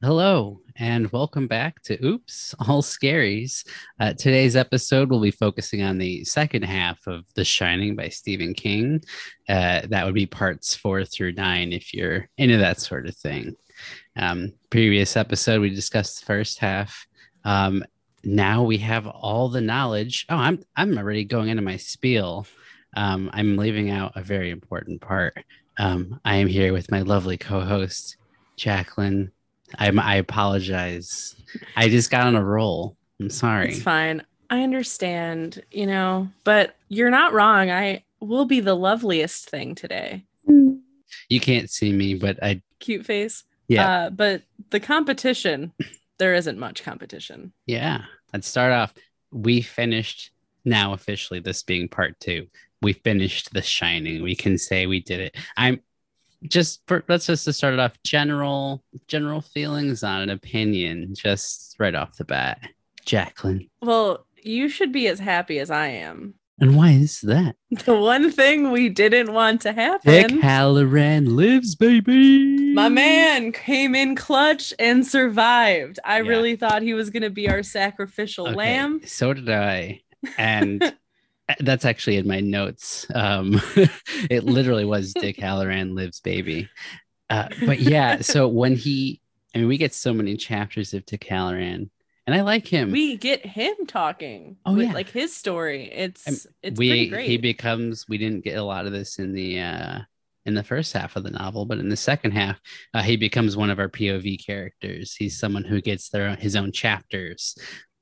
Hello, and welcome back to Oops, All Scaries. Uh, today's episode will be focusing on the second half of The Shining by Stephen King. Uh, that would be parts four through nine if you're into that sort of thing. Um, previous episode, we discussed the first half. Um, now we have all the knowledge. Oh, I'm I'm already going into my spiel. Um, I'm leaving out a very important part. Um, I am here with my lovely co-host, Jacklyn. I'm, I apologize. I just got on a roll. I'm sorry. It's fine. I understand, you know, but you're not wrong. I will be the loveliest thing today. You can't see me, but I Cute face. yeah Uh, but the competition, there isn't much competition. yeah. Let's start off. We finished now officially. This being part two, we finished The Shining. We can say we did it. I'm just for let's just to start it off. General general feelings on an opinion, just right off the bat. Jacklyn, Well, you should be as happy as I am. and why is that? The one thing we didn't want to Dick happen. Hallorann lives, baby. My man came in clutch and survived. I Yeah. really thought he was going to be our sacrificial Okay, lamb. So did I. And that's actually in my notes. Um, it literally was Dick Hallorann lives baby. Uh, but yeah, so when he, I mean, we get so many chapters of Dick Hallorann, and I like him. We get him talking. Oh, with, yeah. like his story. It's Um, it's we pretty great. he becomes. We didn't get a lot of this in the uh, in the first half of the novel, but in the second half, uh, he becomes one of our POV characters. He's someone who gets their his own chapters.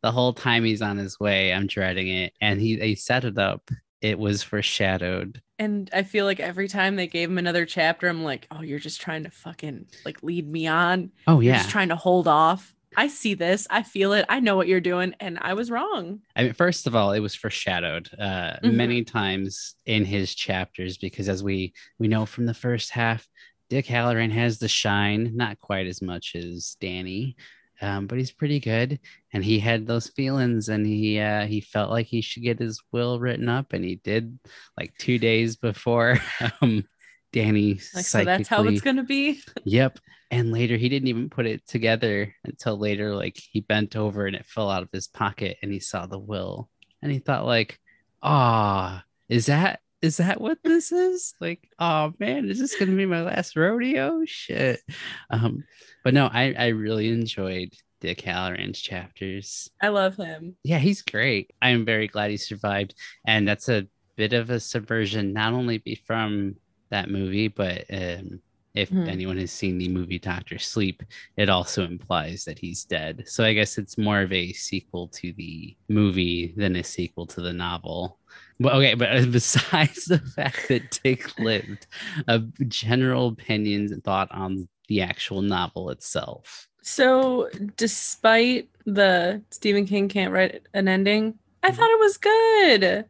The whole time he's on his way, I'm dreading it, and he they set it up. It was foreshadowed. And I feel like every time they gave him another chapter, I'm like, oh, you're just trying to fucking like lead me on. Oh You're yeah, just trying to hold off. I see this. I feel it. I know what you're doing. And I was wrong. I mean, first of all, it was foreshadowed uh, Mhm. many times in his chapters because, as we we know from the first half, Dick Hallorann has the shine, not quite as much as Danny, um, but he's pretty good. And he had those feelings, and he uh, he felt like he should get his will written up, and he did like two days before um, Danny. Like, so that's how it's going to be. Yep. And later he didn't even put it together until later, like he bent over and it fell out of his pocket and he saw the will. And he thought, like, ah, is that is that what this is? Like, oh man, is this gonna be my last rodeo? Shit. Um, but no, I, I really enjoyed Dick Hallorann's chapters. I love him. Yeah, he's great. I'm very glad he survived. And that's a bit of a subversion, not only be from that movie, but um, if Mhm. anyone has seen the movie Doctor Sleep, it also implies that he's dead. So I guess it's more of a sequel to the movie than a sequel to the novel. Well, okay, but besides the fact that Dick lived, uh, general opinions and thought on the actual novel itself. So, despite the Stephen King can't write an ending, I Mm-hmm. thought it was good.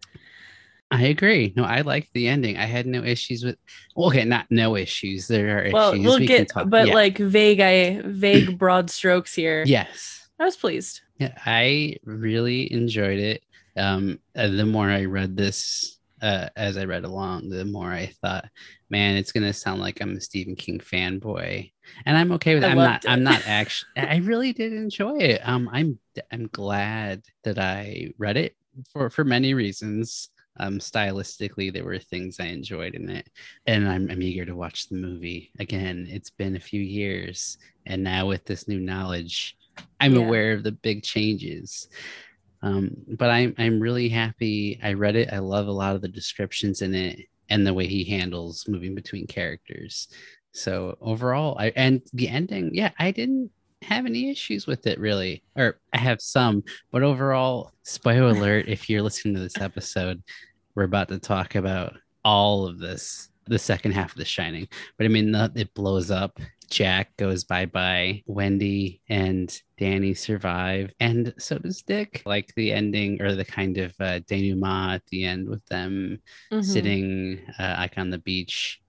I agree. No, I liked the ending. I had no issues with. well, Okay, not no issues. There are Well, issues. we'll We get, talk- but yeah. like vague, I vague broad strokes here. yes, I was pleased. yeah, I really enjoyed it. Um, uh, the more I read this, uh, as I read along, the more I thought, man, it's gonna sound like I'm a Stephen King fanboy, and I'm okay with. I it. I'm not. it. I'm not actually. I really did enjoy it. Um, I'm. I'm glad that I read it for for many reasons. Um, stylistically, there were things I enjoyed in it, and I'm, I'm eager to watch the movie again. It's been a few years, and now with this new knowledge, I'm Yeah. aware of the big changes. Um, but I'm I'm really happy. I read it. I love a lot of the descriptions in it and the way he handles moving between characters. So overall, I and the ending, yeah, I didn't have any issues with it really, or I have some, but overall, spoiler alert: if you're listening to this episode, we're about to talk about all of this, the second half of The Shining. But I mean, the, it blows up. Jack goes bye bye. Wendy and Danny survive, and so does Dick. Like the ending or the kind of uh, denouement at the end with them Mhm. sitting uh, like on the beach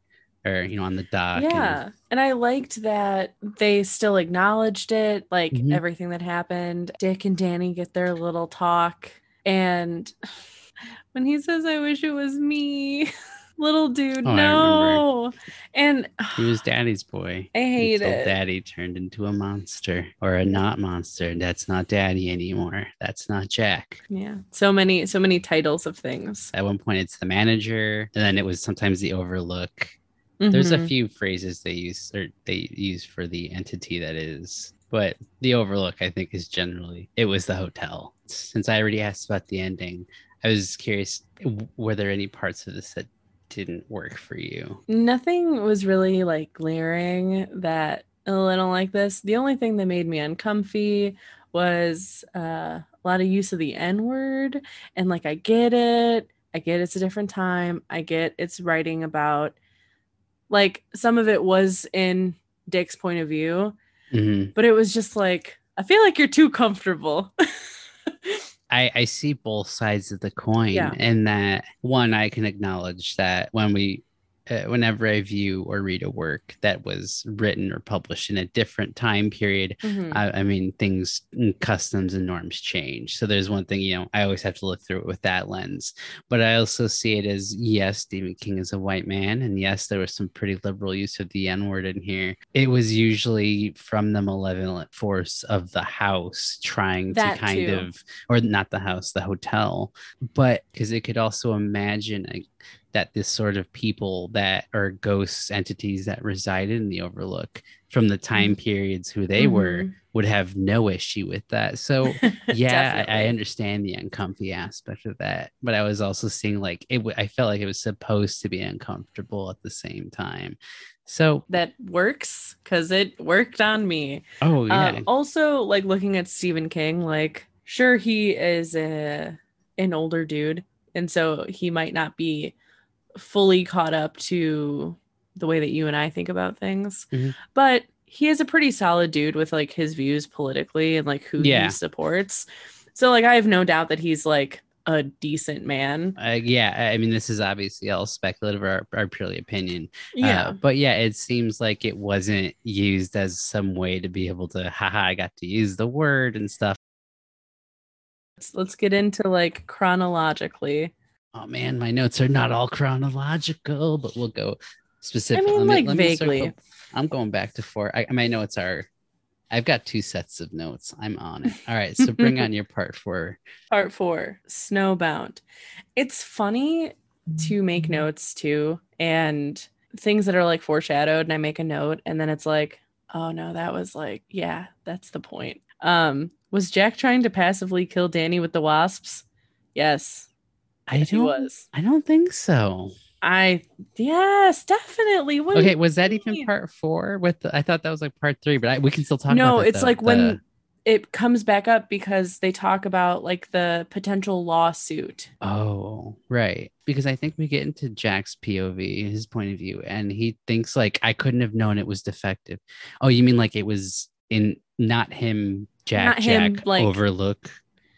or you know on the dock. Yeah. And I liked that they still acknowledged it, like Mhm. everything that happened. Dick and Danny get their little talk. And when he says, I wish it was me, Little dude, Oh, no. And He was daddy's boy. I hate it. daddy turned into a monster or a not monster. That's not daddy anymore. That's not Jack. yeah, so many, so many titles of things. At one point, it's the manager, and then it was sometimes the overlook. There's a Mhm. few phrases they use or they use for the entity that is, but the overlook, I think, is generally it was the hotel. Since I already asked about the ending, I was curious: were there any parts of this that didn't work for you? Nothing was really like glaring that a little like this. The only thing that made me uncomfy was uh, a lot of use of the N word. And like, I get it. I get it's a different time. I get it's writing about, like, some of it was in Dick's point of view, Mhm. but it was just like, I feel like you're too comfortable. I, I see both sides of the coin Yeah. and that one i can acknowledge that when we uh, whenever i view or read a work that was written or published in a different time period Mhm. I, I mean things and customs and norms change so there's one thing you know i always have to look through it with that lens but i also see it as yes stephen king is a white man and yes there was some pretty liberal use of the n word in here it was usually from the malevolent force of the house trying That to kind too. of or not the house the hotel but because it could also imagine like, that this sort of people that are ghosts entities that resided in the overlook from the time periods who they were Mhm. would have no issue with that. So yeah I, I understand the uncomfy aspect of that but i was also seeing like it w- i felt like it was supposed to be uncomfortable at the same time. So that works because it worked on me. oh yeah. Um, also, like looking at Stephen King, like sure he is a an older dude, and so he might not be fully caught up to the way that you and I think about things, Mhm. but he is a pretty solid dude with like his views politically and like who Yeah. he supports. So like I have no doubt that he's like a decent man. uh, yeah i I mean this is obviously all speculative or, or purely opinion Yeah. Uh, but yeah, it seems like it wasn't used as some way to be able to, haha, I got to use the word and stuff. let's, let's get into like chronologically. Oh man, my notes are not all chronological, but we'll go specific. I mean, Let me- like, let me vaguely. circle- I'm going back to four. I, my notes are, I've got two sets of notes. I'm on it. All right, so bring on your part four. Part four, Snowbound. It's funny to make notes too, and things that are like foreshadowed, and I make a note, and then it's like, oh no, that was like, yeah, that's the point. Um, was Jack trying to passively kill Danny with the wasps? Yes, I don't. was. I don't think so. I yes, definitely. What Okay, was that even part four? With the, I thought that was like part three, but I, we can still talk. no it's though. like when The- it comes back up because they talk about like the potential lawsuit Oh, right. Because I think we get into Jack's POV, his point of view, and he thinks like I couldn't have known it was defective. Oh, you mean like it was in not him, Jack, Not him, Jack, like- overlook,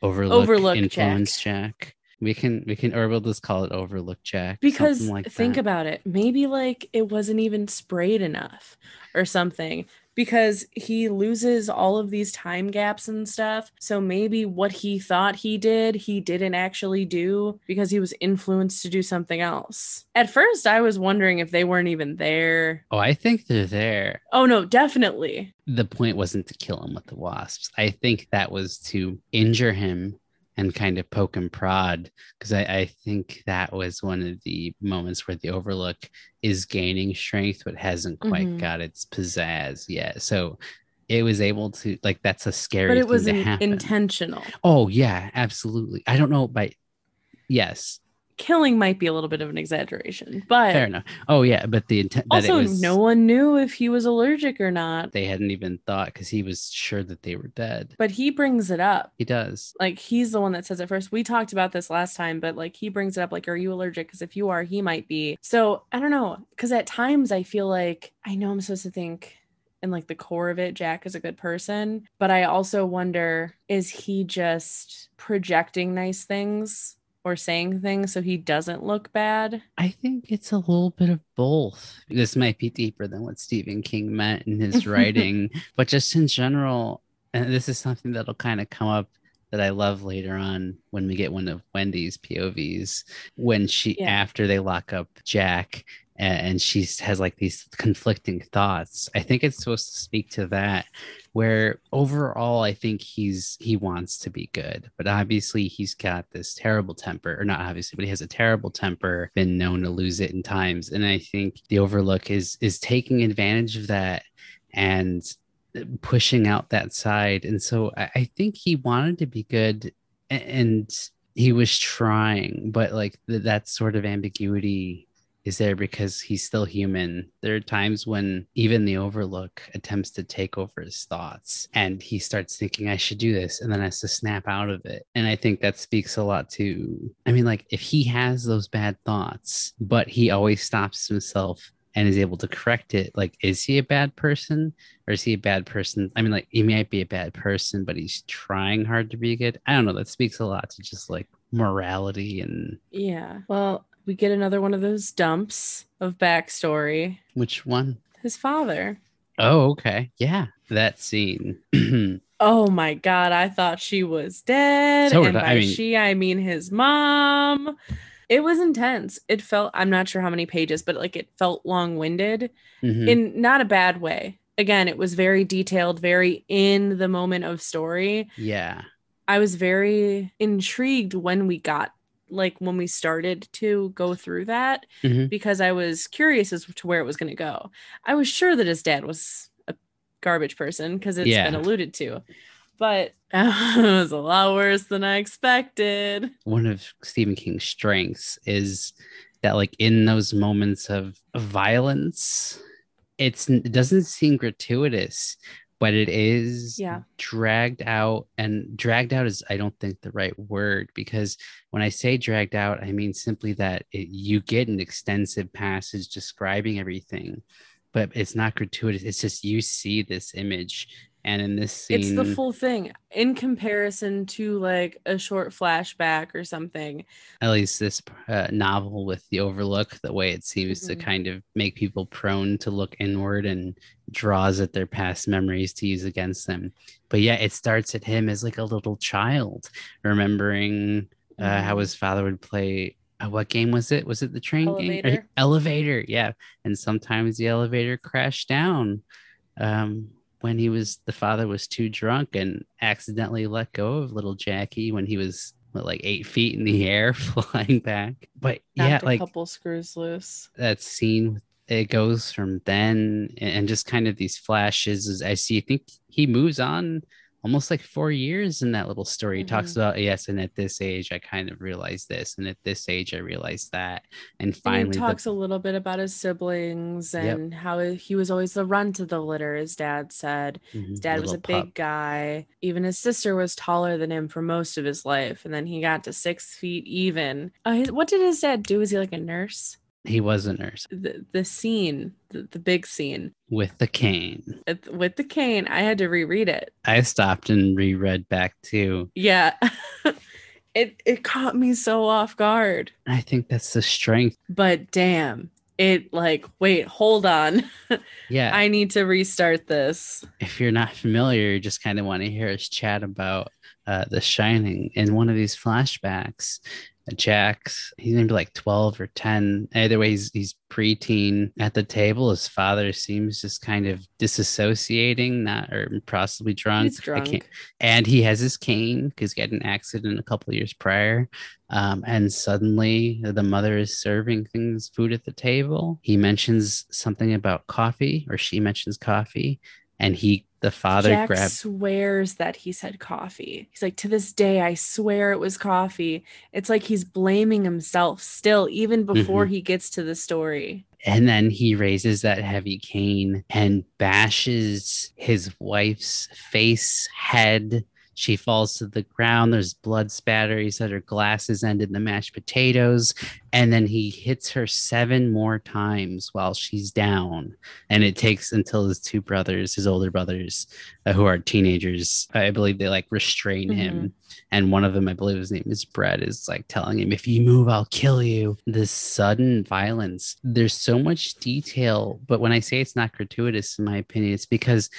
overlook, Overlook influence Jack. We can we can or we'll just call it overlook Jack. because like think that. about it maybe like it wasn't even sprayed enough or something because he loses all of these time gaps and stuff so maybe what he thought he did he didn't actually do because he was influenced to do something else at first i was wondering if they weren't even there Oh, I think they're there. oh no definitely the point wasn't to kill him with the wasps. I think that was to injure him and kind of poke and prod because I, I think that was one of the moments where the overlook is gaining strength but hasn't quite Mhm. got its pizzazz yet. So it was able to like that's a scary but it was in- intentional oh yeah, absolutely. I don't know by yes, killing might be a little bit of an exaggeration but fair enough. Oh yeah, but the intent that also it was no one knew if he was allergic or not they hadn't even thought because he was sure that they were dead. but he brings it up He does. like he's the one that says it first. We talked about this last time, but like he brings it up like, are you allergic? Because if you are, he might be. So I don't know. Because at times I feel like I know I'm supposed to think in like the core of it, Jack is a good person, but I also wonder is he just projecting nice things or saying things so he doesn't look bad? I think it's a little bit of both. This might be deeper than what Stephen King meant in his writing, but just in general, and this is something that'll kind of come up that I love later on when we get one of Wendy's POVs when she yeah. after they lock up Jack and she has like these conflicting thoughts. I think it's supposed to speak to that where overall I think he's he wants to be good, but obviously he's got this terrible temper or not obviously, but he has a terrible temper, been known to lose it in times. And I think the overlook is is taking advantage of that and pushing out that side. And so I, I think he wanted to be good and he was trying, but like the, that sort of ambiguity is there because he's still human. There are times when even the Overlook attempts to take over his thoughts and he starts thinking, I should do this, and then has to snap out of it. And I think that speaks a lot to, I mean, like if he has those bad thoughts, but he always stops himself and is able to correct it like is he a bad person or is he a bad person i mean like he might be a bad person but he's trying hard to be good i don't know that speaks a lot to just like morality and yeah well we get another one of those dumps of backstory which one his father oh okay yeah that scene oh my god i thought she was dead so and by I mean, she i mean his mom it was intense. It felt I'm not sure how many pages, but like it felt long-winded mm-hmm. in not a bad way. Again, it was very detailed, very in the moment of story. Yeah. I was very intrigued when we got like when we started to go through that mm-hmm. because I was curious as to where it was going to go. I was sure that his dad was a garbage person because it's yeah. been alluded to but it was a lot worse than I expected. One of Stephen King's strengths is that, like, in those moments of violence, it's it doesn't seem gratuitous, but it is yeah. dragged out. And dragged out is, I don't think, the right word because when I say dragged out, I mean simply that it, you get an extensive passage describing everything but it's not gratuitous. It's just you see this image and in this scene it's the full thing in comparison to like a short flashback or something at least this uh, novel with the overlook the way it seems mm-hmm. to kind of make people prone to look inward and draws at their past memories to use against them but yeah it starts at him as like a little child remembering uh, mm-hmm. how his father would play uh, what game was it was it the train elevator. game elevator yeah and sometimes the elevator crashed down um when he was the father was too drunk and accidentally let go of little Jackie when he was what, like eight feet in the air flying back. But Knocked yeah, like a couple screws loose. That scene it goes from then and just kind of these flashes as I see. I think he moves on almost like four years in that little story. Mm-hmm. talks about yes, and at this age I kind of realized this, and at this age I realized that, and finally and he talks the... a little bit about his siblings and yep. how he was always the run to the litter. His dad said mm-hmm. his dad was a pup. big guy. Even his sister was taller than him for most of his life, and then he got to six feet even. Uh, his, what did his dad do? Was he like a nurse? He was a nurse. The, the scene, the, the big scene with the cane. With the cane, I had to reread it. I stopped and reread back too. Yeah. it it caught me so off guard. I think that's the strength. But damn, it like wait, hold on. Yeah. I need to restart this. If you're not familiar, you just kind of want to hear us chat about uh, The Shining in one of these flashbacks. Jack's he's maybe like 12 or 10. Either way, he's, he's preteen at the table. His father seems just kind of disassociating, not or possibly drunk. He's drunk. And he has his cane because he had an accident a couple years prior. Um, and suddenly the mother is serving things, food at the table. He mentions something about coffee, or she mentions coffee and he the father Jack grabbed swears that he said coffee. He's like, to this day, I swear it was coffee. It's like he's blaming himself still, even before mm-hmm. he gets to the story. And then he raises that heavy cane and bashes his wife's face, head, she falls to the ground. There's blood spatter. He said her glasses ended in the mashed potatoes. And then he hits her seven more times while she's down. And it takes until his two brothers, his older brothers, uh, who are teenagers, I believe they like restrain mm-hmm. him. And one of them, I believe his name is Brett, is like telling him, if you move, I'll kill you. This sudden violence. There's so much detail. But when I say it's not gratuitous, in my opinion, it's because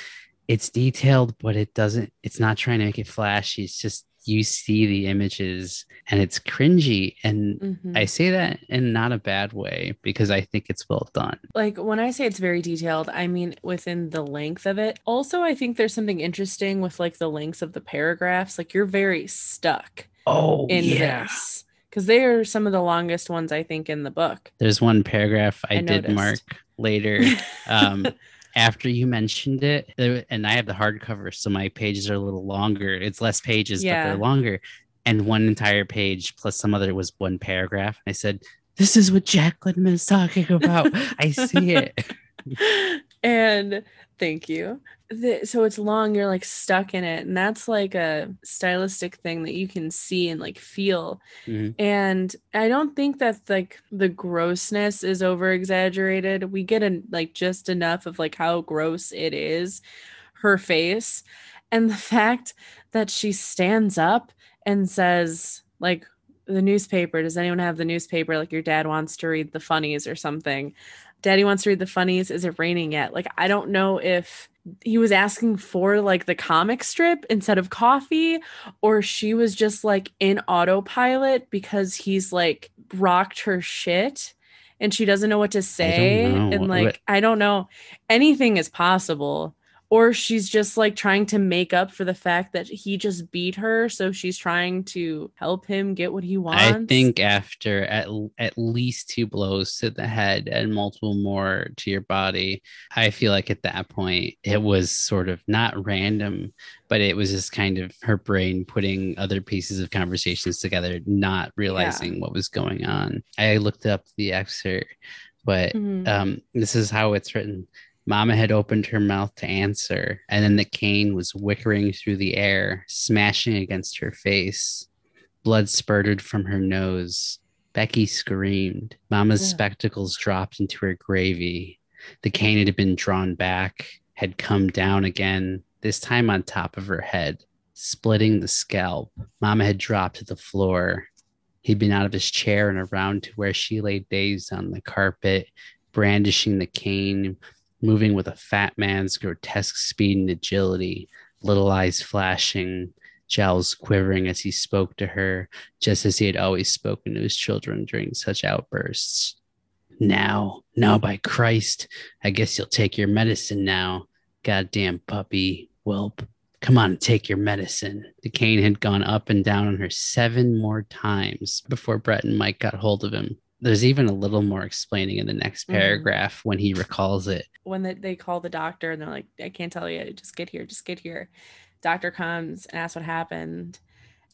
it's detailed, but it doesn't, it's not trying to make it flashy. It's just you see the images and it's cringy. And Mhm. I say that in not a bad way because I think it's well done. like when I say it's very detailed, I mean within the length of it. Also, I think there's something interesting with like the lengths of the paragraphs. Like you're very stuck Oh, in this because they are some of the longest ones I think in the book. There's one paragraph I, I did noticed. mark later. Um, after you mentioned it, and I have the hardcover, so my pages are a little longer. It's less pages, but they're longer. And one entire page plus some other was one paragraph. I said, This is what Jacklyn is talking about. I see it. and thank you. The, so it's long, you're like stuck in it. And that's like a stylistic thing that you can see and like feel. Mhm. And I don't think that like the grossness is over exaggerated. We get a, like just enough of like how gross it is, her face. And the fact that she stands up and says, like, the newspaper, does anyone have the newspaper? Like, your dad wants to read the funnies or something. Daddy wants to read the funnies. Is it raining yet? Like, I don't know if he was asking for like the comic strip instead of coffee, or she was just like in autopilot because he's like rocked her shit and she doesn't know what to say. And like, I don't know. Anything is possible. Or she's just like trying to make up for the fact that he just beat her. So she's trying to help him get what he wants. I think after at, at least two blows to the head and multiple more to your body, I feel like at that point it was sort of not random, but it was just kind of her brain putting other pieces of conversations together, not realizing what was going on. I looked up the excerpt, but Mhm. um, this is how it's written. Mama had opened her mouth to answer, and then the cane was whickering through the air, smashing against her face. Blood spurted from her nose. Becky screamed. Mama's Ugh. spectacles dropped into her gravy. The cane had been drawn back, had come down again, this time on top of her head, splitting the scalp. Mama had dropped to the floor. He'd been out of his chair and around to where she lay dazed on the carpet, brandishing the cane, moving with a fat man's grotesque speed and agility, little eyes flashing, jowls quivering as he spoke to her, just as he had always spoken to his children during such outbursts. Now, now, by Christ, I guess you'll take your medicine now. Goddamn puppy, whelp. Come on, take your medicine. The cane had gone up and down on her seven more times before Brett and Mike got hold of him. There's even a little more explaining in the next Mhm. paragraph when he recalls it. when they, they call the doctor and they're like, I can't tell you, just get here, just get here. Doctor comes and asks what happened.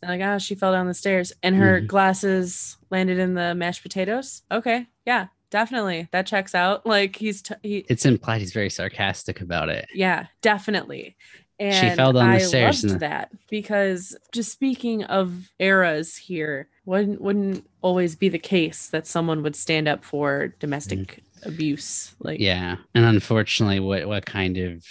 And like, oh, she fell down the stairs and her Mhm. glasses landed in the mashed potatoes. Okay, yeah, definitely. That checks out. Like he's t- he It's implied he's very sarcastic about it. yeah, definitely. And fell down the I stairs loved that because just speaking of eras here, wouldn't wouldn't always be the case that someone would stand up for domestic abuse. Like. Yeah. And unfortunately, what, what kind of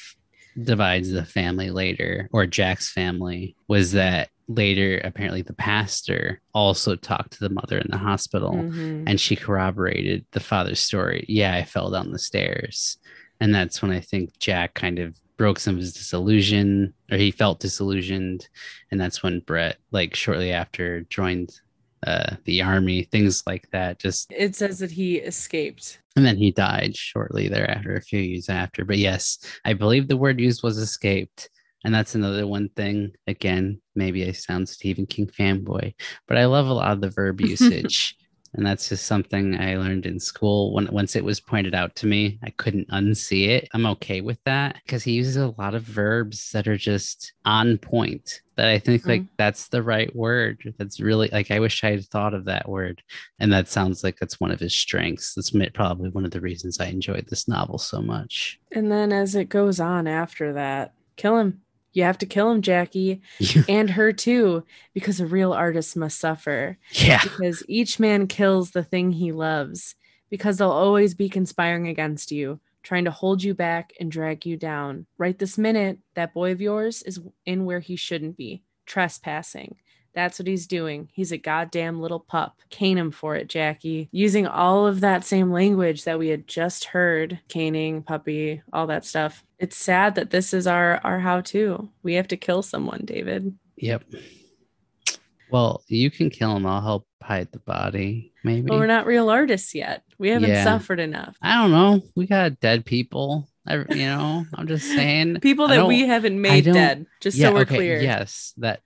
divides the family later, or Jack's family, was that later, apparently, the pastor also talked to the mother in the hospital mhm. and she corroborated the father's story. Yeah, I fell down the stairs. And that's when I think Jack kind of broke some of his disillusion, or he felt disillusioned. And that's when Brett, like shortly after, joined uh, the army, things like that. Just it says that he escaped. and then he died shortly thereafter, a few years after. But yes, I believe the word used was escaped. And that's another one thing. Again, maybe I sound Stephen King fanboy, but I love a lot of the verb usage. And that's just something I learned in school. When once it was pointed out to me, I couldn't unsee it. I'm okay with that because he uses a lot of verbs that are just on point. That I think like mm-hmm. that's the right word. That's really like I wish I had thought of that word. And that sounds like that's one of his strengths. That's probably one of the reasons I enjoyed this novel so much. And then as it goes on after that, kill him. You have to kill him, Jackie, and her too, because a real artist must suffer. yeah. Because each man kills the thing he loves, because they'll always be conspiring against you, trying to hold you back and drag you down. Right this minute, that boy of yours is in where he shouldn't be, trespassing. That's what he's doing. He's a goddamn little pup. Cane him for it, Jackie. Using all of that same language that we had just heard caning, puppy, all that stuff. It's sad that this is our our how to. We have to kill someone, David. Yep. Well, you can kill him. I'll help hide the body. Maybe. But we're not real artists yet. We haven't Yeah. suffered enough. I don't know. We got dead people. I, you know, I'm just saying. People that we haven't made dead, just yeah, so we're okay, clear. Yes, that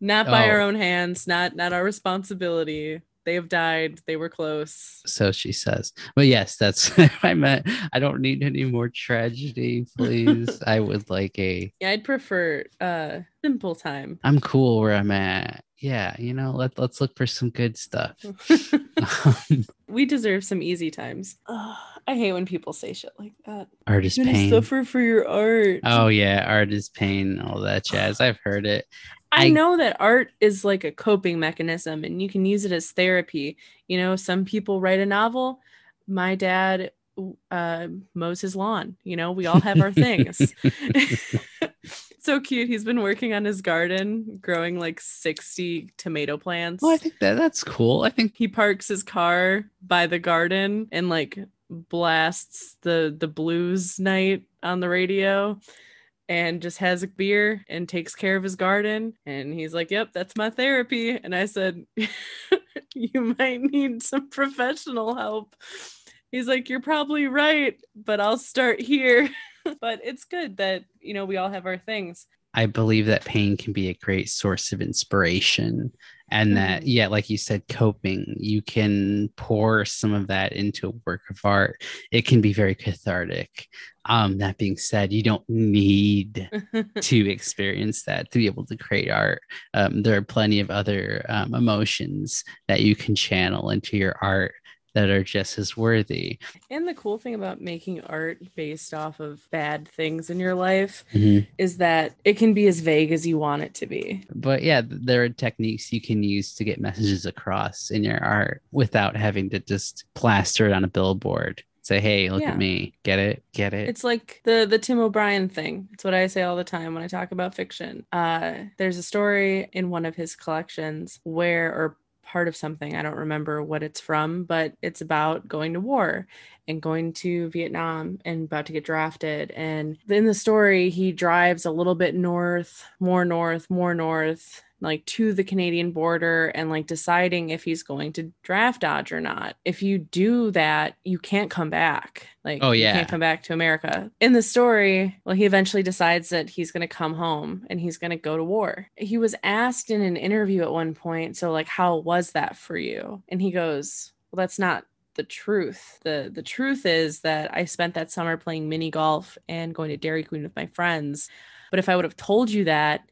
Not by our Oh. own hands, not not our responsibility. They have died. They were close. so she says. But yes, that's I meant. I don't need any more tragedy, please. I would like a. Yeah, I'd prefer uh simple time. I'm cool where I'm at. Yeah, you know, let let's look for some good stuff. Um, we deserve some easy times. Ugh, I hate when people say shit like that. art is You're pain. suffer for your art. Oh yeah, art is pain. All that jazz. I've heard it. I I- know that art is like a coping mechanism and you can use it as therapy. You know, some people write a novel. My dad uh, mows his lawn. You know, we all have our things. so cute. He's been working on his garden, growing like 60 tomato plants. Well, I think that that's cool. I think He parks his car by the garden and like blasts the the blues night on the radio and just has a beer and takes care of his garden. And he's like yep that's my therapy. And i said you might need some professional help. He's like you're probably right but i'll start here. But it's good that you know we all have our things I believe that pain can be a great source of inspiration. And that, Mhm. yeah, like you said, coping, you can pour some of that into a work of art. It can be very cathartic. Um, that being said, you don't need to experience that to be able to create art. Um, there are plenty of other um, emotions that you can channel into your art that are just as worthy. and the cool thing about making art based off of bad things in your life Mhm. is that it can be as vague as you want it to be but yeah there are techniques you can use to get messages across in your art without having to just plaster it on a billboard say hey look Yeah. at me get it get it It's like the the Tim O'Brien thing. It's what I say all the time when I talk about fiction. Uh, there's a story in one of his collections where, or part of something, I don't remember what it's from, but it's about going to war and going to Vietnam and about to get drafted. And in the story, he drives a little bit north, more north, more north. Like to the Canadian border and like deciding if he's going to draft dodge or not. If you do that, you can't come back. Like, Oh, you yeah. can't come back to America. In the story, well, he eventually decides that he's going to come home and he's going to go to war. He was asked in an interview at one point, so like, how was that for you? And he goes, well, that's not the truth. The the truth is that I spent that summer playing mini golf and going to Dairy Queen with my friends. But if I would have told you that,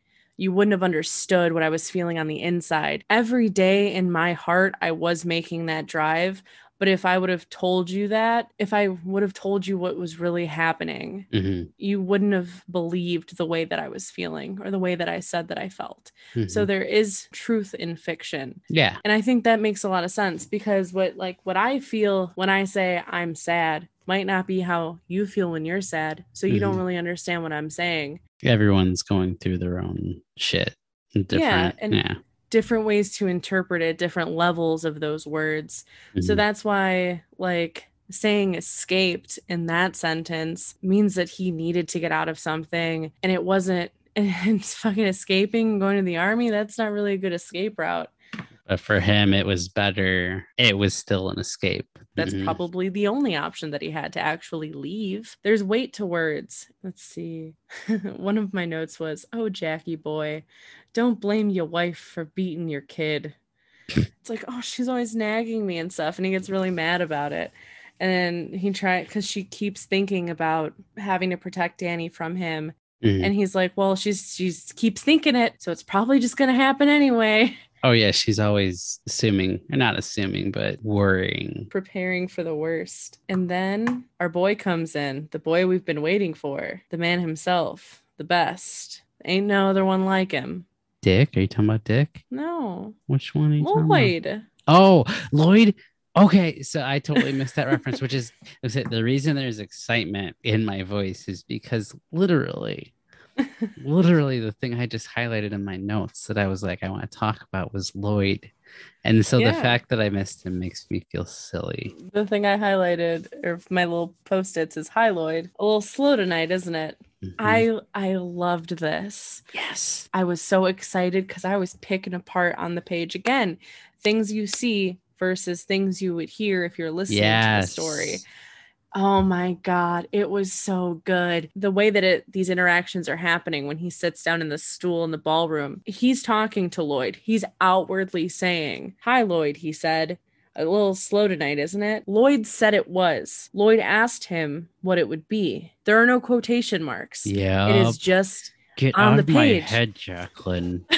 you wouldn't have understood what I was feeling on the inside. Every day in my heart, I was making that drive. But if I would have told you that, if I would have told you what was really happening, Mhm, you wouldn't have believed the way that I was feeling or the way that I said that I felt. So mhm. there is truth in fiction. yeah And I think that makes a lot of sense because what like what I feel when I say I'm sad might not be how you feel when you're sad. So you don't Mhm. really understand what I'm saying. everyone's going through their own shit different yeah, and- Different ways to interpret it, different levels of those words. So Mhm. that's why like saying escaped in that sentence means that he needed to get out of something and it wasn't and fucking escaping going to the army that's not really a good escape route but for him it was better it was still an escape That's Mhm. probably the only option that he had to actually leave. There's weight to words. Let's see. One of my notes was, Oh, Jackie boy, don't blame your wife for beating your kid. it's like, Oh, she's always nagging me and stuff. And he gets really mad about it. And he tried because she keeps thinking about having to protect Danny from him. Mhm. And he's like, Well, she's she's keeps thinking it, so it's probably just gonna happen anyway. oh yeah she's always assuming or not assuming but worrying preparing for the worst. And then our boy comes in, the boy we've been waiting for, the man himself, the best. Ain't no other one like him. dick are you talking about dick No, which one are you talking about? Lloyd. Oh, Lloyd. Okay, so I totally missed that reference, which is is the reason there's excitement in my voice is because literally, literally the thing I just highlighted in my notes that I was like, I want to talk about was Lloyd. And so the fact that I missed him makes me feel silly. The thing I highlighted, or my little post its, is Hi Lloyd. A little slow tonight, isn't it? Mhm. I I loved this. yes. I was so excited because I was picking apart on the page again things you see versus things you would hear if you're listening to the story. Oh my god, it was so good. The way that it these interactions are happening when he sits down in the stool in the ballroom. He's talking to Lloyd. He's outwardly saying, "Hi Lloyd," he said. A little slow tonight, isn't it? Lloyd said it was. Lloyd asked him what it would be. There are no quotation marks. Yeah. It is just Get on the the my page. head, Jacklyn.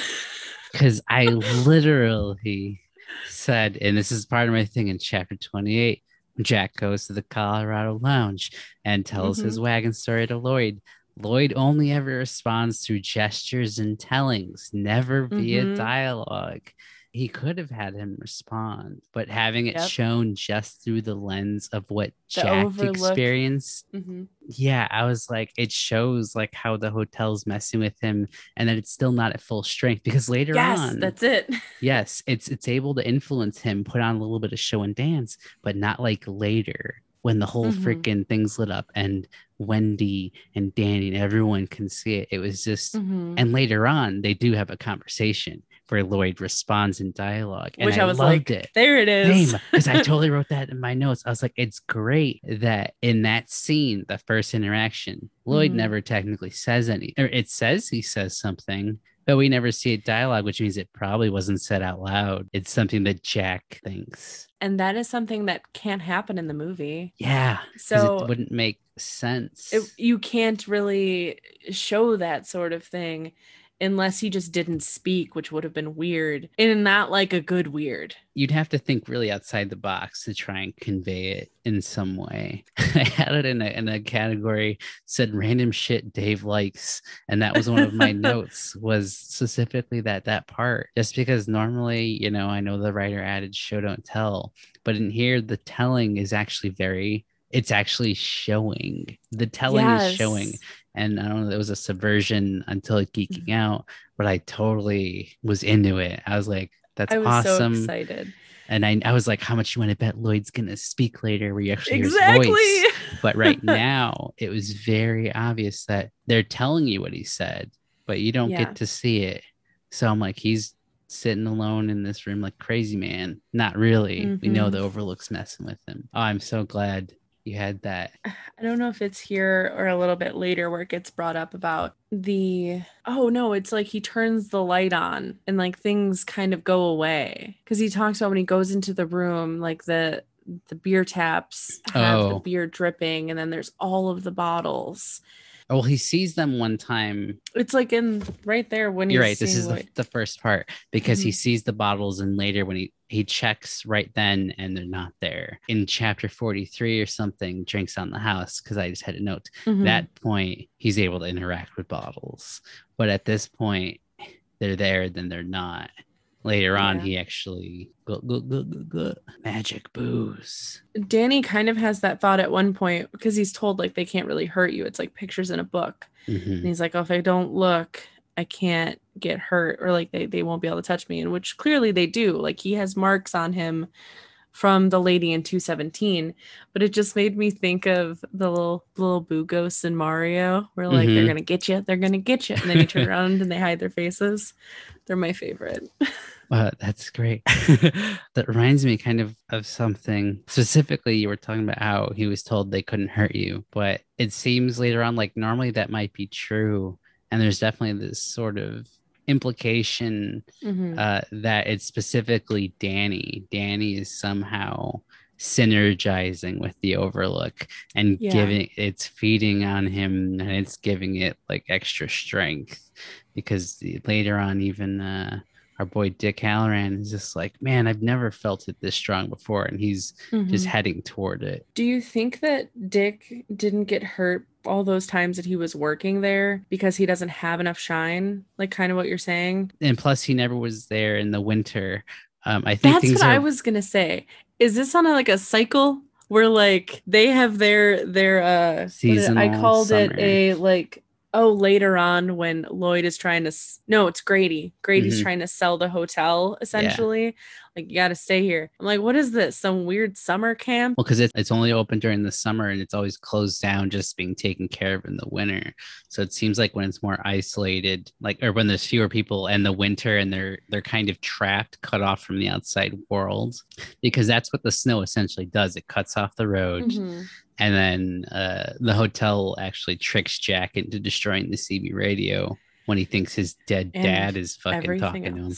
Because I literally said, and this is part of my thing in chapter 28. Jack goes to the Colorado Lounge and tells his Mm-hmm. wagon story to Lloyd. Lloyd only ever responds through gestures and tellings, never via Mhm. dialogue. He could have had him respond, but having it Yep. shown just through the lens of what The Jack overlook. experienced Mhm. yeah i was like it shows like how the hotel's messing with him and that it's still not at full strength because later yes, on that's it. yes it's it's able to influence him put on a little bit of show and dance but not like later when the whole Mhm. freaking thing's lit up and wendy and danny and everyone can see it it was just Mhm. and later on they do have a conversation where lloyd responds in dialogue and Which I was loved like, it There it is. Because I totally wrote that in my notes. I was like, it's great that in that scene, the first interaction, Lloyd Mhm. never technically says any, or it says he says something, but we never see it dialogue, which means it probably wasn't said out loud. It's something that Jack thinks. and that is something that can't happen in the movie. Yeah. So it wouldn't make sense. it, you can't really show that sort of thing unless he just didn't speak, which would have been weird and not like a good weird. You'd have to think really outside the box to try and convey it in some way. I had it in a, in a category said random shit Dave likes, and that was one of my notes was specifically that that part. Just because normally, you know, I know the writer added show don't tell, but in here the telling is actually very. It's actually showing. The telling is showing and I don't know, it was a subversion until it geeking out, but I totally was into it. I was like, that's I was awesome. so excited. And I, I was like, how much you want to bet Lloyd's gonna speak later where you actually hear his voice? But right now, it was very obvious that they're telling you what he said, but you don't Yeah. get to see it. So I'm like, he's sitting alone in this room like crazy man. Not really. We know Mhm. the Overlook's messing with him. Oh, I'm so glad you had that. I don't know if it's here or a little bit later where it gets brought up about the oh no, it's like he turns the light on and like things kind of go away because he talks about when he goes into the room like the the beer taps have the Oh. beer dripping and then there's all of the bottles. Oh, well, he sees them one time It's like in right there when You're he's right. This is the, the first part because he Mhm. sees the bottles, and later when he he checks right then, and they're not there. In chapter forty three or something, drinks on the house because I just had a note. Mhm. That point, he's able to interact with bottles, but at this point, they're there, then they're not. Later on, Yeah. he actually go, go, go, go, go. magic booze. Danny kind of has that thought at one point because he's told like they can't really hurt you. It's like pictures in a book. Mhm. And he's like, oh, if I don't look, I can't get hurt or like they, they won't be able to touch me. And which clearly they do. Like he has marks on him from the lady in 217. But it just made me think of the little little boo ghosts in Mario where like they're Mhm. gonna get you, they're gonna get you. And then you turn around and they hide their faces. They're my favorite. Wow, that's great. that reminds me kind of of something. Specifically, you were talking about how he was told they couldn't hurt you, but it seems later on like normally that might be true. And there's definitely this sort of implication Mhm. uh, that it's specifically Danny. Danny is somehow synergizing with the Overlook and Yeah. giving it's feeding on him and it's giving it like extra strength because later on even uh, our boy Dick Hallorann is just like, man, I've never felt it this strong before, and he's just Mhm. heading toward it. Do you think that Dick didn't get hurt all those times that he was working there because he doesn't have enough shine? Like kind of what you're saying? And plus, he never was there in the winter. Um, I think That's what are I was gonna say. Is this on a, like a cycle where like they have their their uh did- I Seasonal called it a like oh later on when Lloyd is trying to s- no it's Grady. Grady's Mhm. trying to sell the hotel essentially Like you got to stay here. I'm like, what is this? Some weird summer camp? Well, because it's, it's only open during the summer and it's always closed down, just being taken care of in the winter. So it seems like when it's more isolated, like or when there's fewer people in the winter and they're they're kind of trapped, cut off from the outside world, because that's what the snow essentially does. It cuts off the road. Mhm. And then uh, the hotel actually tricks Jack into destroying the CB radio when he thinks his dead And dad is fucking talking to him.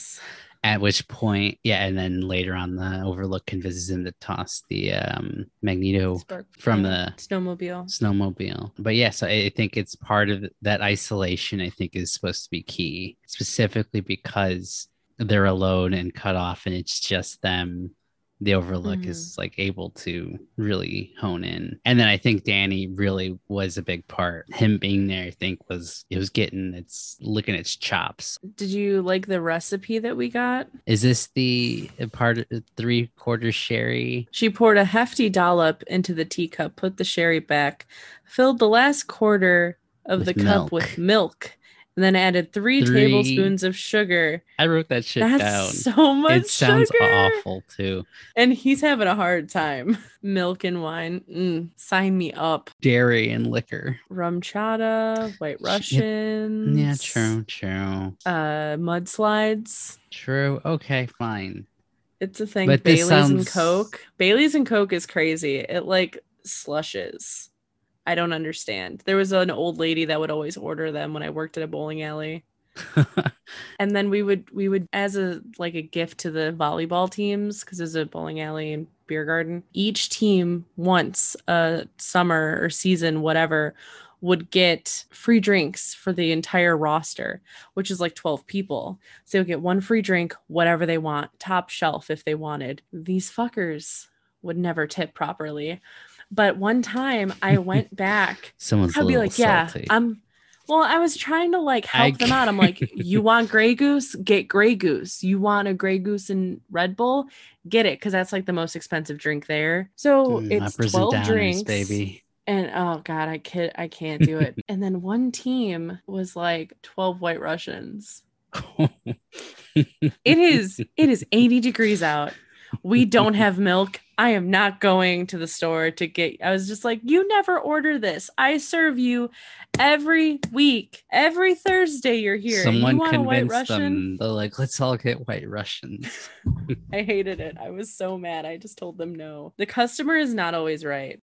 At which point, yeah, and then later on, the Overlook convinces him to toss the um, Magneto Spark- from yeah, the snowmobile. snowmobile. But yes, I I think it's part of that isolation. I think is supposed to be key, specifically because they're alone and cut off, and it's just them. The Overlook Mhm. is like able to really hone in, and then I think Danny really was a big part. Him being there, I think, was it was getting its licking its chops. Did you like the recipe that we got? Is this the part of three quarters sherry? She poured a hefty dollop into the teacup, put the sherry back, filled the last quarter of With the cup with milk, and then added three, Three- tablespoons of sugar. I wrote that shit That's down. so much it sounds sugar. awful too. And he's having a hard time. Milk and wine. Mm, sign me up. Dairy and liquor. RumChata, white. Russians. Yeah, true, true, Uh, mudslides. true. Okay, fine. It's a thing. But Bailey's and Coke. Bailey's and Coke is crazy. It like slushes. I don't understand. There was an old lady that would always order them when I worked at a bowling alley. And then we would we would as a like a gift to the volleyball teams because there's a bowling alley and beer garden. Each team once a summer or season whatever would get free drinks for the entire roster, which is like 12 people. So they would get one free drink, whatever they want, top shelf if they wanted. These fuckers would never tip properly. But one time I went back Someone's I'd be like, yeah, salty. I'm. Well, I was trying to like help I them out. I'm like, you want Grey Goose? Get Grey Goose. You want a Grey Goose and Red Bull? Get it, because that's like the most expensive drink there. So Mm, it's twelve downers, drinks, baby. and oh god, I kid, I can't do it. and then one team was like twelve White Russians. It is it is 80 degrees out. We don't have milk. I am not going to the store to get I was just like, you never order this. I serve you every week. Every Thursday you're here. Someone you want a white convinced Russian? them. They're like, let's all get white Russians. I hated it. I was so mad. I just told them no. The customer is not always right.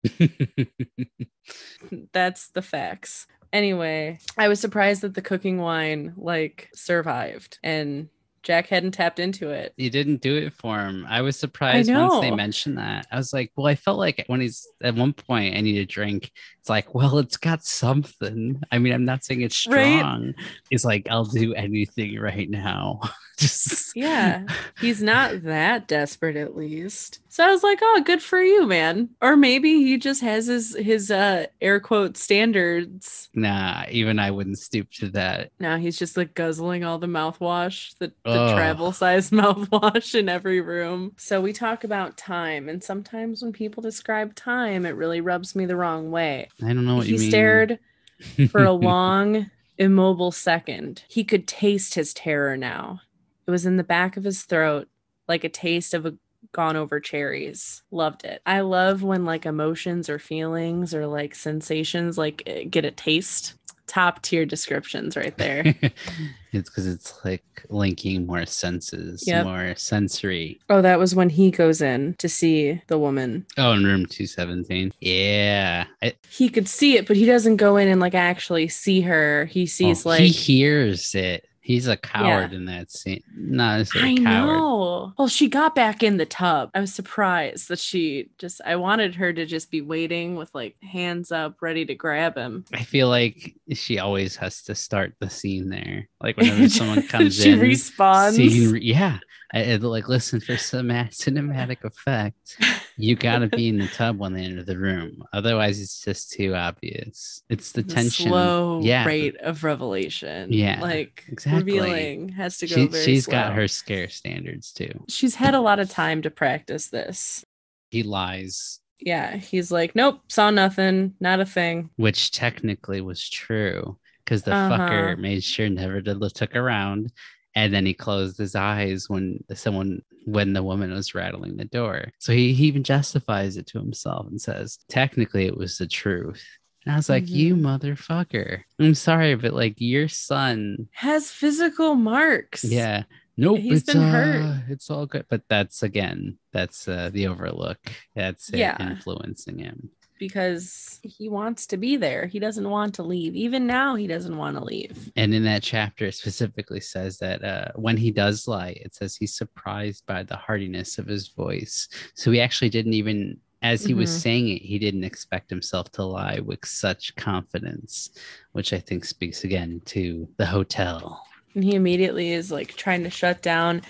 That's the facts. Anyway, I was surprised that the cooking wine like survived and Jack hadn't tapped into it. you didn't do it for him. I was surprised once they mentioned that. I was like, well, I felt like when he's at one point, I need a drink. It's like, well, it's got something. I mean, I'm not saying it's Right? strong. It's like, I'll do anything right now. Just Yeah. He's not that desperate at least. So I was like, "Oh, good for you, man." Or maybe he just has his his uh air quote standards. Nah, even I wouldn't stoop to that. Now he's just like guzzling all the mouthwash, the, the travel size mouthwash in every room. So we talk about time, and sometimes when people describe time, it really rubs me the wrong way. I don't know what he you mean. stared for a long, immobile second. He could taste his terror now. It was in the back of his throat, like a taste of a gone over cherries. Loved it. I love when like emotions or feelings or like sensations like eh, get a taste. Top tier descriptions right there. it's because it's like linking more senses, Yep. more sensory. oh, that was when he goes in to see the woman. Oh, in room 217. Yeah. I, He could see it, but he doesn't go in and like actually see her. He sees oh, like he hears it. He's a coward in that scene. Not a I coward. I know. Well, she got back in the tub. I was surprised that she just, I wanted her to just be waiting with like hands up, ready to grab him. I feel like she always has to start the scene there. Like whenever someone comes she in, respawns. scene yeah. I, I- like listen for some cinematic effect. You got to be in the tub when they enter the room. Otherwise, it's just too obvious. It's the, The tension. slow yeah, rate of revelation. Yeah, Like exactly. revealing has to go She, slow. got her scare standards too. She's had a lot of time to practice this. He lies, Yeah. He's like, nope, saw nothing, not a thing. which technically was true because the Uh-huh. fucker made sure never to look took around. and then he closed his eyes when someone when the woman was rattling the door so he, he even justifies it to himself and says technically it was the truth and I was like, mm-hmm. you motherfucker. I'm sorry, but like your son has physical marks. Yeah. Nope. He's been uh, hurt. It's all good. But that's again, that's uh, the overlook. That's yeah. influencing him because he wants to be there. He doesn't want to leave. Even now, he doesn't want to leave. And in that chapter, it specifically says that uh, when he does lie, it says he's surprised by the heartiness of his voice. So he actually didn't even, as he mm-hmm. was saying it, he didn't expect himself to lie with such confidence, which I think speaks again to the hotel. And he immediately is like trying to shut down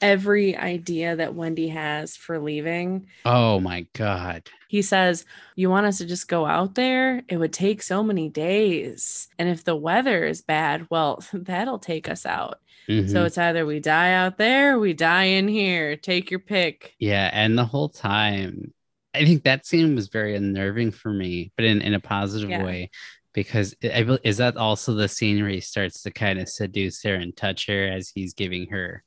every idea that Wendy has for leaving. Oh my God. He says, You want us to just go out there? It would take so many days. And if the weather is bad, well, that'll take us out. Mm-hmm. So it's either we die out there, we die in here. Take your pick. Yeah. And the whole time, I think that scene was very unnerving for me, but in, in a positive yeah. way because I, is that also the scene where he starts to kind of seduce her and touch her as he's giving her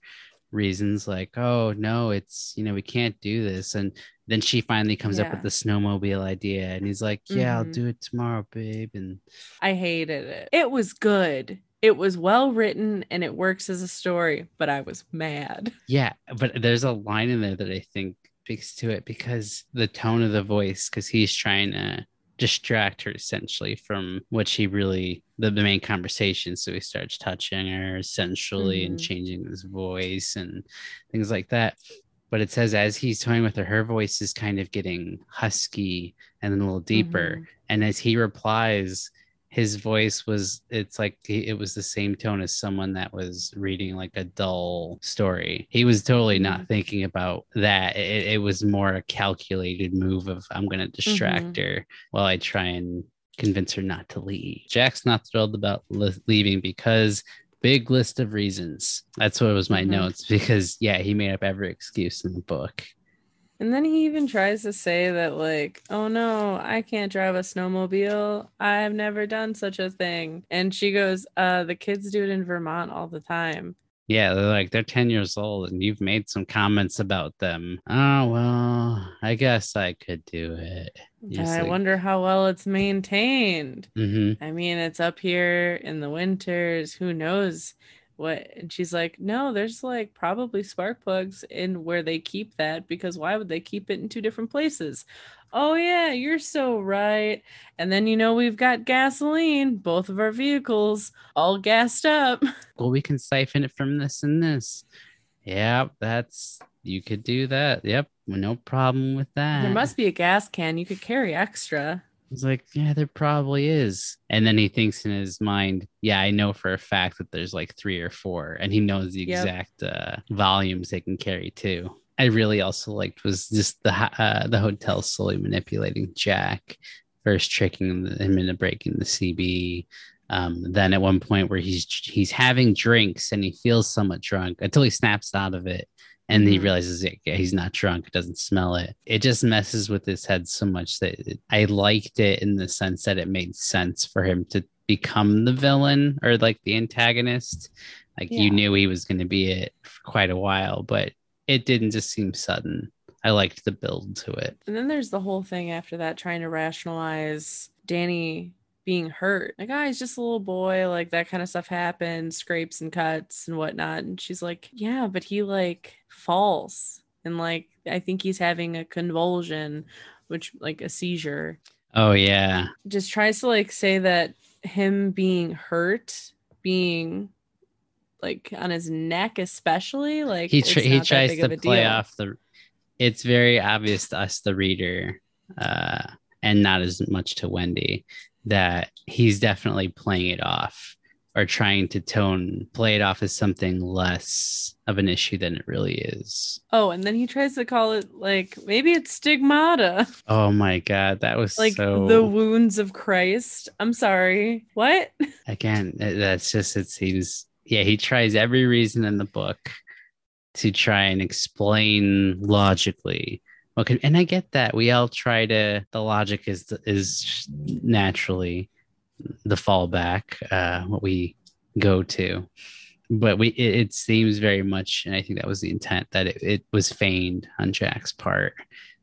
reasons like oh no it's you know we can't do this and then she finally comes yeah. up with the snowmobile idea and he's like yeah mm-hmm. i'll do it tomorrow babe and i hated it it was good it was well written and it works as a story but i was mad yeah but there's a line in there that i think speaks to it because the tone of the voice because he's trying to distract her essentially from what she really the, the main conversation so he starts touching her essentially mm-hmm. and changing his voice and things like that but it says as he's toying with her her voice is kind of getting husky and then a little deeper mm-hmm. and as he replies his voice was it's like it was the same tone as someone that was reading like a dull story he was totally not mm-hmm. thinking about that it, it, was more a calculated move of i'm going to distract mm-hmm. her while i try and convince her not to leave jack's not thrilled about leaving because big list of reasons that's what was my mm-hmm. notes because yeah he made up every excuse in the book and then he even tries to say that, like, oh no, I can't drive a snowmobile. I've never done such a thing. And she goes, uh, the kids do it in Vermont all the time. Yeah, they're like, they're 10 years old and you've made some comments about them. Oh, well, I guess I could do it. I like, wonder how well it's maintained. Mm-hmm. I mean, it's up here in the winters. Who knows? What and she's like no there's like probably spark plugs in where they keep that because why would they keep it in two different places? Oh yeah you're so right. And then you know we've got gasoline both of our vehicles all gassed up. Well we can siphon it from this and this. Yeah that's you could do that. Yep no problem with that. there must be a gas can you could carry extra He's like, yeah, there probably is. And then he thinks in his mind, yeah, I know for a fact that there's like three or four, and he knows the yep. exact uh, volumes they can carry too. I really also liked was just the uh, the hotel slowly manipulating Jack, first tricking him into breaking the CB. Um, then at one point where he's he's having drinks and he feels somewhat drunk until he snaps out of it and he mm-hmm. realizes he's not drunk it doesn't smell it it just messes with his head so much that it, i liked it in the sense that it made sense for him to become the villain or like the antagonist like yeah. you knew he was going to be it for quite a while but it didn't just seem sudden i liked the build to it and then there's the whole thing after that trying to rationalize danny being hurt. Like, ah, oh, he's just a little boy. Like that kind of stuff happens, scrapes and cuts and whatnot. And she's like, yeah, but he like falls and like I think he's having a convulsion, which like a seizure. Oh yeah. Just tries to like say that him being hurt, being like on his neck especially, like he tr- he tries to play deal. off the. It's very obvious to us, the reader, uh, and not as much to Wendy that he's definitely playing it off or trying to tone play it off as something less of an issue than it really is. Oh, and then he tries to call it like maybe it's stigmata. Oh my god, that was like so... the wounds of Christ. I'm sorry. What? Again, uh, that's just it seems yeah, he tries every reason in the book to try and explain logically Okay, and I get that. We all try to. The logic is is naturally the fallback, uh, what we go to. but we it, it seems very much, and I think that was the intent that it, it was feigned on Jack's part.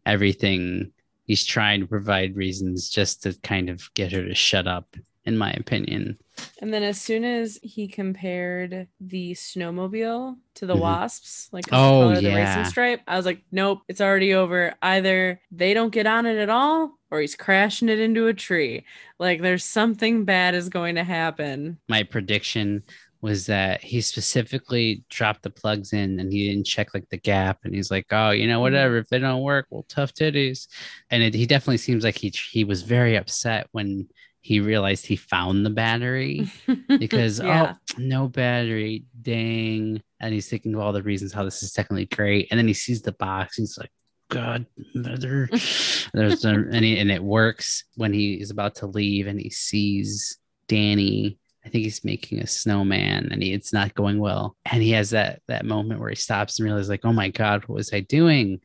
Everything he's trying to provide reasons just to kind of get her to shut up, in my opinion. And then as soon as he compared the snowmobile to the Mhm. wasps, like the Oh, color the yeah. racing stripe, I was like, nope, it's already over. Either they don't get on it at all, or he's crashing it into a tree. Like there's something bad is going to happen. my prediction was that he specifically dropped the plugs in and he didn't check like the gap and he's like oh you know whatever if they don't work well tough titties and it, he definitely seems like he he was very upset when he realized he found the battery because oh, yeah. oh no battery dang and he's thinking of all the reasons how this is technically great and then he sees the box and he's like god mother. There's a, and, he, and it works when he is about to leave and he sees danny. I think he's making a snowman and he, it's not going well. And he has that that moment where he stops and realizes like oh my god what was i doing?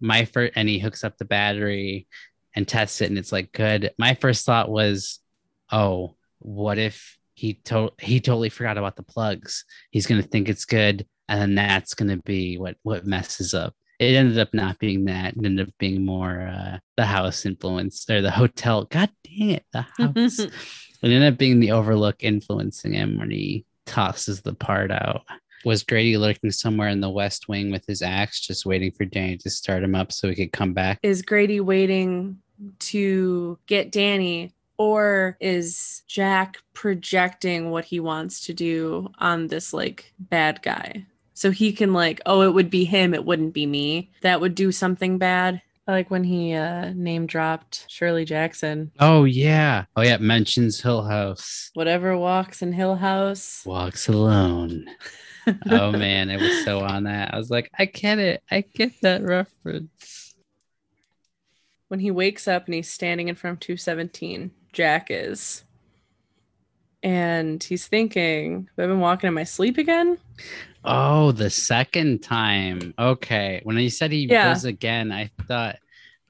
My first and he hooks up the battery and tests it and it's like good. My first thought was oh what if he to- he totally forgot about the plugs? He's going to think it's good and then that's going to be what what messes up. It ended up not being that. It ended up being more uh the house influence or the hotel. God dang it the house. It ended up being the overlook influencing him when he tosses the part out. Was grady lurking somewhere in the west wing with his axe just waiting for danny to start him up so he could come back? Is Grady waiting to get Danny or is Jack projecting what he wants to do on this like bad guy? So he can like, oh, it would be him, it wouldn't be me. That would do something bad. I like when he uh name dropped Shirley Jackson. oh yeah oh yeah mentions hill house Whatever walks in Hill House. walks alone oh man i was so on that i was like i get it i get that reference when he wakes up and he's standing in front of 217, Jack is. And he's thinking, I've I been walking in my sleep again? Oh, the second time. Okay. When he said he Yeah. goes again, I thought,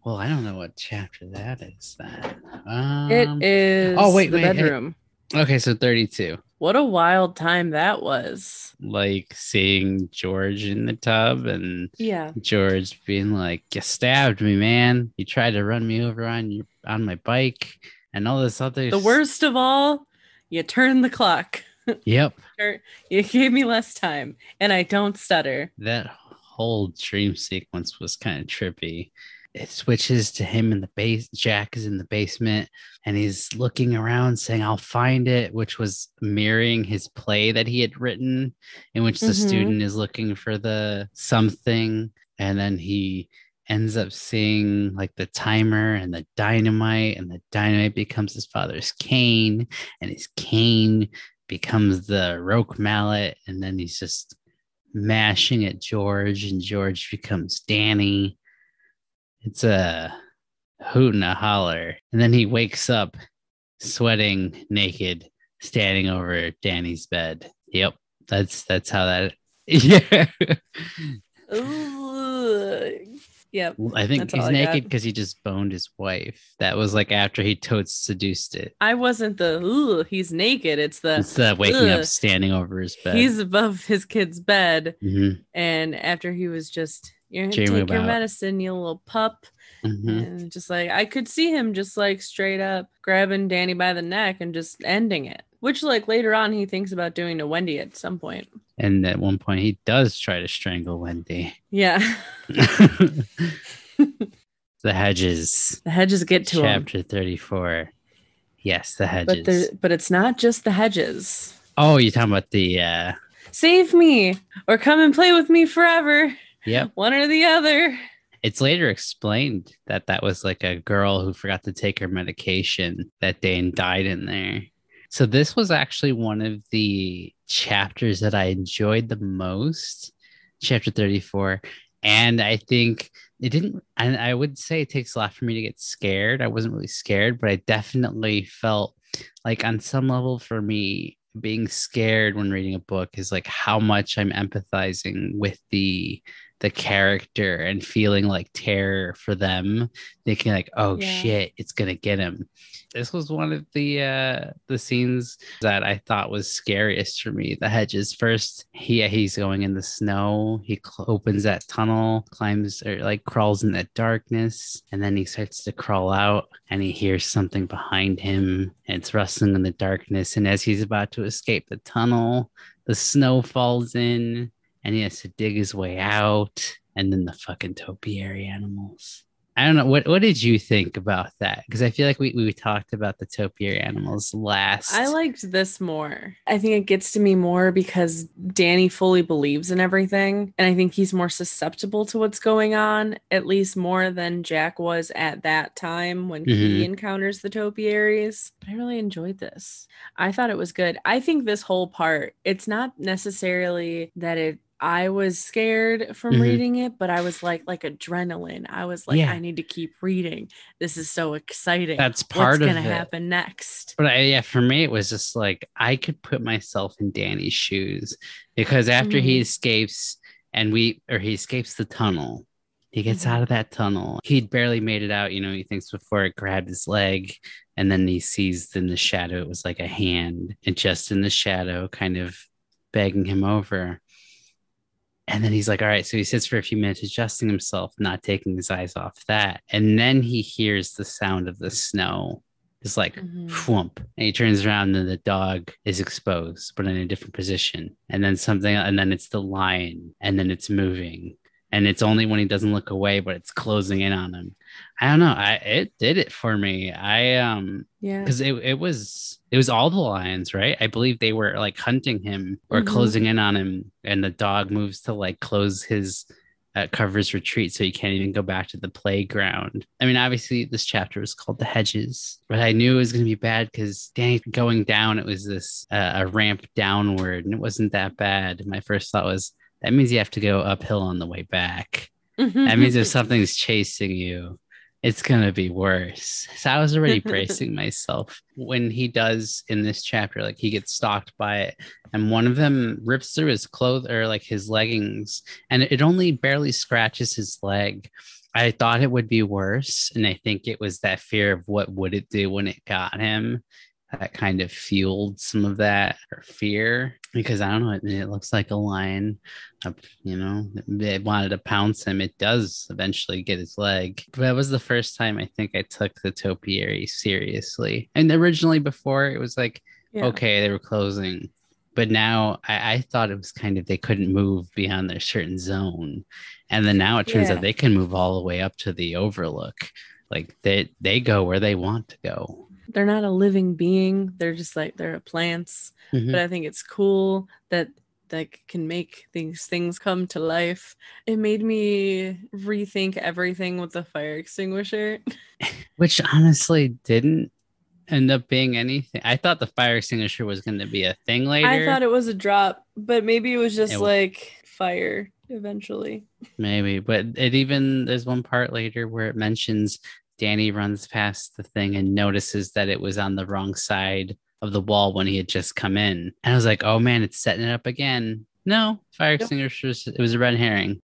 well, I don't know what chapter that is then. Um, It is oh, wait, the wait, hey. bedroom. Okay, so 32. What a wild time that was. Like seeing George in the tub and Yeah. George being like, You stabbed me, man. You tried to run me over on your on my bike and all this other The worst of all, you turn the clock. Yep. You gave me less time, and I don't stutter. that whole dream sequence was kind of trippy. It switches to him in the base. Jack is in the basement and he's looking around saying, I'll find it, which was mirroring his play that he had written, in which the Mhm. student is looking for the something. And then he ends up seeing like the timer and the dynamite, and the dynamite becomes his father's cane, and his cane becomes the roque mallet, and then he's just mashing at George, and George becomes Danny. It's a hoot and a holler. And then he wakes up sweating naked, standing over Danny's bed. Yep. That's that's how that yeah. Ugh. Yep. I think he's I naked because he just boned his wife. That was like after he totes seduced it. I wasn't the Ooh, he's naked. It's the It's the waking up standing over his bed. he's above his kid's bed. Mhm, And after he was just, you're gonna take your medicine, you little pup. mhm. And just like I could see him just like straight up grabbing Danny by the neck and just ending it. Which like later on he thinks about doing to Wendy at some point. And at one point he does try to strangle Wendy. Yeah. the hedges. the hedges get to him. chapter 34 yes the hedges But but it's not just the hedges. oh you're talking about the uh Save me or come and play with me forever. Yep. One or the other. it's later explained that that was like a girl who forgot to take her medication that day and died in there. So this was actually one of the chapters that i enjoyed the most chapter 34 and i think it didn't and i would say it takes a lot for me to get scared. I wasn't really scared but i definitely felt like on some level for me being scared when reading a book is like how much i'm empathizing with the the character and feeling like terror for them, thinking like, "Oh Yeah. shit, it's gonna get him." This was one of the uh the scenes that I thought was scariest for me. The hedges first. He he's going in the snow. He cl- opens that tunnel, climbs or like crawls in that darkness, and then he starts to crawl out, and he hears something behind him. And it's rustling in the darkness, and as he's about to escape the tunnel, the snow falls in and he has to dig his way out and then the fucking topiary animals i don't know what what did you think about that because i feel like we, we talked about the topiary animals last I liked this more. I think it gets to me more because Danny fully believes in everything. And I think he's more susceptible to what's going on, at least more than Jack was at that time when he mm-hmm. encounters the topiaries. But I really enjoyed this. I thought it was good. I think this whole part, it's not necessarily that it I was scared from Mhm. reading it, but I was like like adrenaline. I was like, Yeah. I need to keep reading. This is so exciting. that's part What's of gonna it happen next? but I, yeah for me it was just like i could put myself in danny's shoes because after he Mhm. escapes and we or he escapes the tunnel he gets Mhm. out of that tunnel he'd barely made it out you know he thinks before it grabbed his leg and then he sees in the shadow it was like a hand and just in the shadow kind of begging him over and then he's like all right. So he sits for a few minutes adjusting himself not taking his eyes off that. And then he hears the sound of the snow. Just like Mhm. whoomp and he turns around and the dog is exposed but in a different position. And then something and then it's the lion and then it's moving. And it's only when he doesn't look away but it's closing in on him i don't know. I it did it for me. I um Yeah. because it, it was it was all the lions right? I believe they were like hunting him or Mhm. closing in on him and the dog moves to like close his uh, covers retreat so he can't even go back to the playground. I mean obviously this chapter was called the hedges but i knew it was going to be bad because danny going down it was this uh, a ramp downward and it wasn't that bad. My first thought was that means you have to go uphill on the way back. That means if something's chasing you, it's gonna be worse. So I was already bracing myself when he does in this chapter, like he gets stalked by it, and one of them rips through his clothes or like his leggings, and it only barely scratches his leg. I thought it would be worse, and I think it was that fear of what would it do when it got him that kind of fueled some of that fear because I don't know, it, it looks like a lion up, you know, it wanted to pounce him. It does eventually get his leg. But that was the first time I think I took the topiary seriously. And originally, before it was like, Yeah. okay, they were closing. But now I, I thought it was kind of they couldn't move beyond their certain zone. And then now it turns Yeah. out they can move all the way up to the overlook. Like they they go where they want to go. They're not a living being. They're just like they're plants. Mhm. But I think it's cool that like can make these things come to life. It made me rethink everything with the fire extinguisher. Which honestly didn't end up being anything. I thought the fire extinguisher was going to be a thing later. I thought it was a drop, but maybe it was just It wa- like fire eventually. Maybe, but it even there's one part later where it mentions Danny runs past the thing and notices that it was on the wrong side of the wall when he had just come in. And I was like, oh man, it's setting it up again. No, fire extinguishers, it was a red herring.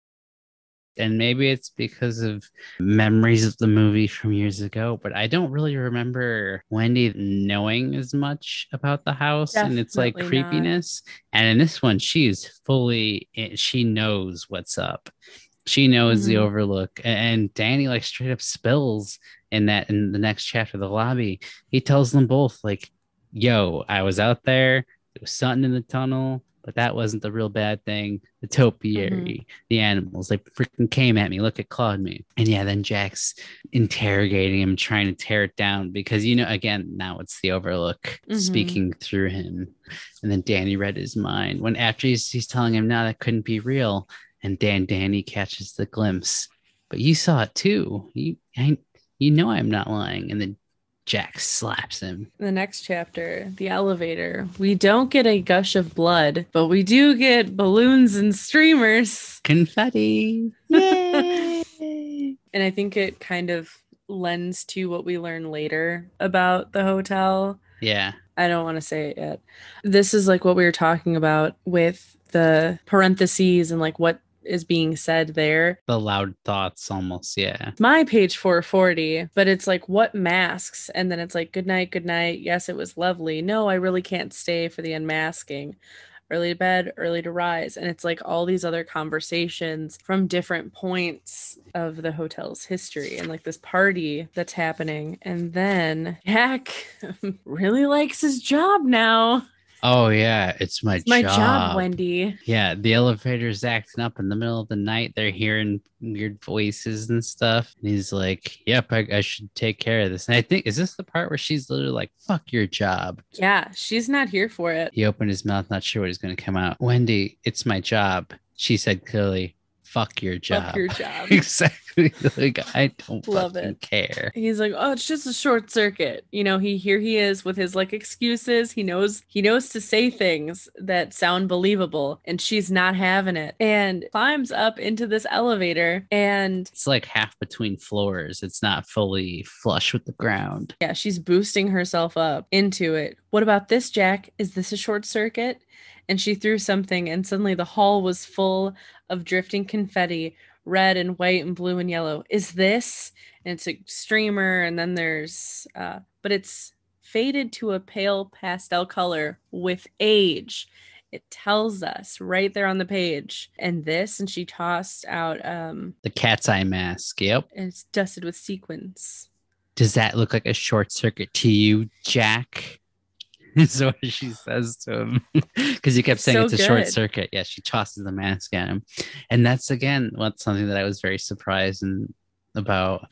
And maybe it's because of memories of the movie from years ago, but I don't really remember Wendy knowing as much about the house and its like Definitely not. creepiness. And in this one, she's fully, eh, she knows what's up. She knows the Mhm. overlook. And Danny like straight up spills in that in the next chapter, the lobby. He tells them both, like, yo, I was out there, there was something in the tunnel, but that wasn't the real bad thing. The topiary, the animals, they freaking came at me. Look, it clawed me. And yeah, then Jack's interrogating him, trying to tear it down because you know, again, now it's the overlook Mhm. speaking through him. And then Danny read his mind. When after he's, he's telling him, no, that couldn't be real. And Dan Danny catches the glimpse. But you saw it too. You I, you know I'm not lying. And then Jack slaps him. The next chapter, the elevator. We don't get a gush of blood, but we do get balloons and streamers. Confetti. Yay! And I think it kind of lends to what we learn later about the hotel. yeah. I don't want to say it yet. This is like what we were talking about with the parentheses and like what is being said there. The loud thoughts almost, yeah. My page 440, but it's like what masks and then it's like good night, good night. Yes, it was lovely. No, I really can't stay for the unmasking early to bed, early to rise. And it's like all these other conversations from different points of the hotel's history and like this party that's happening. And then Jack really likes his job now. Oh yeah, it's my It's my job. job, Wendy. Yeah, the elevator's acting up in the middle of the night. They're hearing weird voices and stuff. And he's like, "Yep, I, I should take care of this." And I think is this the part where she's literally like, "Fuck your job." Yeah, she's not here for it. He opened his mouth, not sure what what is going to come out. Wendy, it's my job. She said clearly, "Fuck your job." Fuck your job. exactly. Like I don't Love fucking it. care. He's like, oh, it's just a short circuit. You know, he here he is with his like excuses. He knows he knows to say things that sound believable, and she's not having it. And climbs up into this elevator, and It's like half between floors. It's not fully flush with the ground. yeah, she's boosting herself up into it. What about this, Jack? Is this a short circuit? And she threw something, and suddenly the hall was full of drifting confetti, red and white and blue and yellow. Is this? And it's a streamer, and then there's, uh, but it's faded to a pale pastel color with age. It tells us right there on the page. And this, and she tossed out, um, The cat's eye mask. Yep. and it's dusted with sequins. Does that look like a short circuit to you, Jack? Is what she says to him. Because he kept saying So it's a short circuit. Yeah, she tosses the mask at him. And that's again what's something that I was very surprised and about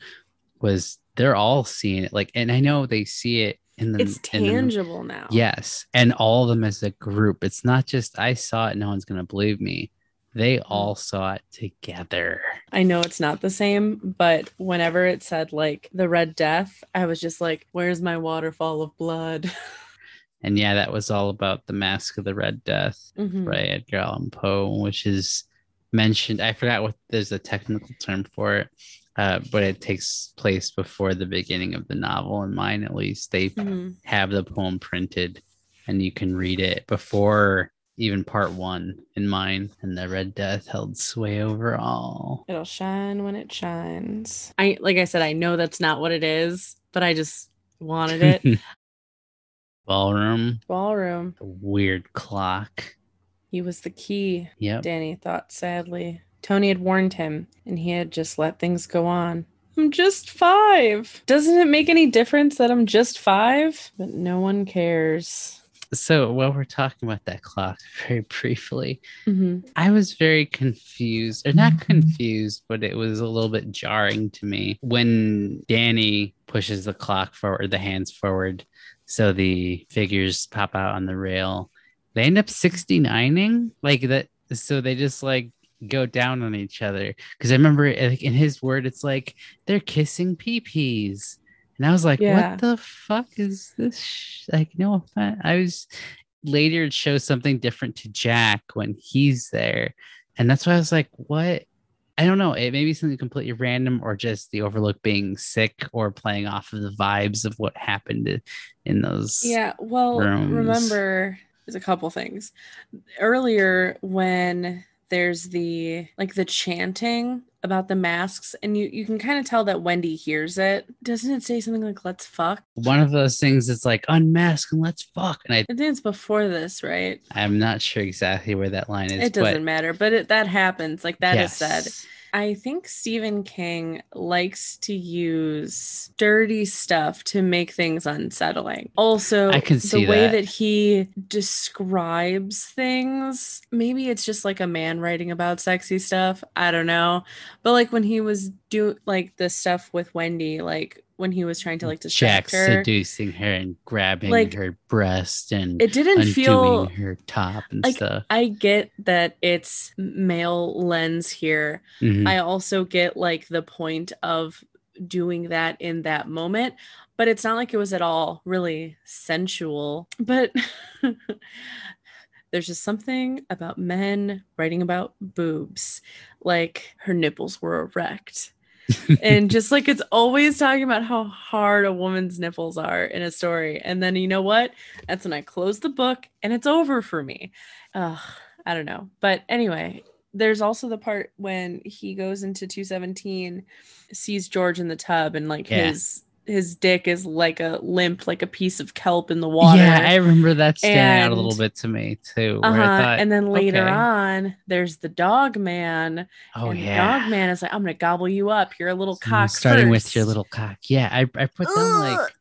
was they're all seeing it. Like, and I know they see it in the It's in the- tangible now. Yes. And all of them as a group. It's not just I saw it, no one's gonna believe me. They mm-hmm. all saw it together. I know it's not the same, but whenever it said like the Red Death, I was just like, where's my waterfall of blood? And yeah, that was all about the Mask of the Red Death. Mhm. by Edgar Allan Poe, which is mentioned. I forgot what there's a technical term for it, uh, but it takes place before the beginning of the novel. In mine, at least, they Mhm. have the poem printed, and you can read it before even part one. In mine, and the Red Death held sway over all. It'll shine when it shines. I like I said, I know that's not what it is, but I just wanted it. Ballroom, Ballroom. a weird clock. He was the key, Yep. Danny thought sadly. Tony had warned him, and he had just let things go on. I'm just five. Doesn't it make any difference that I'm just five? But no one cares. So while we're talking about that clock, very briefly, hmm I was very confused, or not confused, but it was a little bit jarring to me when Danny pushes the clock forward, the hands forward, so the figures pop out on the rail. They end up 69ing like that. So they just like go down on each other. Because I remember like, in his word, it's like they're kissing pee-pees. And I was like, Yeah. what the fuck is this? sh-" Like, no offense. I was later it shows something different to Jack when he's there. And that's why I was like, what? I don't know. It may be something completely random or just the Overlook being sick or playing off of the vibes of what happened in those. Yeah, well, rooms. remember there's a couple things. Earlier when there's the like the chanting about the masks and you you can kind of tell that Wendy hears it. Doesn't it say something like let's fuck? One of those things that's like unmask and let's fuck. And I, I think it's before this, right? I'm not sure exactly where that line is. It doesn't but matter, but it, that happens. Like that is said. I think Stephen King likes to use dirty stuff to make things unsettling. Also, I can see the way that. that he describes things, maybe it's just like a man writing about sexy stuff. I don't know. But like when he was do like the stuff with Wendy, like when he was trying to like Jack distract her, seducing her and grabbing Like, her breast and it didn't feel her top and like stuff. I get that it's male lens here. Mhm. I also get like the point of doing that in that moment, but it's not like it was at all really sensual. But there's just something about men writing about boobs, like her nipples were erect. And just like it's always talking about how hard a woman's nipples are in a story. And then you know what? That's when I close the book and it's over for me. Ugh, I don't know. But anyway, there's also the part when he goes into 217 sees george in the tub and like Yeah. his his dick is like a limp like a piece of kelp in the water Yeah, I remember that standing out a little bit to me too. Uh-huh. Thought, and then later okay. on there's the dog man oh and yeah, dog man is like i'm gonna gobble you up you're a little So cock starting with your little cock. Yeah, I, I put them like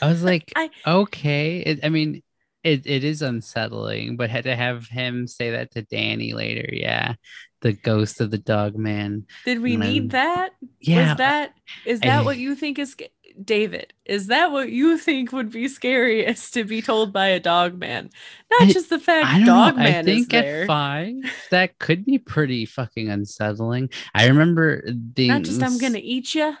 I was like, I- okay. It, I mean, it, it is unsettling, but had to have him say that to Danny later. Yeah, the ghost of the dog man. did we need that Yeah, was that is I- that what you think is david is that what you think would be scariest to be told by a dog man not I- just the I fact dog know. man I think is there at five, that could be pretty fucking unsettling. I remember the not just i'm gonna eat you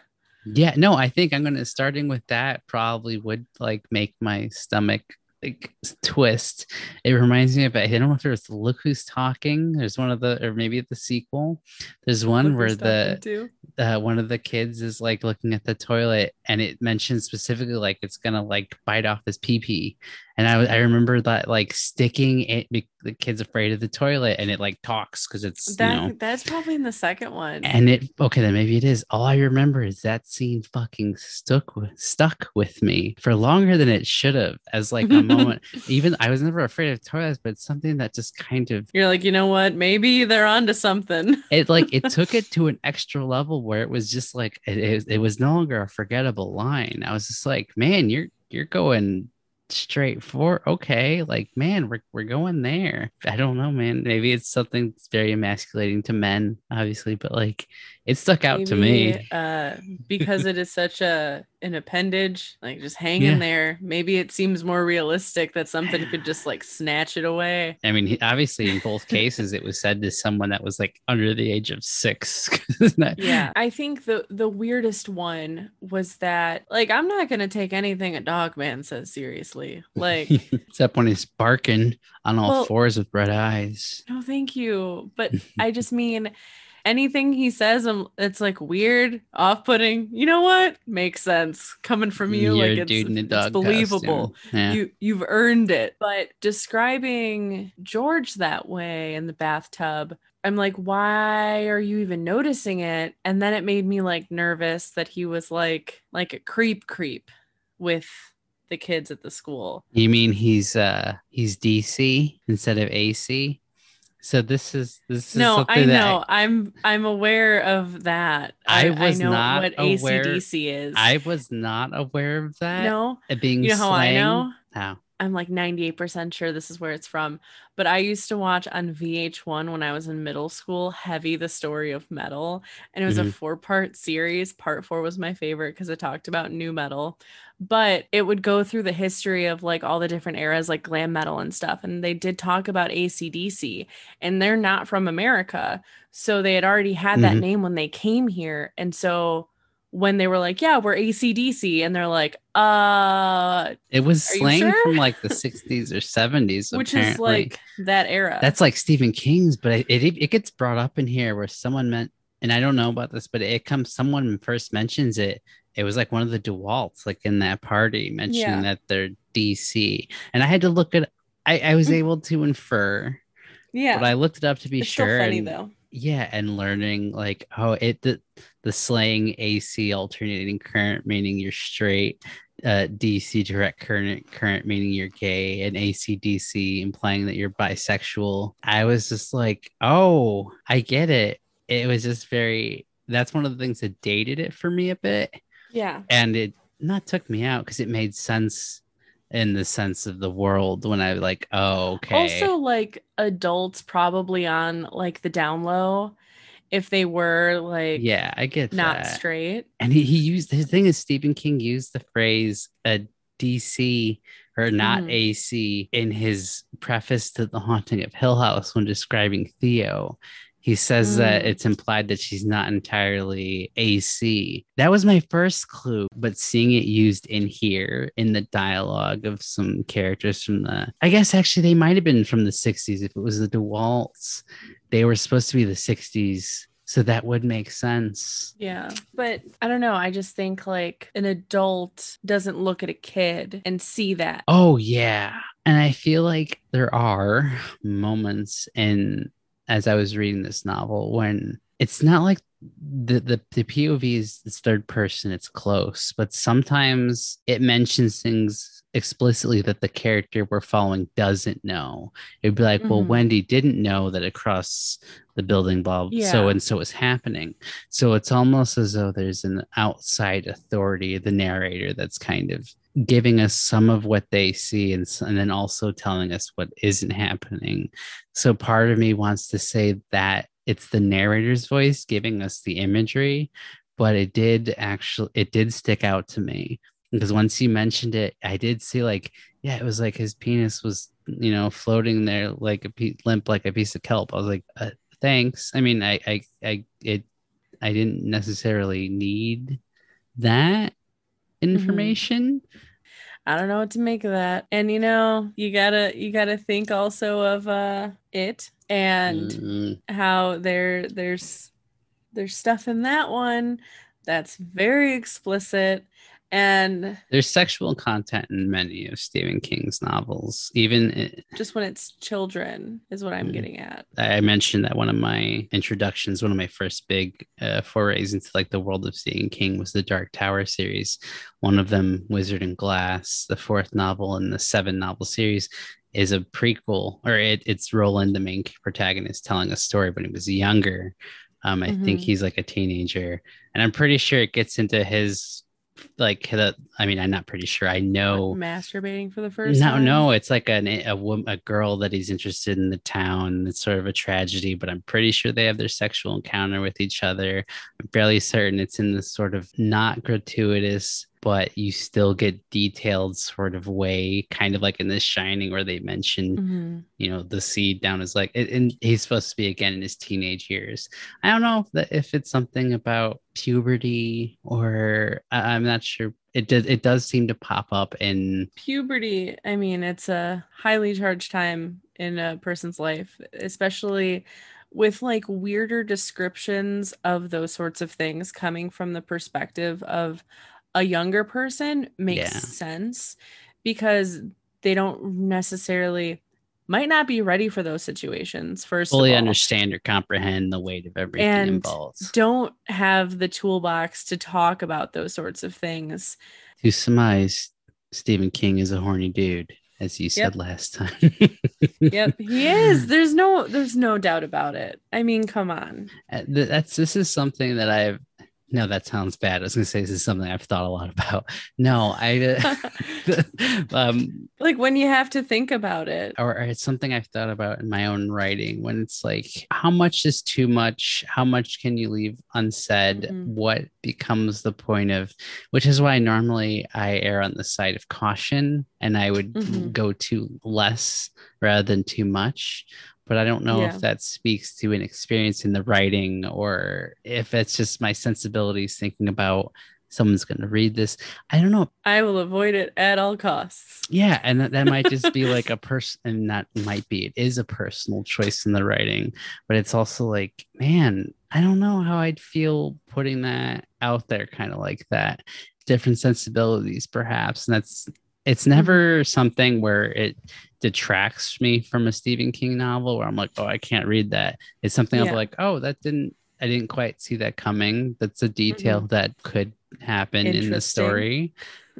Yeah, no, I think I'm gonna starting with that probably would like make my stomach like twist. It reminds me of I don't know if there's Look Who's Talking. There's one of the or maybe the sequel. There's one where the uh, one of the kids is like looking at the toilet and it mentions specifically like it's gonna like bite off his pee pee. And I, I remember that like sticking it, the kid's afraid of the toilet and it like talks because it's that you know. that's probably in the second one. And it okay then maybe it is. All i remember is that scene fucking stuck with stuck with me for longer than it should have as like a moment. Even i was never afraid of toilets but something that just kind of you're like you know what? Maybe they're onto something. It like it took it to an extra level where it was just like it, it, it was no longer a forgettable line. I was just like man you're you're going straight for okay like man we're, we're going there. I don't know man. Maybe it's something that's very emasculating to men obviously but like it stuck out to me uh because it is such a an appendage like just hanging Yeah. there maybe it seems more realistic that something could just like snatch it away I mean, obviously, in both cases, it was said to someone that was like under the age of six. That- yeah i think the the weirdest one was that like i'm not gonna take anything a dog man says seriously like Except when he's barking on all Well- fours with red eyes. no thank you but i just mean anything he says um, it's like weird off-putting. You know what? Makes sense. Coming from you You're like it's, dude in a it's believable. Yeah. you you've earned it. But describing george that way in the bathtub i'm like why are you even noticing it? And then it made me like nervous that he was like like a creep creep with the kids at the school. You mean he's uh he's DC instead of AC? So this is this is no i know i'm i'm aware of that I i, was know not what aware- acdc is I was not aware of that. no it being you know how i know How? I'm like 98% sure this is where it's from. But I used to watch on VH1 when I was in middle school, Heavy the Story of Metal. And it was a Mhm. four part series. Part four was my favorite because it talked about nu metal. But it would go through the history of like all the different eras, like glam metal and stuff. And they did talk about ACDC, and they're not from America. So they had already had that Mhm. name when they came here. And so when they were like, yeah, we're ACDC, and they're like, uh, It was slang sure? from like the 60s or 70s. which apparently. is like that era. That's like Stephen King's, but it, it it gets brought up in here where someone meant, and I don't know about this, but it comes someone first mentions it. It was like one of the Derwent's, like in that party, mentioning Yeah. that they're DC, and I had to look at. I I was Mm. able to infer, yeah. but I looked it up to be it's sure. funny and- though. yeah, and learning like oh, it the the slang AC alternating current meaning you're straight. Uh, DC direct current current meaning you're gay and ACDC implying that you're bisexual. I was just like, oh, I get it. It was just very that's one of the things that dated it for me a bit. Yeah. And it not took me out because it made sense in the sense of the world when I like, oh, okay. Also, like adults probably on like the down low, if they were like yeah, I get not that. straight. and he, he used his thing is Stephen King used the phrase a DC or not Mhm. AC in his preface to The Haunting of Hill House when describing Theo. He says that Mm. it's implied that she's not entirely AC. That was my first clue, but seeing it used in here in the dialogue of some characters from the, I guess actually they might have been from the 60s if it was the Derwent's. They were supposed to be the 60s. So that would make sense. Yeah. But I don't know. I just think like an adult doesn't look at a kid and see that. Oh yeah. And I feel like there are moments in as I was reading this novel when it's not like the, the the POV is it's third person, it's close, but sometimes it mentions things explicitly that the character we're following doesn't know. It'd be like, mm-hmm. well, Wendy didn't know that across the building, blah, yeah. so and so is happening. So it's almost as though there's an outside authority, the narrator, that's kind of giving us some of what they see and, and then also telling us what isn't happening. So part of me wants to say that it's the narrator's voice giving us the imagery but it did actually it did stick out to me because once you mentioned it i did see like yeah it was like his penis was you know floating there like a piece, limp like a piece of kelp i was like uh, thanks i mean i i i it i didn't necessarily need that mm-hmm. information mm-hmm. I don't know what to make of that. And you know, you gotta you gotta think also of uh it and mm-hmm. how there there's there's stuff in that one that's very explicit and there's sexual content in many of Stephen King's novels, even just when it's children, is what I'm mm. getting at. I mentioned that one of my introductions, one of my first big uh, forays into like the world of Stephen King was the Dark Tower series. One of them, Wizard and Glass, the fourth novel in the seven novel series, is a prequel, or it, it's Roland, the main protagonist, telling a story when he was younger. Um, I mm-hmm. think he's like a teenager, and I'm pretty sure it gets into his like the i mean i'm not pretty sure. I know masturbating for the first no time? no it's like an, a, a girl that he's interested in the town. It's sort of a tragedy but i'm pretty sure they have their sexual encounter with each other. I'm fairly certain it's in this sort of not gratuitous but you still get detailed sort of way, kind of like in this Shining, where they mention, mm-hmm. you know, the seed down is like, and he's supposed to be again in his teenage years. I don't know if, that, if it's something about puberty or I, I'm not sure. It does. It does seem to pop up in puberty. I mean, it's a highly charged time in a person's life, especially with like weirder descriptions of those sorts of things coming from the perspective of a younger person makes yeah. sense because they don't necessarily might not be ready for those situations first fully understand or comprehend the weight of everything and involved. don't have the toolbox to talk about those sorts of things. To surmise stephen king is a horny dude as you said yep. last time. Yep he is. There's no there's no doubt about it. I mean come on. Uh, that's this is something that i've no, that sounds bad. I was going to say this is something I've thought a lot about. No, I, uh, um, like when you have to think about it, or, or, it's something I've thought about in my own writing. When it's like, how much is too much? How much can you leave unsaid? Mm-hmm. What becomes the point of? Which is why normally I err on the side of caution, and I would mm-hmm. go to less rather than too much but I don't know yeah. if that speaks to an experience in the writing or if it's just my sensibilities thinking about someone's going to read this. I don't know. I will avoid it at all costs. Yeah. And that, that might just be like a person, and that might be, it is a personal choice in the writing, but it's also like, man, I don't know how I'd feel putting that out there, kind of like that. Different sensibilities, perhaps. And that's, it's never mm-hmm. something where it detracts me from a Stephen King novel where I'm like, oh, I can't read that. It's something yeah. I'm like, oh, that didn't, I didn't quite see that coming. That's a detail mm-hmm. that could happen in the story.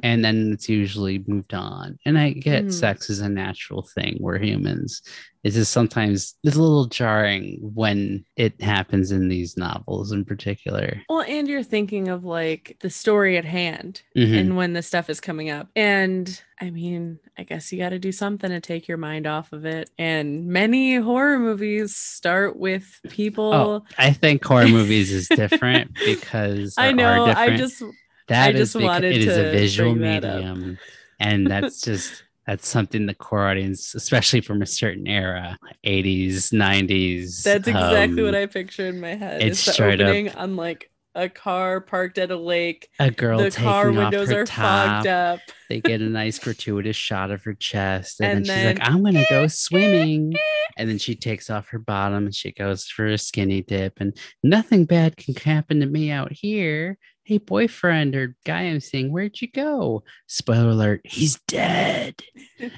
And then it's usually moved on. And I get mm-hmm. sex is a natural thing. We're humans. It's just sometimes it's a little jarring when it happens in these novels in particular. Well, and you're thinking of like the story at hand mm-hmm. and when the stuff is coming up. And I mean, I guess you got to do something to take your mind off of it. And many horror movies start with people. Oh, I think horror movies is different because I know. I just that I just is wanted it is a visual medium, and that's just that's something the core audience, especially from a certain era, 80s, 90s. That's exactly um, what I picture in my head. It's, it's the opening up, on like a car parked at a lake. A girl the car windows are top. fogged up. They get a nice gratuitous shot of her chest, and, and then, then, she's like, "I'm gonna go swimming," and then she takes off her bottom and she goes for a skinny dip, and nothing bad can happen to me out here hey boyfriend or guy i'm seeing where'd you go spoiler alert he's dead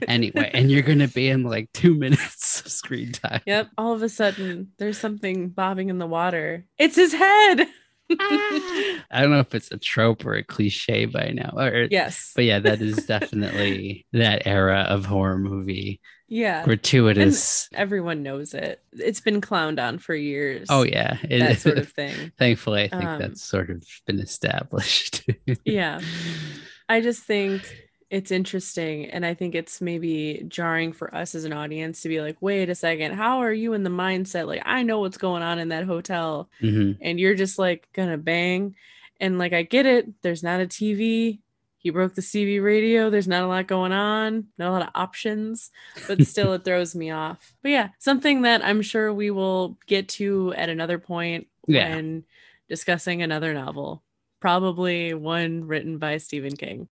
anyway and you're gonna be in like two minutes of screen time Yep. All of a sudden, there's something bobbing in the water. It's his head. I don't know if it's a trope or a cliche by now or yes. but yeah that is definitely that era of horror movie yeah. gratuitous Everyone knows it. It's been clowned on for years. oh yeah it- That sort of thing. thankfully i think Um, that's sort of been established Yeah. I just think it's interesting. And I think it's maybe jarring for us as an audience to be like, wait a second, how are you in the mindset? Like, I know what's going on in that hotel. Mhm. and you're just like gonna bang and like i get it there's not a tv he broke the cb radio there's not a lot going on not a lot of options but still it throws me off but yeah something that i'm sure we will get to at another point Yeah. when discussing another novel probably one written by stephen king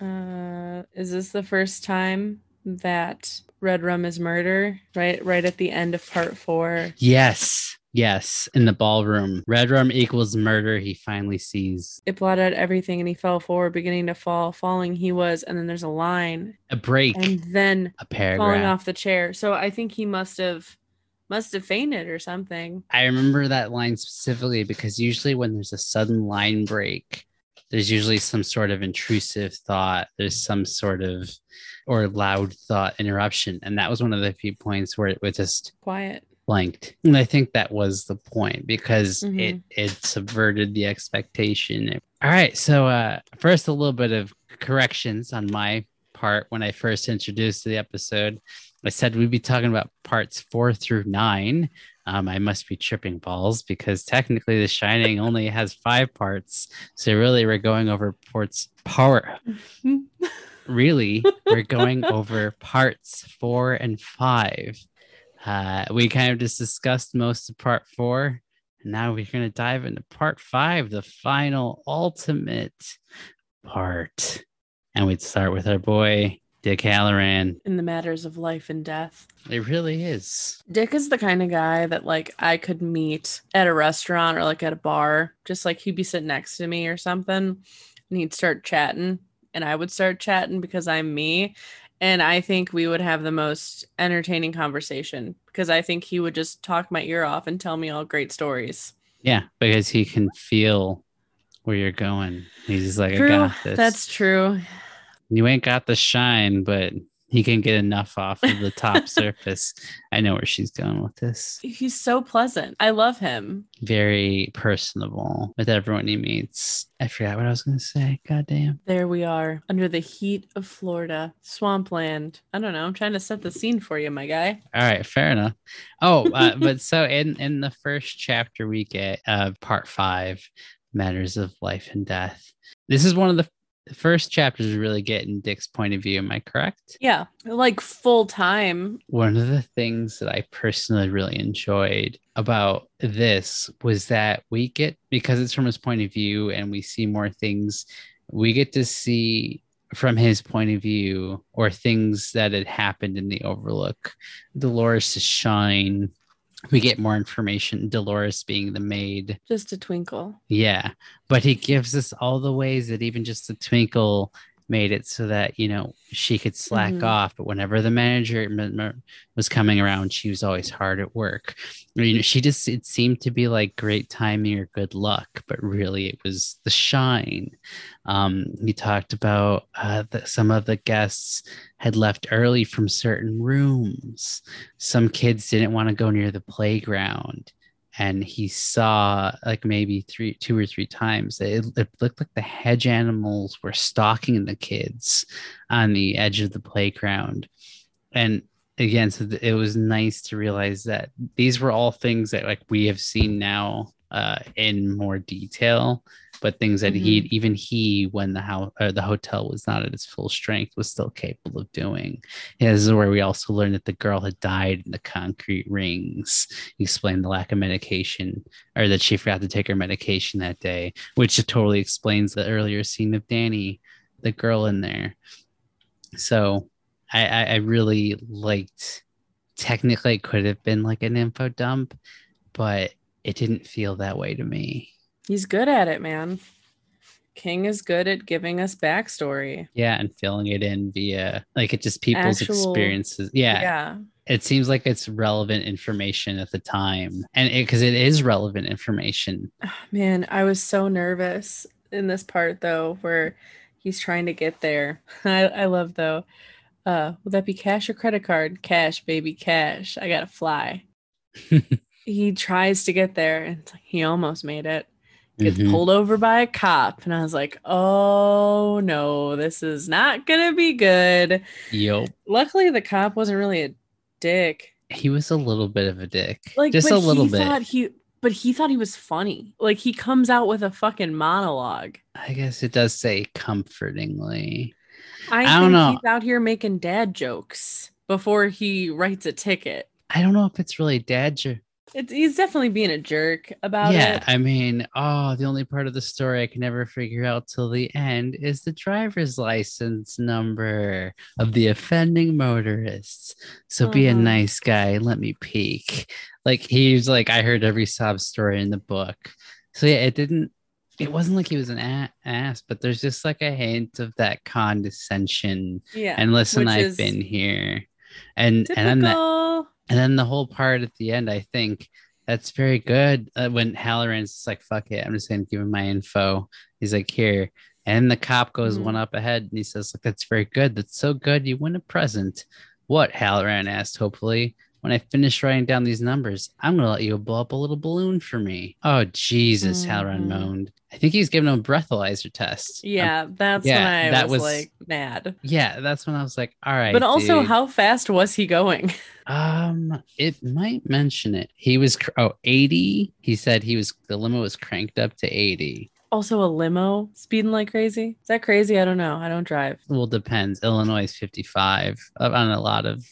uh is this the first time that red rum is murder right right at the end of part four. Yes, yes. In the ballroom, red rum equals murder. He finally sees it blotted out everything and he fell forward beginning to fall falling he was and then there's a line. A break, and then a paragraph. falling off the chair. So i think he must have must have fainted or something. I remember that line specifically because usually when there's a sudden line break, there's usually some sort of intrusive thought. There's some sort of or loud thought interruption, and that was one of the few points where it was just quiet blanked. And I think that was the point because Mhm. it it subverted the expectation. All right, so uh first a little bit of corrections on my part when I first introduced the episode. I said we'd be talking about parts four through nine. Um, I must be tripping balls because technically The Shining only has five parts. So really, we're going over parts part. Really, we're going over parts four and five. Uh, we kind of just discussed most of part four. And now we're going to dive into part five, the final, ultimate part. And we'd start with our boy, Dick Hallorann. in the matters of life and death It really is. dick is the kind of guy that like i could meet at a restaurant or like at a bar just like he'd be sitting next to me or something and he'd start chatting and i would start chatting because i'm me and i think we would have the most entertaining conversation because i think he would just talk my ear off and tell me all great stories Yeah, because he can feel where you're going. He's just like, I true got this. that's true you ain't got the shine, but he can get enough off of the top surface. I know where she's going with this. he's so pleasant i love him Very personable with everyone he meets. I forgot what I was gonna say. God damn. there we are under the heat of florida swampland i don't know i'm trying to set the scene for you my guy All right, fair enough. Oh, uh, but so in in the first chapter we get uh part five, matters of life and death. This is one of the first chapter is really getting Dick's point of view. Am I correct? Yeah, like full time. One of the things that I personally really enjoyed about this was that we get because it's from his point of view and we see more things, we get to see from his point of view or things that had happened in the overlook. Dolores' shine. We get more information, Dolores being the maid. Just a twinkle. Yeah, but he gives us all the ways that even just a twinkle made it so that you know she could slack Mhm. off. But whenever the manager was coming around, she was always hard at work. You know, she just it seemed to be like great timing or good luck, but really it was the shine. Um, he talked about uh, that some of the guests had left early from certain rooms. Some kids didn't want to go near the playground and he saw like maybe three two or three times it, it looked like the hedge animals were stalking the kids on the edge of the playground. And again so it was nice to realize that these were all things that like we have seen now uh in more detail but things that he mm-hmm. even he when the house or the hotel was not at its full strength was still capable of doing this is where we also learned that the girl had died in the concrete rings he explained the lack of medication or that she forgot to take her medication that day, which totally explains the earlier scene of Danny, the girl in there. So I, I, I really liked technically it could have been like an info dump, but it didn't feel that way to me. He's good at it, man. King is good at giving us backstory. Yeah, and filling it in via like it just people's Actual- experiences. Yeah, Yeah. it seems like it's relevant information at the time, and because it, is relevant information. Man, I was so nervous in this part though, where he's trying to get there. I, I love though. Uh, would that be cash or credit card? Cash, baby, cash. I gotta fly. he tries to get there, and he almost made it. Gets Mhm. pulled over by a cop, and I was like, "Oh no, this is not gonna be good." yep Luckily, the cop wasn't really a dick. He was a little bit of a dick, Like, just a little he bit. Thought he, but he thought he was funny. Like he comes out with a fucking monologue. I guess it does say comfortingly. I, I don't think know. he's out here making dad jokes before he writes a ticket. I don't know if it's really dad joke. It's he's definitely being a jerk about yeah, it. Yeah, I mean, oh, the only part of the story I can never figure out till the end is the driver's license number of the offending motorists. So be a Uh-huh. nice guy. Let me peek. Like he's like, I heard every sob story in the book. So yeah, it didn't. It wasn't like he was an a- ass, but there's just like a hint of that condescension. yeah. And listen, I've is been here, and typical. and then that and then the whole part at the end, I think that's very good. Uh, when Hallorann's just like, fuck it, I'm just going to give him my info. He's like, here. And the cop goes Mhm. one up ahead and he says, look, that's very good. That's so good. You win a present. What? Hallorann asked, hopefully. When I finish writing down these numbers, I'm going to let you blow up a little balloon for me. Oh, Jesus, Hallorann Mhm. moaned. I think he's giving him a breathalyzer test. Um, yeah, that's yeah, when I that was, was- like mad. yeah, that's when I was like, all right. But also, dude. how fast was he going? Um, it might mention it. He was oh 80. He said he was the limo was cranked up to 80. Also, a limo speeding like crazy. Is that crazy? I don't know. I don't drive. Well, depends. Illinois is 55 uh, on a lot of,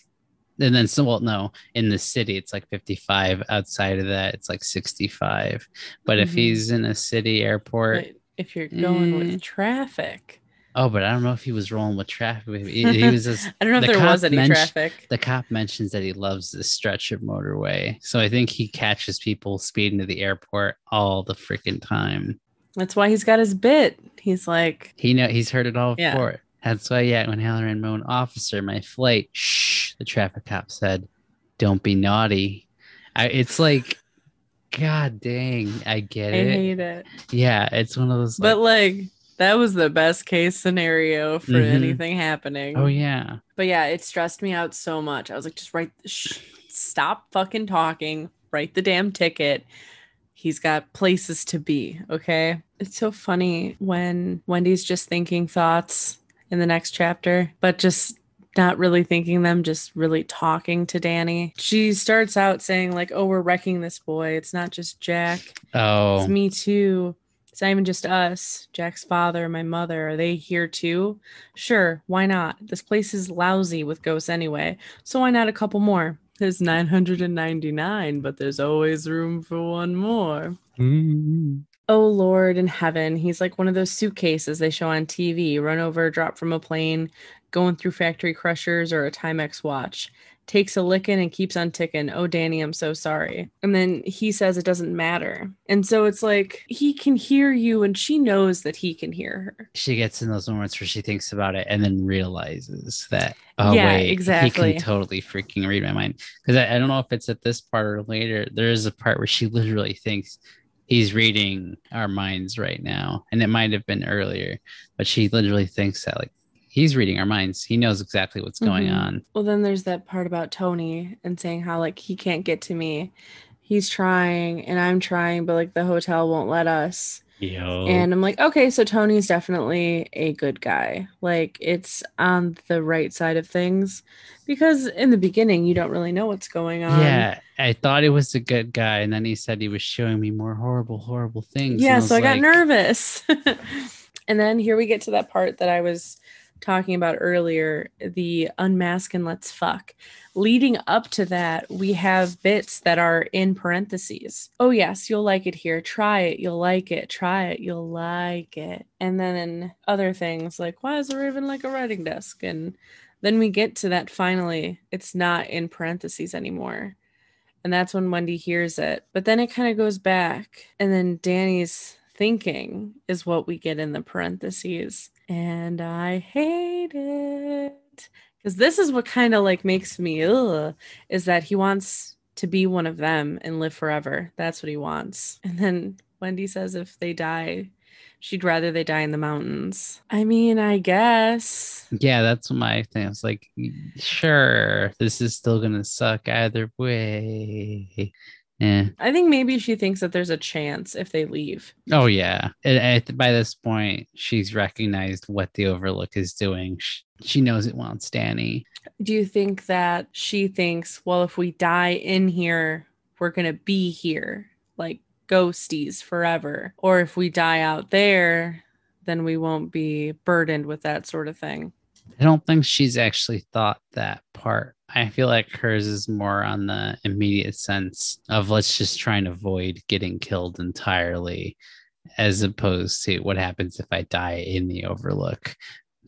and then so well, no, in the city it's like 55. Outside of that, it's like 65. But if Mhm. he's in a city airport, But if you're going Eh. with traffic, oh, but I don't know if he was rolling with traffic. He, he was just. I don't know if there was any mentioned- traffic. The cop mentions that he loves this stretch of motorway, so I think he catches people speeding to the airport all the freaking time. That's why he's got his bit. He's like, He know he's heard it all Yeah. before. That's why, yeah, when Hallorann moaned, officer, my flight, shh, the traffic cop said, don't be naughty. I, it's like, God dang, I get I it. hate it. Yeah, it's one of those. But like, like, that was the best case scenario for Mhm. anything happening. oh yeah, But yeah, it stressed me out so much. I was like, just write, shh, stop fucking talking, write the damn ticket. He's got places to be. Okay. It's so funny when Wendy's just thinking thoughts in the next chapter, but just not really thinking them, just really talking to Danny. She starts out saying, like, oh, we're wrecking this boy. It's not just Jack. Oh. It's me too. It's not even just us. Jack's father, my mother, are they here too? Sure, why not? This place is lousy with ghosts anyway, so why not a couple more? There's 999, but there's always room for one more. Mm. Oh Lord in heaven, he's like one of those suitcases they show on TV, run over, drop from a plane, going through factory crushers or a Timex watch. Takes a licking and keeps on ticking. Oh, Danny, I'm so sorry. And then he says it doesn't matter. And so it's like he can hear you and she knows that he can hear her. she gets in those moments where she thinks about it and then realizes that oh Yeah, wait he exactly. can totally freaking read my mind because I, I don't know if it's at this part or later there is a part where she literally thinks he's reading our minds right now and it might have been earlier but she literally thinks that like he's reading our minds he knows exactly what's going Mhm. on Well, then there's that part about Tony and saying how like he can't get to me. He's trying and I'm trying, but like the hotel won't let us. Yo. And I'm like, okay, so Tony's definitely a good guy. Like it's on the right side of things because in the beginning you don't really know what's going on. yeah i thought it was a good guy and then he said he was showing me more horrible horrible things and Yeah, so I was got nervous. and then here we get to that part that I was talking about earlier, the unmask and let's fuck. Leading up to that, we have bits that are in parentheses. Oh yes, you'll like it here. Try it, you'll like it. Try it, you'll like it. And then other things like why is the raven like a writing desk? And then we get to that finally, it's not in parentheses anymore. And that's when Wendy hears it. But then it kind of goes back. And then Danny's thinking is what we get in the parentheses. And I hate it. Because this is what kind of like makes me ugh, is that he wants to be one of them and live forever. That's what he wants. And then Wendy says if they die, she'd rather they die in the mountains. I mean, I guess. Yeah, that's my thing. It's like, sure, this is still gonna suck either way. Yeah. I think maybe she thinks that there's a chance if they leave. Oh yeah. And at, by this point, she's recognized what the Overlook is doing. She, she knows it wants Danny. Do you think that she thinks, well, if we die in here, we're gonna be here, like ghosties forever, or if we die out there, then we won't be burdened with that sort of thing? I don't think she's actually thought that part. I feel like hers is more on the immediate sense of let's just try and avoid getting killed entirely, as opposed to what happens if I die in the Overlook.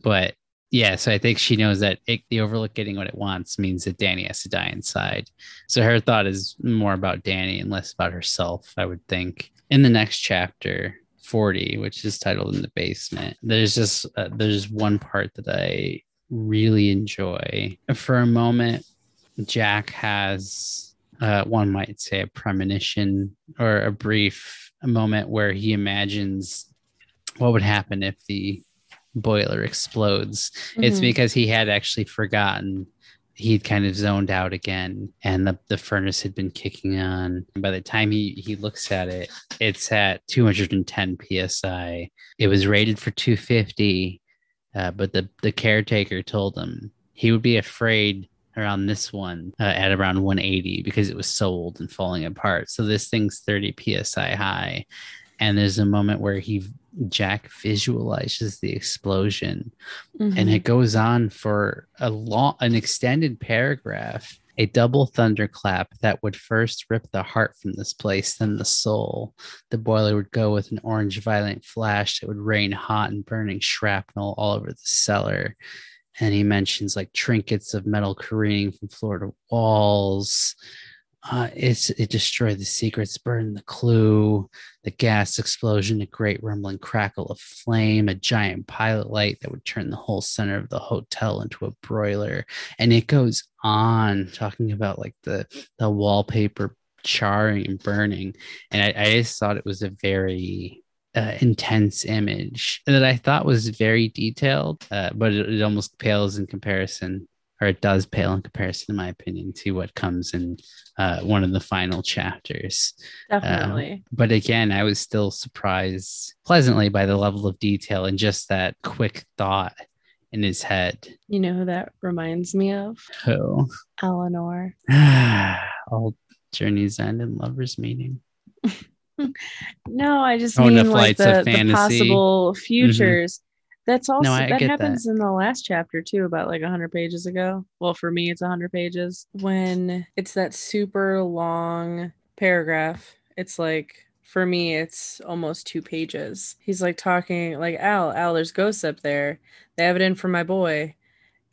But yeah, so I think she knows that it, the Overlook getting what it wants means that Danny has to die inside. So her thought is more about Danny and less about herself, I would think. In the next chapter, 40, which is titled In the Basement, there's just uh, there's one part that I really enjoy. For a moment, Jack has, uh, one might say, a premonition or a brief moment where he imagines what would happen if the boiler explodes. Mm-hmm. It's because he had actually forgotten. He'd kind of zoned out again, and the, the furnace had been kicking on. And by the time he, he looks at it, it's at 210 psi. It was rated for 250 uh, but the the caretaker told him he would be afraid around this one uh, at around 180 because it was so old and falling apart. So this thing's 30 psi high, and there's a moment where he Jack visualizes the explosion, mm-hmm. and it goes on for a long, an extended paragraph a double thunderclap that would first rip the heart from this place, then the soul. The boiler would go with an orange violent flash that would rain hot and burning shrapnel all over the cellar. And he mentions like trinkets of metal careening from floor to walls, uh, it's it destroyed the secrets, burned the clue, the gas explosion, a great rumbling crackle of flame, a giant pilot light that would turn the whole center of the hotel into a broiler, and it goes on talking about like the the wallpaper charring and burning, and I, I just thought it was a very uh, intense image that I thought was very detailed, uh, but it, it almost pales in comparison or it does pale in comparison, in my opinion, to what comes in uh, one of the final chapters. Definitely. Um, but again, I was still surprised pleasantly by the level of detail and just that quick thought in his head. You know who that reminds me of? Who? Eleanor. All journeys end in lovers meeting. no, I just oh, mean the like the, the, possible mm-hmm. futures. Mm-hmm that's also no, that happens that. in the last chapter too, about like hundred pages ago. Well, for me, it's hundred pages. When it's that super long paragraph, it's like for me, it's almost two pages. He's like talking like Al, Al, there's ghosts up there. They have it in for my boy.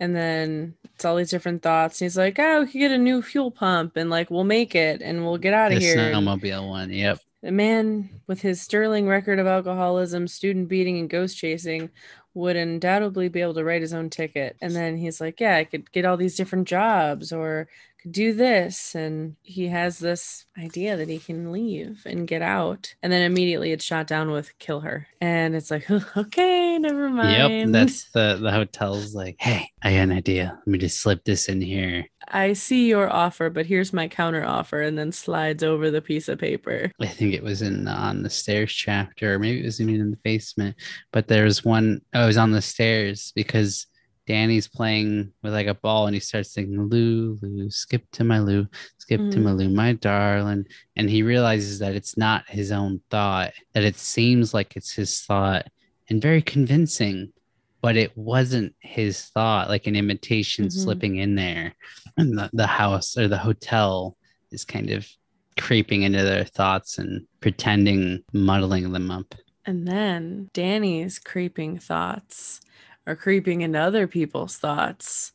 And then it's all these different thoughts. And he's like, Oh, we could get a new fuel pump and like we'll make it and we'll get out of here. Snowmobile one, yep. A man with his sterling record of alcoholism, student beating, and ghost chasing would undoubtedly be able to write his own ticket. And then he's like, Yeah, I could get all these different jobs or do this. And he has this idea that he can leave and get out. And then immediately it's shot down with kill her. And it's like, okay, never mind. Yep. That's the the hotel's like, hey, I got an idea. Let me just slip this in here. I see your offer, but here's my counter offer, and then slides over the piece of paper. I think it was in on the stairs chapter, or maybe it was even in the basement. But there was one. Oh, it was on the stairs because Danny's playing with like a ball, and he starts singing "Lou, Lou, skip to my Lou, skip mm. to my Lou, my darling," and he realizes that it's not his own thought; that it seems like it's his thought, and very convincing but it wasn't his thought, like an imitation mm-hmm. slipping in there. And the, the house or the hotel is kind of creeping into their thoughts and pretending, muddling them up. And then Danny's creeping thoughts are creeping into other people's thoughts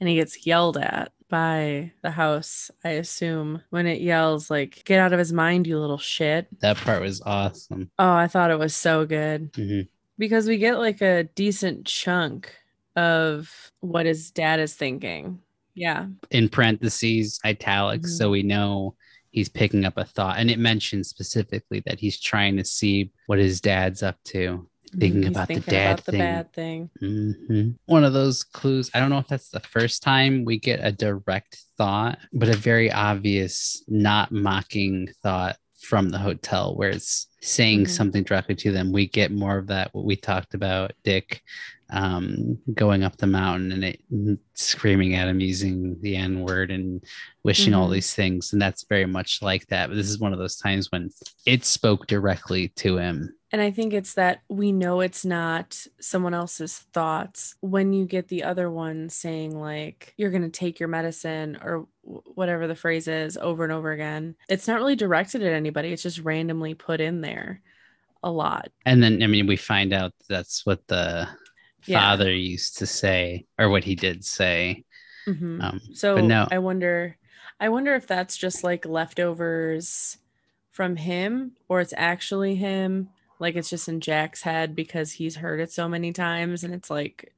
and he gets yelled at. by the house, I assume, when it yells, like, get out of his mind, you little shit. That part was awesome. Oh, I thought it was so good Mhm. because we get like a decent chunk of what his dad is thinking. Yeah. In parentheses, italics, Mhm. so we know he's picking up a thought. And it mentions specifically that he's trying to see what his dad's up to. Thinking He's about the dad about the thing. bad thing. Mhm. One of those clues. I don't know if that's the first time we get a direct thought, but a very obvious, not mocking thought from the hotel where it's saying Mhm. something directly to them. We get more of that, what we talked about, Dick um, going up the mountain and it screaming at him using the N word and wishing all Mhm. these things. And that's very much like that. But this is one of those times when it spoke directly to him. And I think it's that we know it's not someone else's thoughts when you get the other one saying, like, you're going to take your medicine or whatever the phrase is over and over again. It's not really directed at anybody, it's just randomly put in there a lot. And then, I mean, we find out that's what the Yeah. father used to say, or what he did say. Mhm. Um, So no, I wonder, I wonder if that's just like leftovers from him or it's actually him. Like it's just in Jack's head because he's heard it so many times and it's like,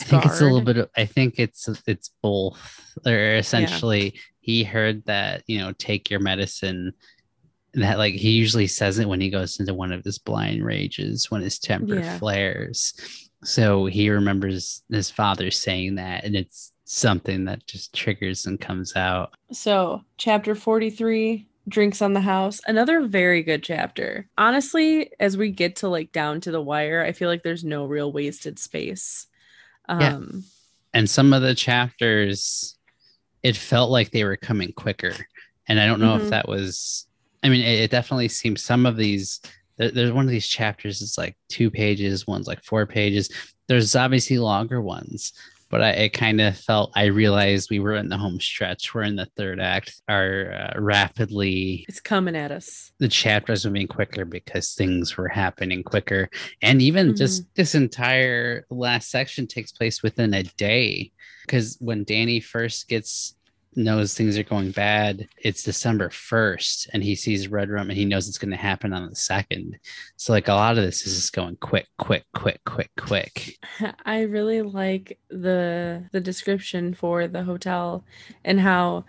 I think it's a little bit of, I think it's, it's both, or essentially he heard that, you know, take your medicine. That like he usually says it when he goes into one of his blind rages when his temper Yeah. flares. So he remembers his father saying that, and it's something that just triggers and comes out. So, chapter 43 Drinks on the House. Another very good chapter. Honestly, as we get to like down to the wire, I feel like there's no real wasted space. Yeah. Um, and some of the chapters it felt like they were coming quicker and i don't know Mhm. if that was i mean it, it definitely seems some of these there, there's one of these chapters it's like two pages one's like four pages there's obviously longer ones but I, it kind of felt i realized we were in the home stretch. We're in the third act. Are uh, rapidly it's coming at us. the chapters were being quicker because things were happening quicker. And even just this entire last section takes place within a day. Because when danny first gets knows things are going bad it's december 1st and he sees red rum and he knows it's going to happen on the second so like a lot of this is just going quick quick quick quick quick I really like the the description for the hotel and how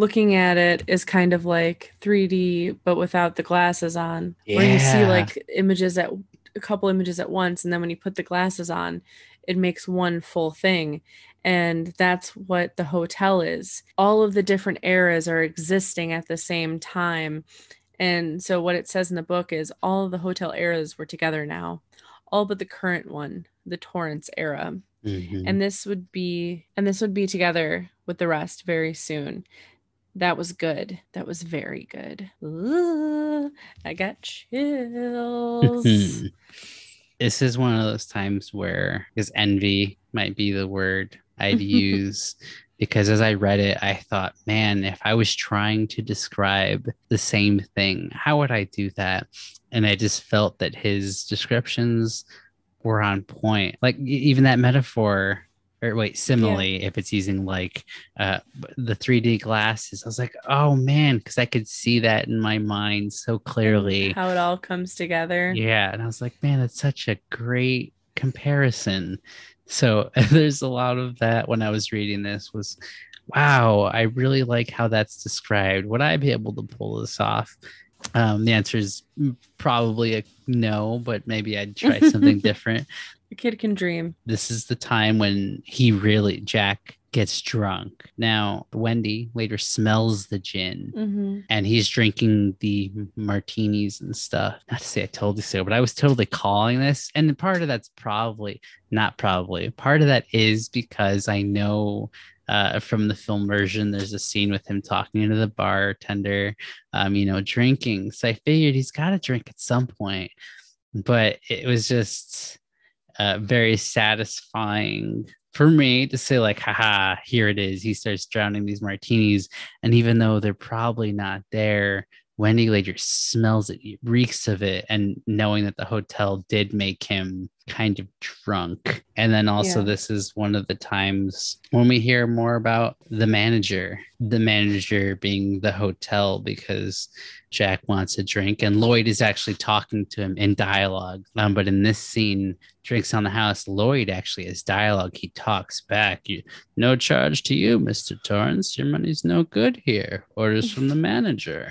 looking at it is kind of like 3D but without the glasses on. Where you see like images at a couple images at once and then when you put the glasses on, it makes one full thing. And that's what the hotel is. All of the different eras are existing at the same time. And so what it says in the book is all of the hotel eras were together now, all but the current one, the Torrance era. Mhm. And this would be and this would be together with the rest very soon. That was good. That was very good. Ooh, I got chills. this is one of those times where because envy might be the word I'd use because as I read it, I thought, man, if I was trying to describe the same thing, how would I do that? And I just felt that his descriptions were on point. Like even that metaphor, or wait, simile, if it's using like uh, the 3D glasses, I was like, oh man, because I could see that in my mind so clearly. How it all comes together. Yeah, and I was like, man, that's such a great comparison. So there's a lot of that when I was reading this was wow, I really like how that's described. Would I be able to pull this off? Um, the answer is probably a no, but maybe I'd try something different. The kid can dream. This is the time when he really Jack gets drunk. Now, Wendy later smells the gin hmm and he's drinking the martinis and stuff. Not to say I told you so, but I was totally calling this. And part of that's probably not probably part of that is because I know uh, from the film version, there's a scene with him talking to the bartender, um, you know, drinking. So I figured he's got to drink at some point, but it was just uh, very satisfying for me to say like haha here it is he starts drowning these martinis and even though they're probably not there wendy later smells it reeks of it and knowing that the hotel did make him kind of drunk. And then also, Yeah. this is one of the times when we hear more about the manager, the manager being the hotel because Jack wants a drink and Lloyd is actually talking to him in dialogue. Um, but in this scene, drinks on the house, Lloyd actually has dialogue. He talks back. You, no charge to you, Mr. Torrance. Your money's no good here. Orders from the manager.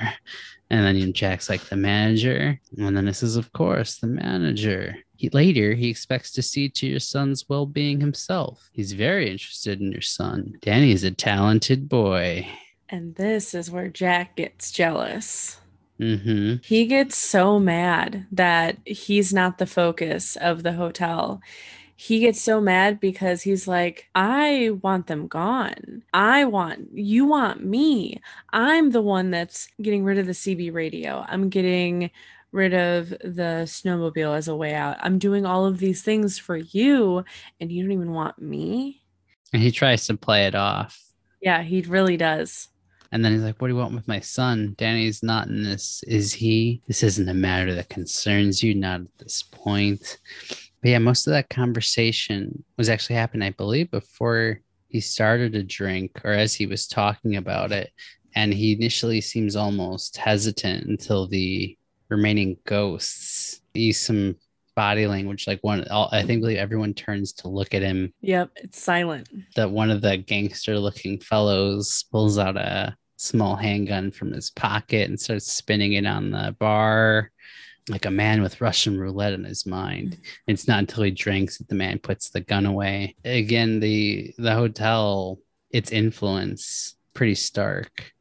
And then Jack's like the manager. And then this is, of course, the manager. He, later, he expects to see to your son's well being himself. He's very interested in your son. Danny is a talented boy. And this is where Jack gets jealous. hmm He gets so mad that he's not the focus of the hotel. He gets so mad because he's like, I want them gone. I want, you want me. I'm the one that's getting rid of the CB radio. I'm getting rid of the snowmobile as a way out. I'm doing all of these things for you, and you don't even want me. And he tries to play it off. Yeah, he really does. And then he's like, What do you want with my son? Danny's not in this, is he? This isn't a matter that concerns you, not at this point. But yeah, most of that conversation was actually happening, I believe, before he started to drink or as he was talking about it. And he initially seems almost hesitant until the remaining ghosts use some body language. Like one, I think believe everyone turns to look at him Yep, it's silent. that one of the gangster looking fellows pulls out a small handgun from his pocket and starts spinning it on the bar like a man with Russian roulette in his mind. Mm-hmm. It's not until he drinks that the man puts the gun away. Again, the the hotel, its influence pretty stark.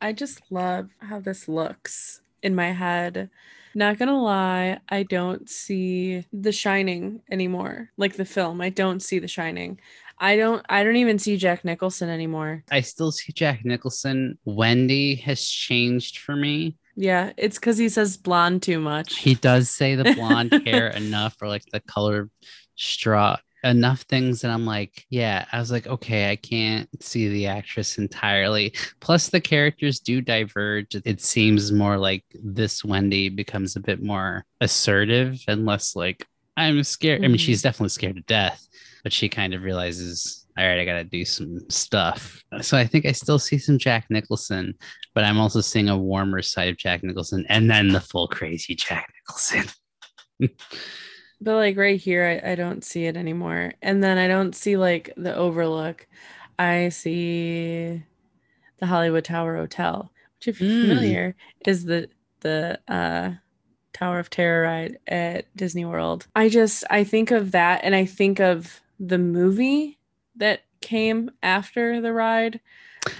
I just love how this looks in my head. Not gonna lie, I don't see The Shining anymore. Like the film, I don't see The Shining. I don't I don't even see Jack Nicholson anymore. I still see Jack Nicholson. Wendy has changed for me. Yeah, it's because he says blonde too much. He does say the blonde hair enough or like the color straw enough things that I'm like, yeah, I was like, okay, I can't see the actress entirely. Plus, the characters do diverge. It seems more like this Wendy becomes a bit more assertive and less like, I'm scared. I mean, Mhm. she's definitely scared to death, but she kind of realizes, all right, I got to do some stuff. So I think I still see some Jack Nicholson, but I'm also seeing a warmer side of Jack Nicholson and then the full crazy Jack Nicholson. But like right here, I, I don't see it anymore. And then I don't see like the overlook. I see the Hollywood Tower Hotel, which if you're Mm. familiar, is the the uh Tower of Terror ride at Disney World. I just I think of that and I think of the movie that came after the ride.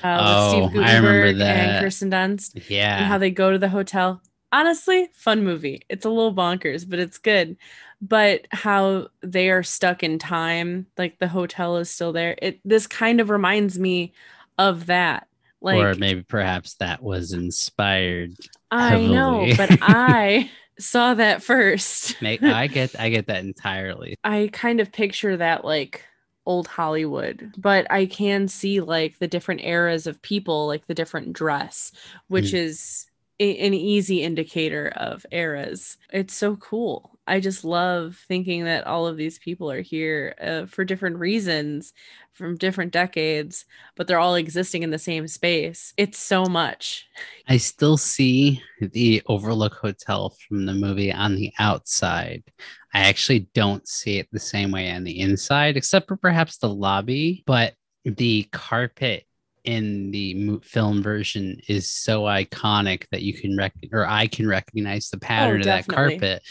Uh, Oh, with Steve I remember that. and Kirsten Dunst Yeah. and how they go to the hotel. Honestly, fun movie. It's a little bonkers, but it's good. But how they are stuck in time, like the hotel is still there. It this kind of reminds me of that. Like or maybe perhaps that was inspired. I know, but I saw that first. I get I get that entirely. I kind of picture that like old Hollywood, but I can see like the different eras of people, like the different dress, which Mm. is a- an easy indicator of eras. It's so cool. I just love thinking that all of these people are here uh, for different reasons from different decades, but they're all existing in the same space. It's so much. I still see the Overlook Hotel from the movie on the outside. I actually don't see it the same way on the inside, except for perhaps the lobby. But the carpet in the film version is so iconic that you can rec- or I can recognize the pattern of that carpet.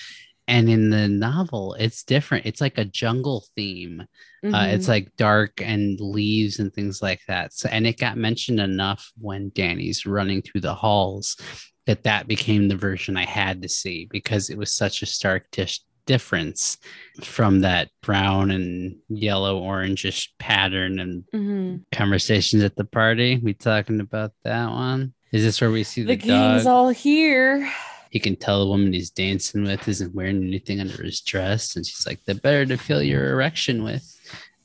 And in the novel, it's different. It's like a jungle theme. Uh, Mhm. it's like dark and leaves and things like that. So, and it got mentioned enough when Danny's running through the halls that that became the version I had to see because it was such a stark dish difference from that brown and yellow orangish pattern and Mhm. conversations at the party. We talking about that one? Is this where we see the the, dog? king's all here. he can tell the woman he's dancing with isn't wearing anything under his dress, and she's like, "The better to feel your erection with."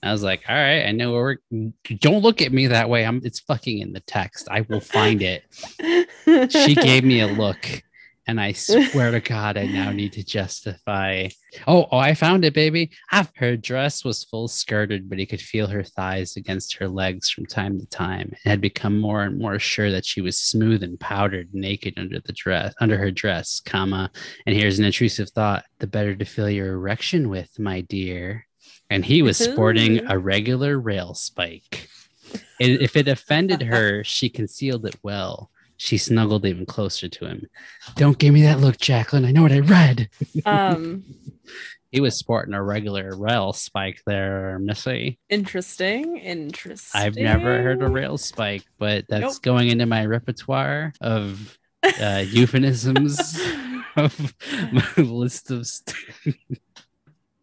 I was like, "All right, I know where we're." Don't look at me that way. I'm. It's fucking in the text. I will find it. She gave me a look, and I swear to God, I now need to justify. Oh, oh, I found it, baby. Ah, her dress was full skirted, but he could feel her thighs against her legs from time to time, and had become more and more sure that she was smooth and powdered, naked under the dress, under her dress, comma. And here's an intrusive thought: the better to fill your erection with, my dear. And he was sporting a regular rail spike. If it offended her, she concealed it well she snuggled even closer to him. Don't give me that look, Jacklyn. I know what I read. Um, he was sporting a regular rail spike there, Missy. Interesting. Interesting. I've never heard a rail spike, but that's nope. going into my repertoire of uh, euphemisms of my list of st-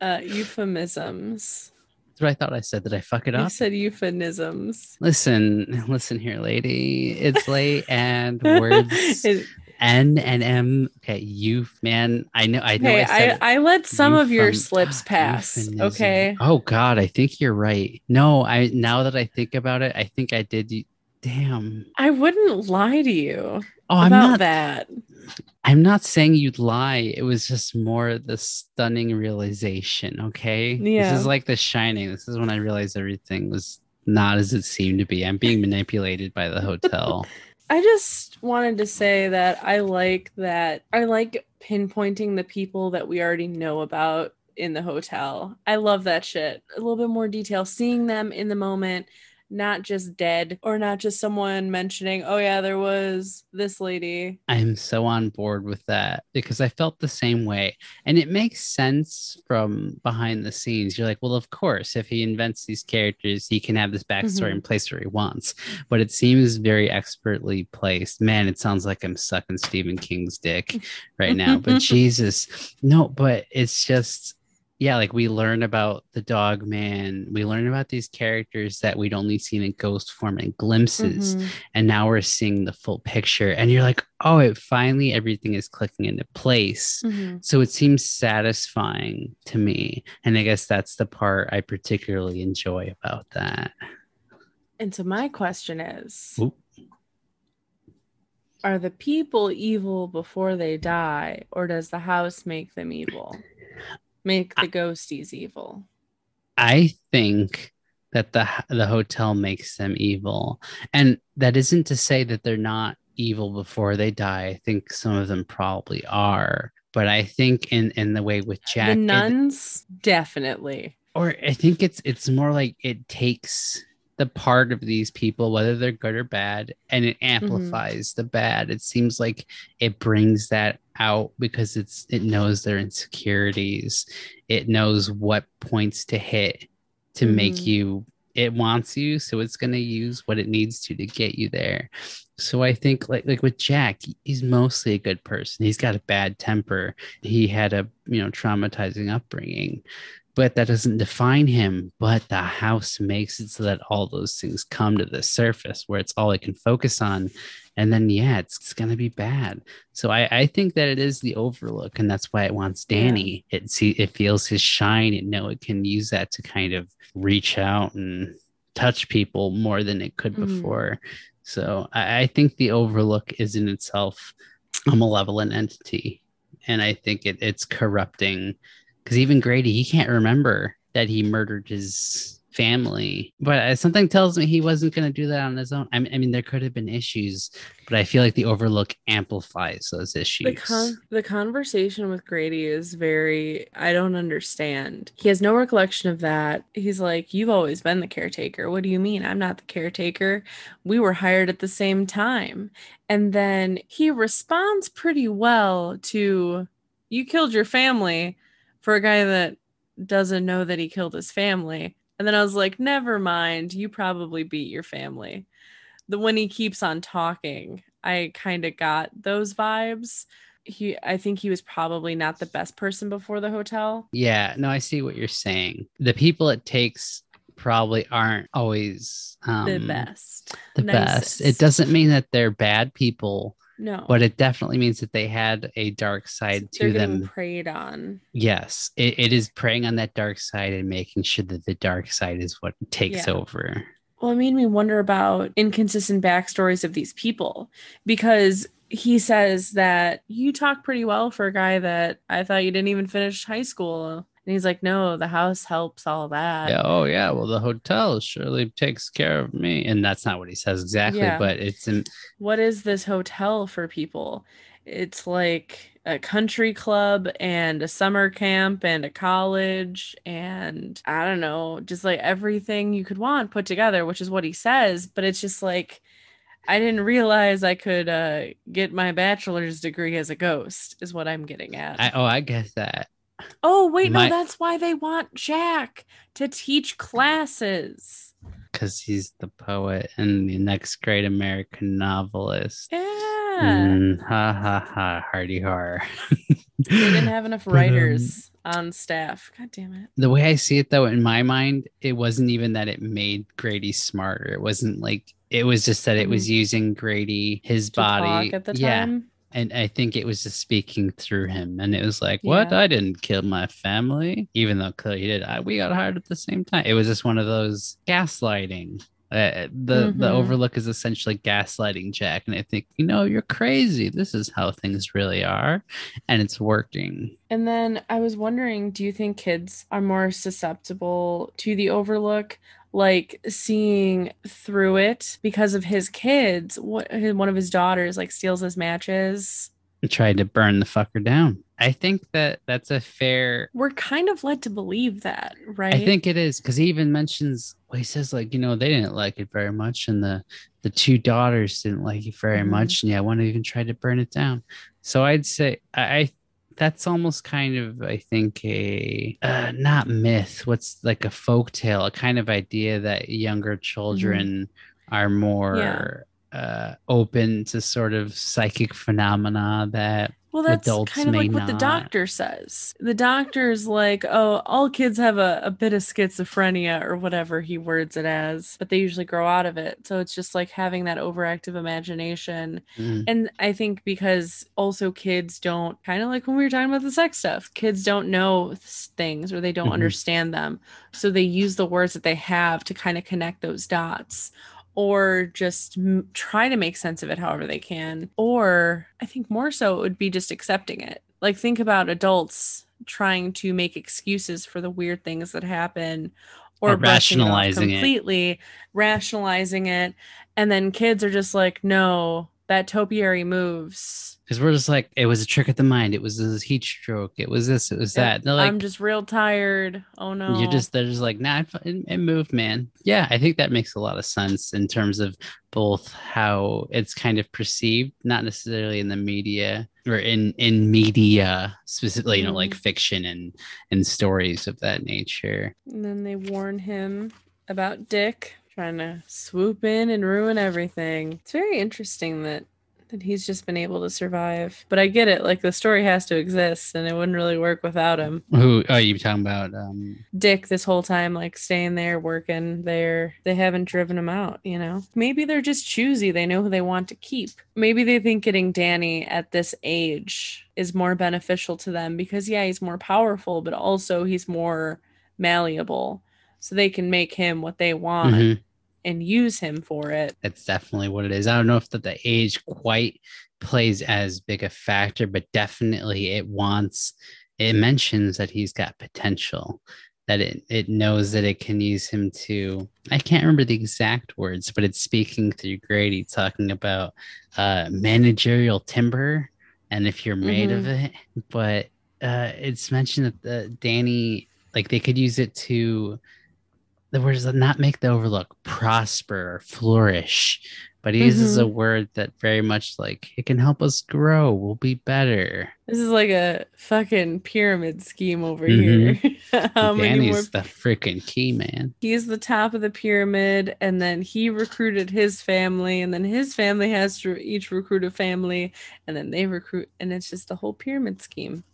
uh, euphemisms. That's what I thought I said. Did I fuck it up? You said euphemisms. Listen, listen here, lady. It's late and words N and M. Okay, you man. I know. I know. Hey, I, I, I, let some of your slips pass. Euphemism. Okay. Oh God, I think you're right. No, I now that I think about it, I think I did. Damn. I wouldn't lie to you. Oh, I'm not that. I'm not saying you'd lie. It was just more the stunning realization. Okay. Yeah. This is like the shining. This is when I realized everything was not as it seemed to be. I'm being manipulated by the hotel. I just wanted to say that I like that. I like pinpointing the people that we already know about in the hotel. I love that shit. A little bit more detail, seeing them in the moment not just dead or not just someone mentioning, oh, yeah, there was this lady. I'm so on board with that because I felt the same way. And it makes sense from behind the scenes. You're like, well, of course, if he invents these characters, he can have this backstory mm-hmm. in place where he wants. But it seems very expertly placed. Man, it sounds like I'm sucking Stephen King's dick right now. but Jesus, no, but it's just yeah, like we learn about the dog man. We learn about these characters that we'd only seen in ghost form and glimpses. Mm-hmm. And now we're seeing the full picture. And you're like, oh, it finally everything is clicking into place. Mm-hmm. So it seems satisfying to me. And I guess that's the part I particularly enjoy about that. And so my question is Oop. Are the people evil before they die, or does the house make them evil? Make the ghosties evil? I think that the the hotel makes them evil, and that isn't to say that they're not evil before they die. I think some of them probably are, but I think in in the way with Jack, the nuns it, definitely. Or I think it's it's more like it takes the part of these people, whether they're good or bad, and it mm-hmm. amplifies mm-hmm. the bad. It seems like it brings that out because it's it knows their insecurities. It knows what points to hit to mm-hmm. make you it wants you, so it's gonna use what it needs to to get you there. So I think like like with Jack, he's mostly a good person. He's got a bad temper. He had a you know traumatizing upbringing but that doesn't define him. But the house makes it so that all those things come to the surface where it's all it can focus on. And then, yeah, it's, it's going to be bad. So I, I think that it is the overlook, and that's why it wants Danny. It see it feels his shine, and know it can use that to kind of reach out and touch people more than it could mm-hmm. before. So I, I think the overlook is in itself a malevolent entity, and I think it, it's corrupting because even Grady, he can't remember that he murdered his family. But uh, something tells me he wasn't going to do that on his own. I mean, I mean, there could have been issues, but I feel like the overlook amplifies those issues. The, con- the conversation with Grady is very, I don't understand. He has no recollection of that. He's like, You've always been the caretaker. What do you mean? I'm not the caretaker. We were hired at the same time. And then he responds pretty well to, You killed your family for a guy that doesn't know that he killed his family. And then I was like, never mind, you probably beat your family. The when he keeps on talking, I kind of got those vibes. He I think he was probably not the best person before the hotel. Yeah, no, I see what you're saying. The people it takes probably aren't always um, the best. The Nicest. best. It doesn't mean that they're bad people no. But it definitely means that they had a dark side They're to them. preyed on. Yes. It, it is preying on that dark side and making sure that the dark side is what takes yeah. over. Well, it made me wonder about inconsistent backstories of these people because he says that you talk pretty well for a guy that I thought you didn't even finish high school. And he's like, no, the house helps all that. Yeah. Oh, yeah. Well, the hotel surely takes care of me. And that's not what he says exactly, Yeah. but it's in, What is this hotel for people? It's like a country club and a summer camp and a college and I don't know, just like everything you could want put together, which is what he says. But it's just like, I didn't realize I could uh, get my bachelor's degree as a ghost, is what I'm getting at. I, oh, I guess that. Oh, wait, My- no, that's why they want Jack to teach classes. Because he's the poet and the next great American novelist. Yeah. Mm, ha ha ha, hardy har. They didn't have enough um, writers on staff. God damn it. the way I see it though, in my mind, it wasn't even that it made Grady smarter. It wasn't like it was just that it was using Grady, his Mm-hmm. To body. at the yeah. And I think it was just speaking through him. And it was like, what? Yeah. I didn't kill my family. Even though clearly he did. I, we got hired at the same time. It was just one of those gaslighting. Uh, the the Mhm. overlook is essentially gaslighting Jack, and I think you know you're crazy. This is how things really are, and it's working. And then I was wondering, do you think kids are more susceptible to the overlook? Like seeing through it because of his kids. What one of his daughters like steals his matches. and tried to burn the fucker down. I think that that's a fair. We're kind of led to believe that, right? I think it is because he even mentions. Well, he says like you know they didn't like it very much, and the the two daughters didn't like it very Mhm. much, and yeah, one even tried to burn it down. So I'd say I. That's almost kind of I think a uh, not myth. What's like a folk tale, a kind of idea that younger children are more uh, open to sort of psychic phenomena that Well, that's kind of like what the doctor says. The doctor's like, oh, all kids have a, a bit of schizophrenia or whatever he words it as, but they usually grow out of it. So it's just like having that overactive imagination. mm, And I think because also kids don't, kind of like when we were talking about the sex stuff, kids don't know things or they don't Mhm. understand them. So they use the words that they have to kind of connect those dots or just m- try to make sense of it however they can. Or I think more so it would be just accepting it. Like think about adults trying to make excuses for the weird things that happen or, Or it rationalizing it. completely, rationalizing it. And then kids are just like, no, that topiary moves. because we're just like it was a trick of the mind. It was a heat stroke. It was this. It was that. Like I'm just real tired. Oh no. you're just they're just like nah it, it moved man yeah i think that makes a lot of sense in terms of both how it's kind of perceived not necessarily in the media or in in media specifically you know like Mhm. fiction and and stories of that nature And then they warn him about Dick trying to swoop in and ruin everything. It's very interesting that that he's just been able to survive. But I get it, like the story has to exist and it wouldn't really work without him. who are you talking about um Dick this whole time like staying there working there. They haven't driven him out, you know. Maybe they're just choosy. They know who they want to keep. Maybe they think getting Danny at this age is more beneficial to them because yeah, he's more powerful, but also he's more malleable. So they can make him what they want mhm. and use him for it. that's definitely what it is i don't know if that the age quite plays as big a factor but definitely it wants it mentions that he's got potential that it, it knows that it can use him to i can't remember the exact words but it's speaking through grady talking about uh managerial timber and if you're made of it but uh it's mentioned that the danny like they could use it to the word that not make the overlook prosper or flourish. But he uses a word that very much like it can help us grow. We'll be better. This is like a fucking pyramid scheme over Mhm. here. How many more danny's the freaking key man. He's the top of the pyramid and then he recruited his family and then his family has to each recruit a family and then they recruit and it's just a whole pyramid scheme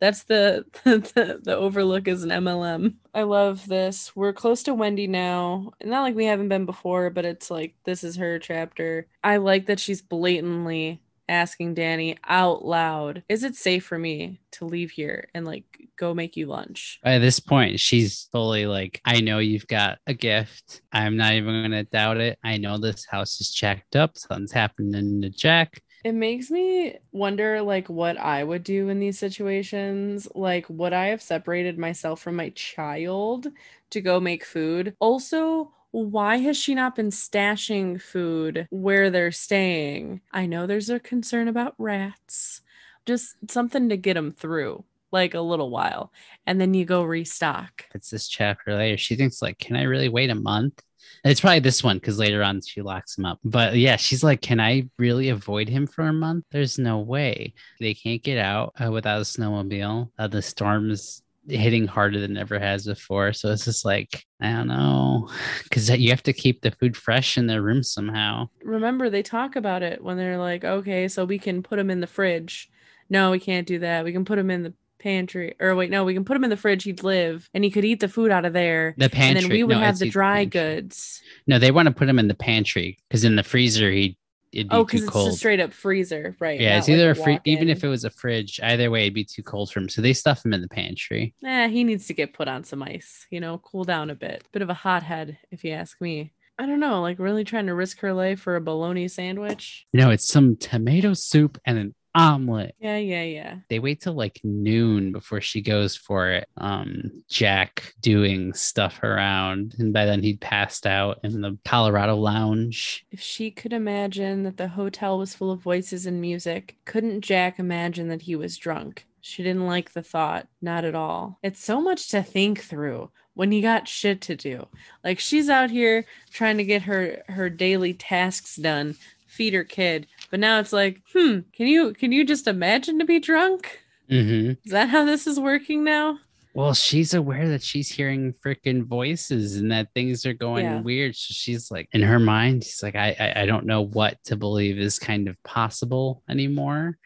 that's the the, the overlook is an mlm i love this we're close to wendy now not like we haven't been before but it's like this is her chapter i like that she's blatantly asking danny out loud is it safe for me to leave here and like go make you lunch By this point, she's fully like, I know you've got a gift. I'm not even going to doubt it. I know this house is checked up. Something's happening to Jack. It makes me wonder like what I would do in these situations. Like would I have separated myself from my child to go make food? Also, why has she not been stashing food where they're staying? I know there's a concern about rats. Just something to get them through like a little while and then you go restock. It's this chapter later. She thinks like, can I really wait a month? It's probably this one because later on she locks him up. But yeah, she's like, can I really avoid him for a month? There's no way. They can't get out uh, without a snowmobile. Uh, the storm's hitting harder than ever has before. So it's just like, I don't know, because you have to keep the food fresh in their room somehow. Remember, they talk about it when they're like, okay, so we can put them in the fridge. No, we can't do that. We can put them in the pantry or wait no we can put him in the fridge he'd live and he could eat the food out of there the pantry and then we would no, have the the dry pantry. goods No, they want to put him in the pantry because in the freezer he it'd be oh too because it's cold. a straight up freezer right yeah, it's like either a free, even if it was a fridge, either way it'd be too cold for him. So they stuff him in the pantry. eh, he needs to get put on some ice you know cool down a bit bit of a hothead if you ask me i don't know like really trying to risk her life for a bologna sandwich You know, it's some tomato soup and an omelet. yeah yeah yeah They wait till like noon before she goes for it. Um, Jack doing stuff around, and by then he'd passed out in the Colorado lounge. If she could imagine that the hotel was full of voices and music, couldn't Jack imagine that he was drunk? She didn't like the thought, not at all. It's so much to think through when you got shit to do. Like she's out here trying to get her her daily tasks done, feed her kid, but now it's like, hmm, can you can you just imagine to be drunk? Mm-hmm. Is that how this is working now? Well, she's aware that she's hearing freaking voices and that things are going Yeah. weird. So she's like, in her mind, she's like, I, I, I don't know what to believe is kind of possible anymore.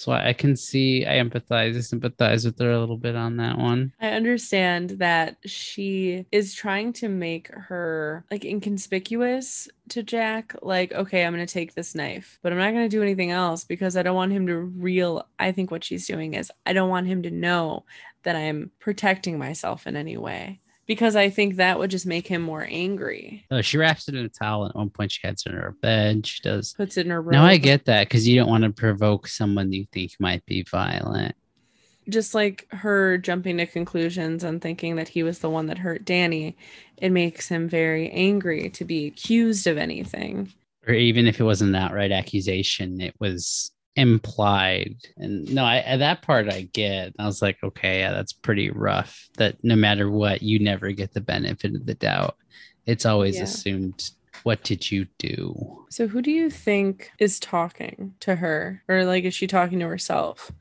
So I, can see, I empathize, I sympathize with her a little bit on that one. I understand that she is trying to make her like inconspicuous to Jack. Like, okay, I'm going to take this knife, but I'm not going to do anything else because I don't want him to real. I think what she's doing is I don't want him to know that I'm protecting myself in any way because I think that would just make him more angry. Oh, she wraps it in a towel. and At one point, she has it in her bed. She does. Puts it in her room. No, I get that because you don't want to provoke someone you think might be violent. just like her jumping to conclusions and thinking that he was the one that hurt Danny, it makes him very angry to be accused of anything. or even if it wasn't an outright accusation, it was implied. And no, I, that part I get. I was like, okay, yeah, that's pretty rough. That no matter what, you never get the benefit of the doubt. It's always Yeah. assumed, what did you do? So, who do you think is talking to her? Or, like, is she talking to herself?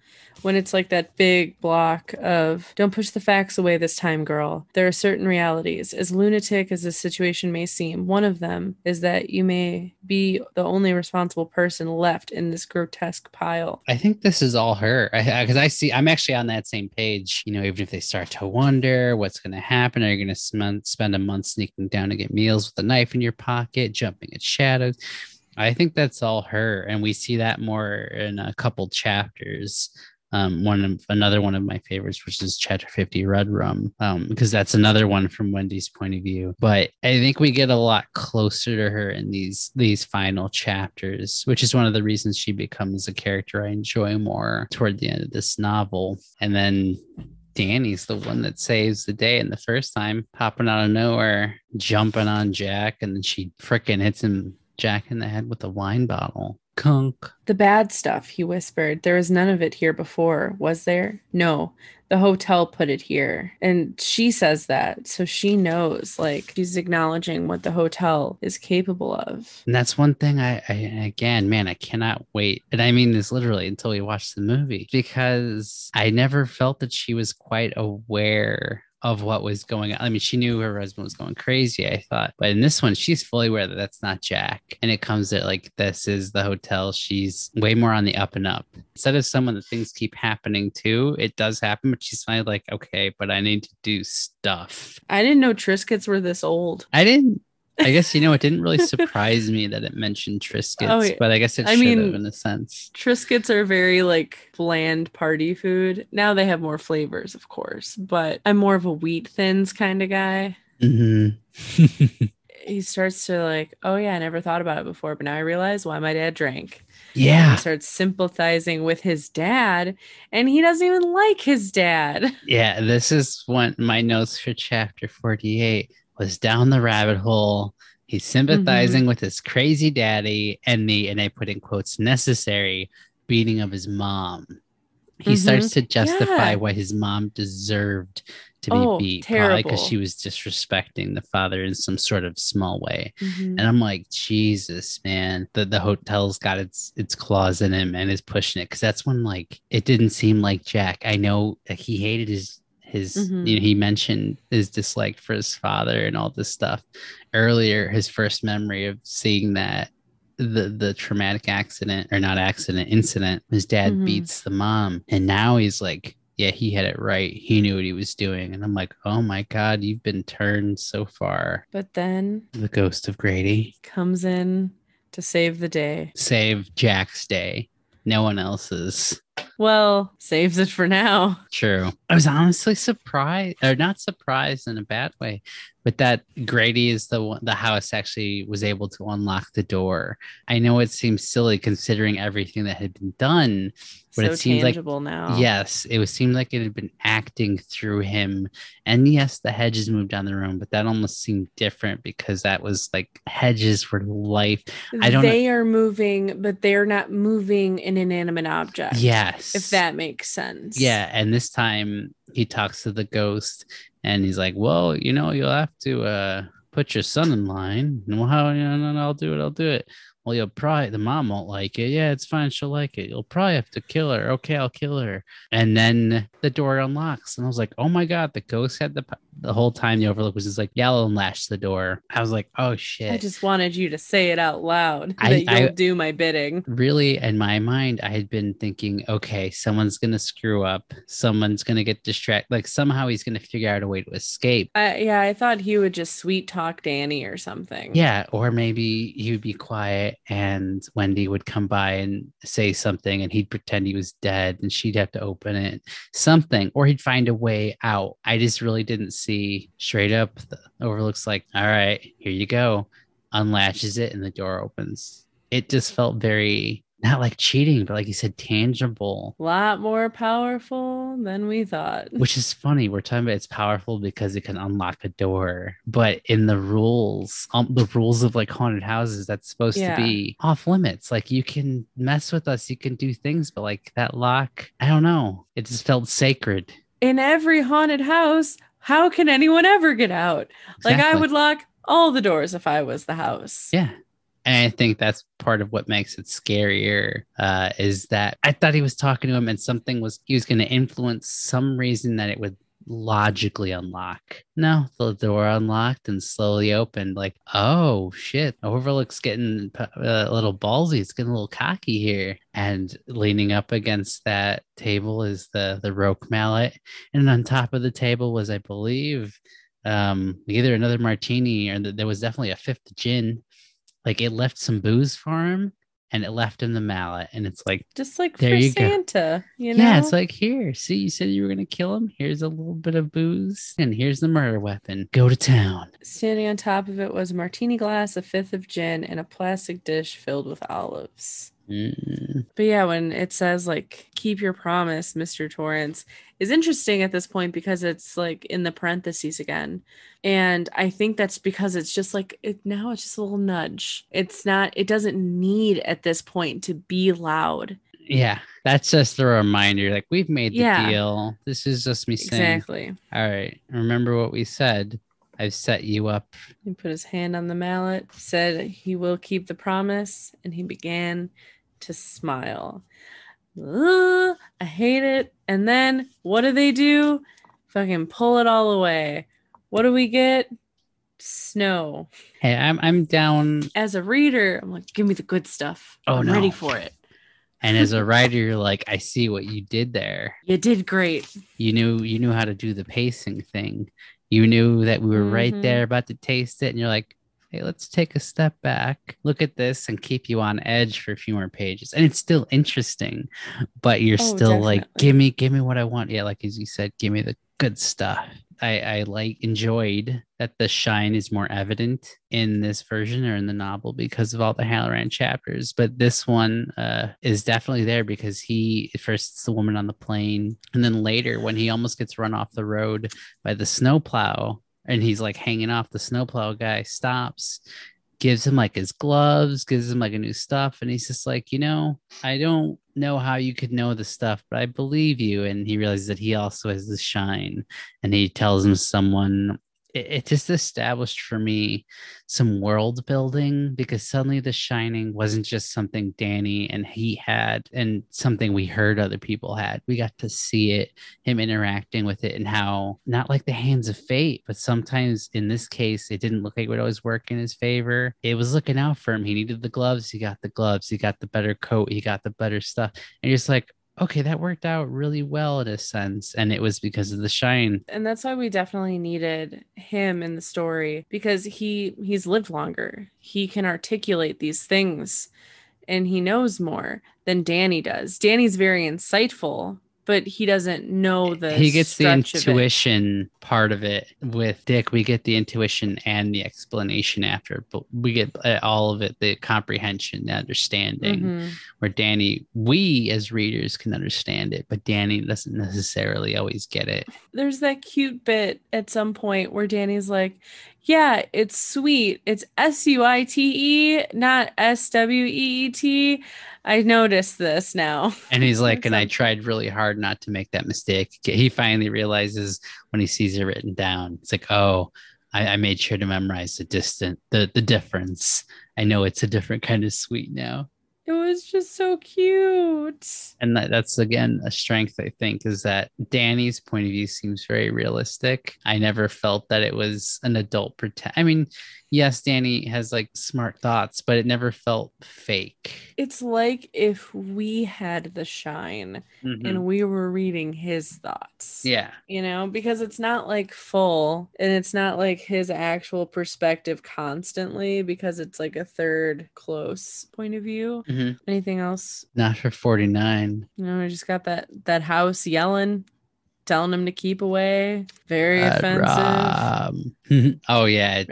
When it's like that big block of, don't push the facts away this time, girl. There are certain realities. As lunatic as this situation may seem, one of them is that you may be the only responsible person left in this grotesque pile. I think this is all her because I, see I'm actually on that same page. You know, even if they start to wonder what's going to happen, are you going to spend spend a month sneaking down to get meals with a knife in your pocket, jumping at shadows? I think that's all her, and we see that more in a couple chapters. Um, one of another one of my favorites, which is chapter 50, Red Rum, um, because that's another one from Wendy's point of view. But I think we get a lot closer to her in these these final chapters, which is one of the reasons she becomes a character I enjoy more toward the end of this novel. And then Danny's the one that saves the day. And the first time, popping out of nowhere, jumping on Jack, and then she fricking hits him Jack in the head with a wine bottle. Kunk. The bad stuff, he whispered. There was none of it here before, was there? No. The hotel put it here. And she says that. So she knows, like, she's acknowledging what the hotel is capable of. And that's one thing I, I again, man, I cannot wait. And I mean this literally until we watch the movie because I never felt that she was quite aware of what was going on. I mean, she knew her husband was going crazy, I thought. But in this one, she's fully aware that that's not Jack. And it comes that, like, this is the hotel. She's way more on the up and up. Instead of someone that things keep happening to, it does happen, but she's finally like, okay, but I need to do stuff. I didn't know Triscuits were this old. I didn't. I guess you know it didn't really surprise me that it mentioned Triscuits, Oh, yeah. but I guess it I should mean- have in a sense. Triscuits are very like bland party food. Now they have more flavors, of course, but I'm more of a wheat thins kind of guy. Mm-hmm. he starts to like, oh yeah, I never thought about it before, but now I realize why my dad drank. And Yeah. he starts sympathizing with his dad, and he doesn't even like his dad. Yeah. This is one my notes for chapter 48 was down the rabbit hole. He's sympathizing with his crazy daddy and the, and I put in quotes, necessary beating of his mom. He Mhm. starts to justify Yeah. why his mom deserved to be Oh, beat, probably because she was disrespecting the father in some sort of small way. Mhm. And I'm like, Jesus, man, the the hotel's got its its claws in him and is pushing it because that's when like it didn't seem like Jack. I know that he hated his his Mhm. you know he mentioned his dislike for his father and all this stuff earlier. His first memory of seeing that the the traumatic accident or not accident incident, his dad Mhm. beats the mom, and now he's like. Yeah, he had it right. He knew what he was doing. And I'm like, oh my God, you've been turned so far. But then The ghost of Grady comes in to save the day. save Jack's day. No one else's. Well, saves it for now. True. I was honestly surprised, or not surprised in a bad way, but that Grady is the one, the house actually was able to unlock the door. I know it seems silly considering everything that had been done. But so it seems like- tangible now. Yes, it was seemed like it had been acting through him. And yes, the hedges moved down the room, but that almost seemed different because that was like hedges were life. I don't know- They are moving, but they're not moving an inanimate object. Yes. If that makes sense. Yeah, and this time he talks to the ghost and he's like, "Well, you know, you'll have to uh put your son in line." And well, how you know, no, no, I'll do it. I'll do it. Well, you'll probably the mom won't like it. Yeah, it's fine. She'll like it. You'll probably have to kill her. Okay, I'll kill her. And then the door unlocks, and I was like, "Oh my god!" The ghost had the the whole time. The overlook was just like, "Yeah, and lash the door." I was like, "Oh shit!" I just wanted you to say it out loud I- that you'll I- do my bidding. really in my mind i had been thinking okay someone's gonna screw up someone's gonna get distracted like somehow he's gonna figure out a way to escape I, yeah, I thought he would just sweet talk Danny or something. yeah or maybe he would be quiet and wendy would come by and say something and he'd pretend he was dead and she'd have to open it. Something or he'd find a way out. I just really didn't see straight up the overlooks like all right here you go unlatches it and the door opens. It just felt very not like cheating but like you said tangible A lot more powerful than we thought. which is funny we're talking about it's powerful because it can unlock a door but in the rules um, the rules of like haunted houses that's supposed Yeah. to be off limits like you can mess with us you can do things but like that lock i don't know it just felt sacred In every haunted house, how can anyone ever get out? Like I would lock all the doors if I was the house. Yeah. And I think that's part of what makes it scarier uh, is that I thought he was talking to him and something was, he was going to influence some reason that it would logically unlock. No, the door unlocked and slowly opened. Like, oh shit, Overlook's getting uh, a little ballsy. It's getting a little cocky here. And leaning up against that table is the the roque mallet, and on top of the table was, I believe, um, either another martini or th- there was definitely a fifth gin. Like it left some booze for him, and it left him the mallet, and it's like. Just like There for you go. Santa, you know? Yeah, it's like here. See, you said you were gonna kill him. Here's a little bit of booze, and here's the murder weapon. Go to town. Standing on top of it was a martini glass, a fifth of gin, and a plastic dish filled with olives. Mm, But yeah, when it says like keep your promise, Mr. Torrance, is interesting at this point because it's like in the parentheses again. And I think that's because it's just like it now it's just a little nudge. It's not it doesn't need at this point to be loud. yeah, that's just a reminder. Like we've made the Yeah. deal. This is just me saying, Exactly. all right, remember what we said. I've set you up. He put his hand on the mallet, said he will keep the promise, and he began to smile. Ugh, I hate it. And then what do they do? Fucking pull it all away. What do we get? Snow. Hey, I'm I'm down. As a reader, I'm like, give me the good stuff. Oh, I'm no. ready for it. And as a writer, you're like, I see what you did there. You did great. You knew you knew how to do the pacing thing. You knew that we were right Mhm. there about to taste it, and you're like, hey, let's take a step back, look at this, and keep you on edge for a few more pages. And it's still interesting, but you're Oh, still like, give me, give me what I want. Yeah, like as you said, give me the good stuff. I, I like enjoyed that the shine is more evident in this version or in the novel because of all the Hallorann chapters. But this one uh, is definitely there because he first it's the woman on the plane, and then later when he almost gets run off the road by the snowplow and he's like hanging off the snowplow guy stops gives him like his gloves, gives him like a new stuff. And he's just like, you know, I don't know how you could know the stuff, but I believe you. And he realizes that he also has the shine. And he tells him someone it, it just established for me some world building because suddenly the shining wasn't just something danny and he had and something we heard other people had. We got to see it him interacting with it and how not like the hands of fate but sometimes in this case it didn't look like it would always work in his favor. It was looking out for him. He needed the gloves. He got the gloves. He got the better coat. He got the better stuff. And just like okay, that worked out really well in a sense. And it was because of the shine. And that's why we definitely needed him in the story because he he's lived longer. He can articulate these things and he knows more than Danny does. Danny's very insightful, but he doesn't know the he gets the intuition of part of it with dick. We get the intuition and the explanation after but we get uh, all of it the comprehension the understanding mm-hmm. where danny we as readers can understand it but danny doesn't necessarily always get it. There's that cute bit at some point where danny's like yeah, it's sweet. It's S U I T E, not S W E E T. I noticed this now. And he's like, and I tried really hard not to make that mistake. He finally realizes when he sees it written down, it's like, oh, I, I made sure to memorize the distant the the difference. I know it's a different kind of sweet now. It was just so cute. And that, that's again a strength, I think, is that Danny's point of view seems very realistic. I never felt that it was an adult pretend. I mean, yes, Danny has like smart thoughts, but it never felt fake. It's like if we had the shine mm-hmm. and we were reading his thoughts. Yeah. You know, because it's not like full and it's not like his actual perspective constantly because it's like a third close point of view. Mm-hmm. Anything else? Not for 49. No, we just got that that house yelling telling him to keep away. Very offensive. oh yeah,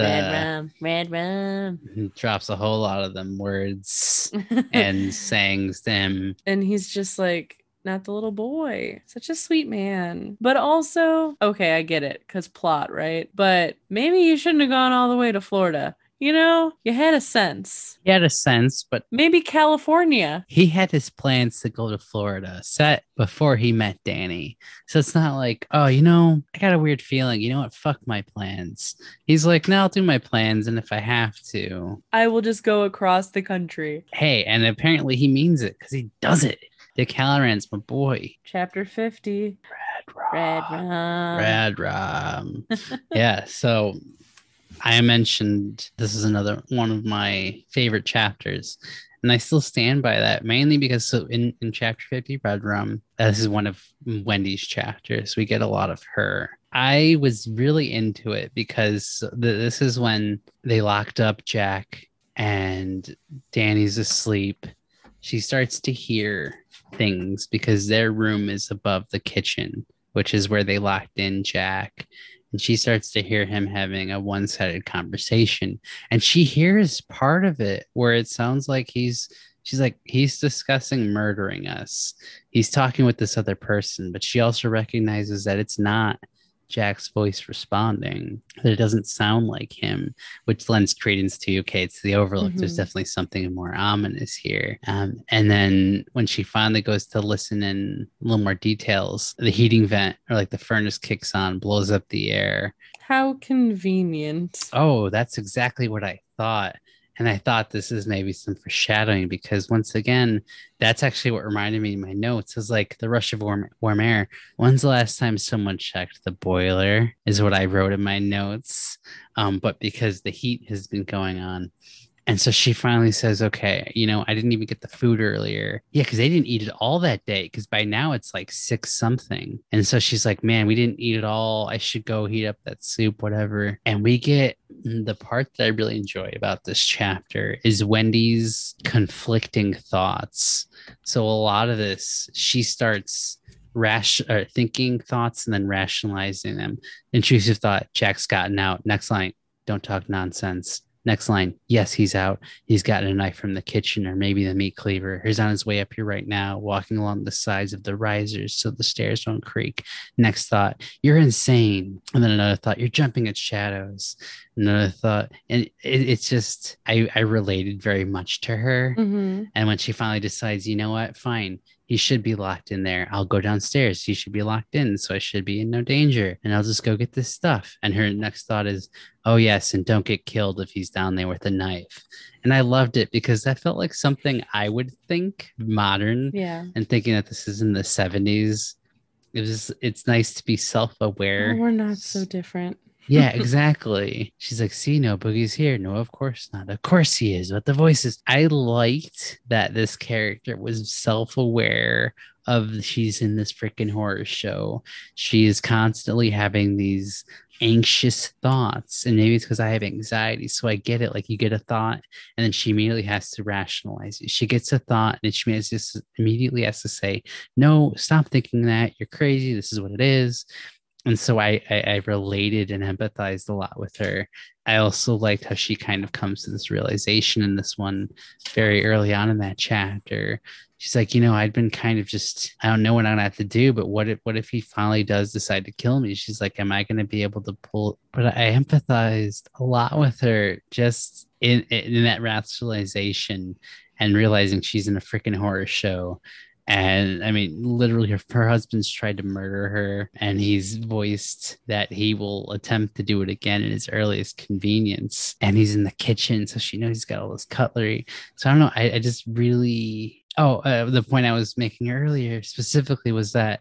red rum, red rum. Drops a whole lot of them words and sings them. And he's just like, not the little boy. Such a sweet man. But also, okay, I get it because plot, right? But maybe you shouldn't have gone all the way to Florida. You know, you had a sense. He had a sense, but maybe California. He had his plans to go to Florida set before he met Danny. So it's not like, oh, you know, I got a weird feeling. You know what? Fuck my plans. He's like, no, I'll do my plans. And if I have to, I will just go across the country. Hey, and apparently he means it because he does it. Dick Hallorann's my boy. Chapter 50. Red Rum. Red Rum. yeah. So I mentioned this is another one of my favorite chapters. And I still stand by that mainly because so in, in chapter 50, Red Rum, this is one of Wendy's chapters. We get a lot of her. I was really into it because th- this is when they locked up Jack and Danny's asleep. She starts to hear things because their room is above the kitchen, which is where they locked in Jack and she starts to hear him having a one-sided conversation. And she hears part of it where it sounds like he's she's like he's discussing murdering us. He's talking with this other person but she also recognizes that it's not Jack's voice responding, that it doesn't sound like him, which lends credence to okay, it's the overlook. Mm-hmm. There's definitely something more ominous here. Um, and then when she finally goes to listen in a little more details, the heating vent or like the furnace kicks on, blows up the air. How convenient. Oh, that's exactly what I thought. And I thought this is maybe some foreshadowing because once again, that's actually what reminded me in my notes is like the rush of warm, warm air. When's the last time someone checked the boiler? Is what I wrote in my notes. Um, but because the heat has been going on, and so she finally says, okay, you know, I didn't even get the food earlier. Yeah, because they didn't eat it all that day. Because by now it's like six something. And so she's like, man, we didn't eat it all. I should go heat up that soup, whatever. And we get mm, the part that I really enjoy about this chapter is Wendy's conflicting thoughts. So a lot of this, she starts rash or thinking thoughts and then rationalizing them. Intrusive thought, Jack's gotten out. Next line, don't talk nonsense. Next line, yes, he's out. He's gotten a knife from the kitchen or maybe the meat cleaver. He's on his way up here right now, walking along the sides of the risers so the stairs don't creak. Next thought, you're insane. And then another thought, you're jumping at shadows. Another thought, and it, it's just, I, I related very much to her. Mhm. And when she finally decides, you know what, fine, he should be locked in there. I'll go downstairs. He should be locked in. So I should be in no danger. And I'll just go get this stuff. And her next thought is, oh, yes, and don't get killed if he's down there with a knife. And I loved it because that felt like something I would think modern Yeah. and thinking that this is in the 70s. It was, it's nice to be self aware. Oh, we're not so different. Yeah, exactly. She's like, see, no boogie's here. No, of course not. Of course he is. But the voices, I liked that this character was self aware of she's in this freaking horror show. She is constantly having these anxious thoughts. And maybe it's because I have anxiety. So I get it. Like you get a thought, and then she immediately has to rationalize it. She gets a thought, and she just immediately has to say, no, stop thinking that. You're crazy. This is what it is and so I, I I related and empathized a lot with her. I also liked how she kind of comes to this realization in this one very early on in that chapter. She's like, you know, I'd been kind of just I don't know what I'm gonna have to do, but what if what if he finally does decide to kill me? She's like, am I gonna be able to pull? But I empathized a lot with her just in in that rationalization and realizing she's in a freaking horror show and I mean, literally, her, her husband's tried to murder her, and he's voiced that he will attempt to do it again in his earliest convenience. And he's in the kitchen, so she knows he's got all this cutlery. So I don't know. I, I just really. Oh, uh, the point I was making earlier specifically was that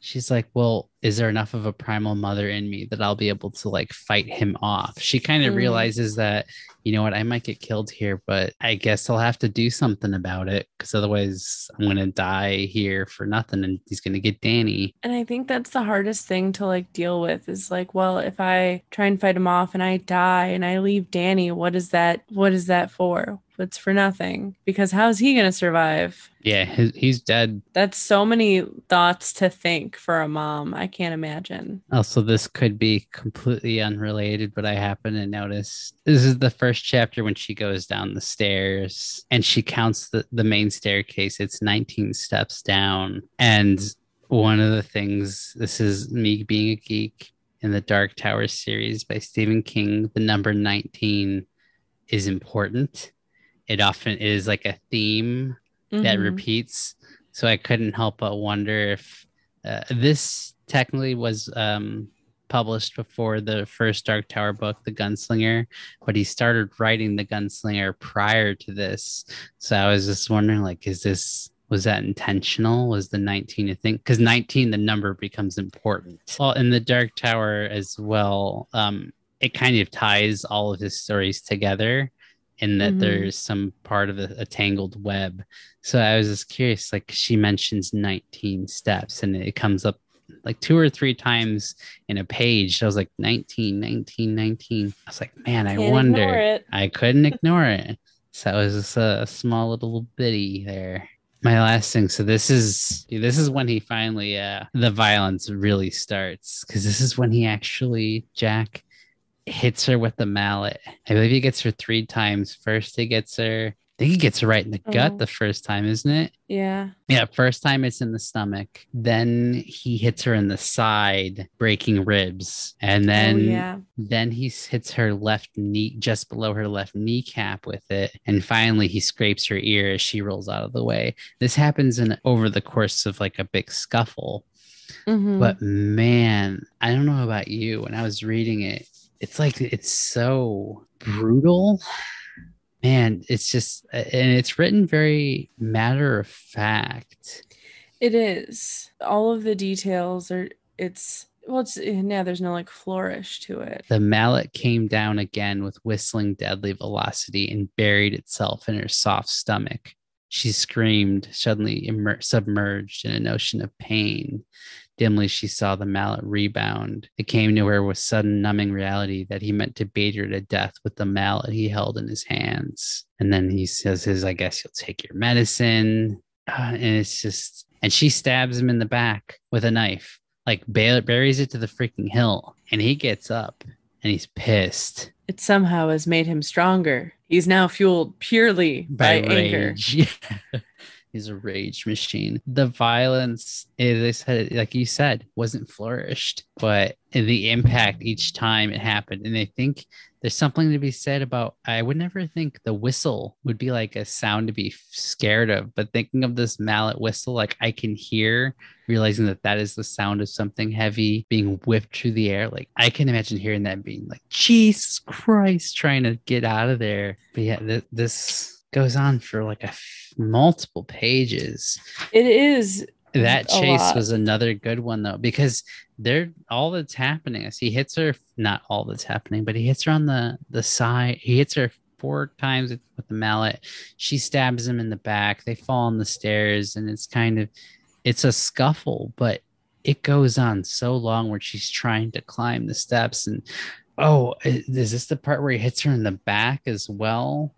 she's like, well, is there enough of a primal mother in me that I'll be able to like fight him off? She kind of Mm. realizes that, you know what, I might get killed here, but I guess I'll have to do something about it because otherwise I'm going to die here for nothing and he's going to get Danny. And I think that's the hardest thing to like deal with is like, well, if I try and fight him off and I die and I leave Danny, what is that? What is that for? It's for nothing because how's he going to survive? Yeah, he's dead. That's so many thoughts to think for a mom. I can't imagine. Also, this could be completely unrelated, but I happen to notice this is the first chapter when she goes down the stairs and she counts the, the main staircase. It's 19 steps down. And one of the things, this is me being a geek in the Dark Tower series by Stephen King, the number 19 is important. It often is like a theme that Mhm. repeats. So I couldn't help but wonder if uh, this technically was um, published before the first Dark Tower book, The Gunslinger, but he started writing The Gunslinger prior to this. So I was just wondering, like, is this was that intentional? Was the 19 a thing? Because 19, the number becomes important. Well, in the Dark Tower as well, um, it kind of ties all of his stories together in that Mhm. there's some part of a, a tangled web. So I was just curious, like she mentions 19 steps and it comes up like two or three times in a page. I was like 19, 19, 19. I was like, man, I Can't wonder. I couldn't ignore it. So it was just a, a small little bitty there. My last thing. So this is this is when he finally uh the violence really starts because this is when he actually Jack hits her with the mallet. I believe he gets her three times. First he gets her I think he gets right in the gut Oh. the first time, isn't it? Yeah. Yeah, first time it's in the stomach. Then he hits her in the side, breaking ribs. And then oh, yeah. then he hits her left knee, just below her left kneecap with it, and finally he scrapes her ear as she rolls out of the way. This happens in over the course of like a big scuffle. Mhm. But man, I don't know about you. When I was reading it, it's like it's so brutal. Man, it's just, and it's written very matter of fact. It is. All of the details are it's well it's yeah, there's no like flourish to it. The mallet came down again with whistling deadly velocity and buried itself in her soft stomach. She screamed, suddenly immer- submerged in an ocean of pain. Dimly, she saw the mallet rebound. It came to her with sudden numbing reality that he meant to beat her to death with the mallet he held in his hands. And then he says, his, I guess you'll take your medicine. Uh, and it's just, and she stabs him in the back with a knife, like ba- buries it to the freaking hill, and he gets up and he's pissed It somehow has made him stronger. He's now fueled purely by, anger. He's a rage machine. The violence, eh, as I said, like you said, wasn't flourished, but the impact each time it happened. And I think there's something to be said about. I would never think the whistle would be like a sound to be scared of, but thinking of this mallet whistle, like I can hear, realizing that that is the sound of something heavy being whipped through the air. Like I can imagine hearing that being like, Jesus Christ, trying to get out of there. But yeah, th- this goes on for like a f- multiple pages. It is That chase lot. was another good one though, because they're all that's happening is he hits her. Not all that's happening, but he hits her on the the side. He hits her four times with with the mallet. She stabs him in the back. They fall on the stairs, and it's kind of it's a scuffle, but it goes on so long where she's trying to climb the steps and oh is this the part where he hits her in the back as well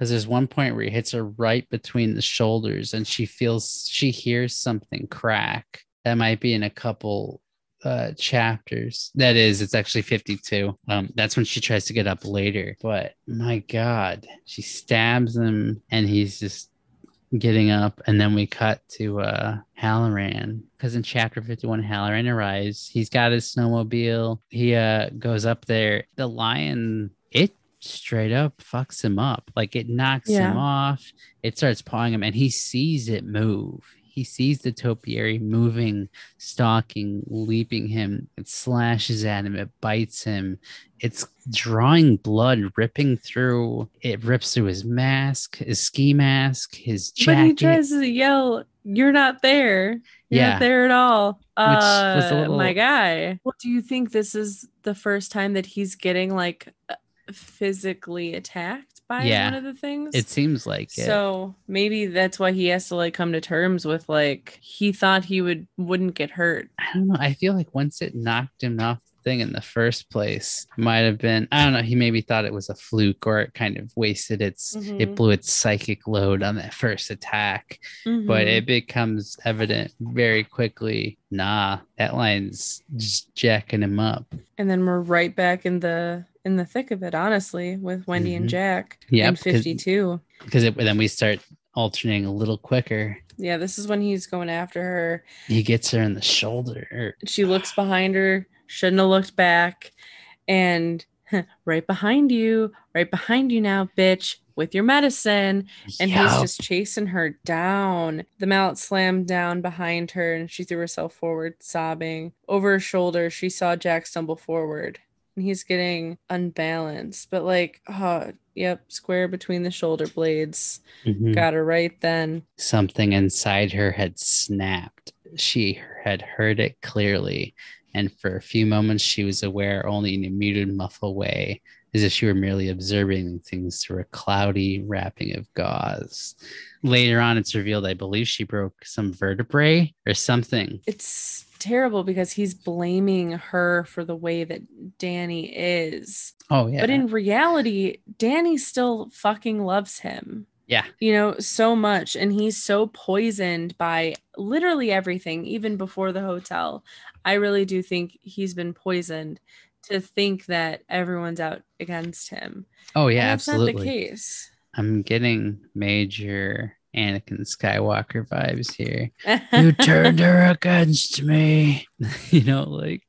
because there's one point where he hits her right between the shoulders and she feels she hears something crack. That might be in a couple uh chapters. That is it's actually 52 um that's when she tries to get up later but my god she stabs him and he's just getting up. And then we cut to uh Hallorann. Because in chapter 51 Hallorann arrives. He's got his snowmobile. He uh goes up there. The lion straight up fucks him up like it knocks Yeah. him off it starts pawing him and he sees it move he sees the topiary moving stalking leaping him it slashes at him it bites him it's drawing blood ripping through it rips through his mask his ski mask his jacket. But he tries to yell, "You're not there. You're Yeah. not there at all." Uh, was a little- my guy. Well, do you think this is the first time that he's getting like physically attacked by Yeah. one of the things? it seems like it. so maybe that's why he has to like come to terms with like he thought he would wouldn't get hurt. I don't know. I feel like once it knocked him off the thing in the first place, might have been. I don't know. He maybe thought it was a fluke, or it kind of wasted its. It Mhm. blew its psychic load on that first attack, but Mhm. it becomes evident very quickly. Nah, that line's just jacking him up. and then we're right back in the in the thick of it, honestly, with Wendy Mhm. and Jack. Yep, and fifty two. Because it, then we start alternating a little quicker. Yeah, this is when he's going after her. He gets her in the shoulder. er, She looks behind her, shouldn't have looked back. And right behind you, right behind you now, bitch, with your medicine. And he's just chasing her down. The mallet slammed down behind her and she threw herself forward, sobbing. Over her shoulder, she saw Jack stumble forward. And he's getting unbalanced, but like, oh, yep, square between the shoulder blades. Mhm. Got her right then. something inside her had snapped. She had heard it clearly, and for a few moments she was aware only in a muted, muffled way, as if she were merely observing things through a cloudy wrapping of gauze. Later on, it's revealed, I believe she broke some vertebrae or something. it's terrible because he's blaming her for the way that Danny is. Oh, yeah. But in reality, Danny still fucking loves him. Yeah. You know, so much. And he's so poisoned by literally everything, even before the hotel. I really do think he's been poisoned to think that everyone's out against him. oh, yeah, And that's absolutely. not the case. I'm getting major Anakin Skywalker vibes here. you turned her against me you know like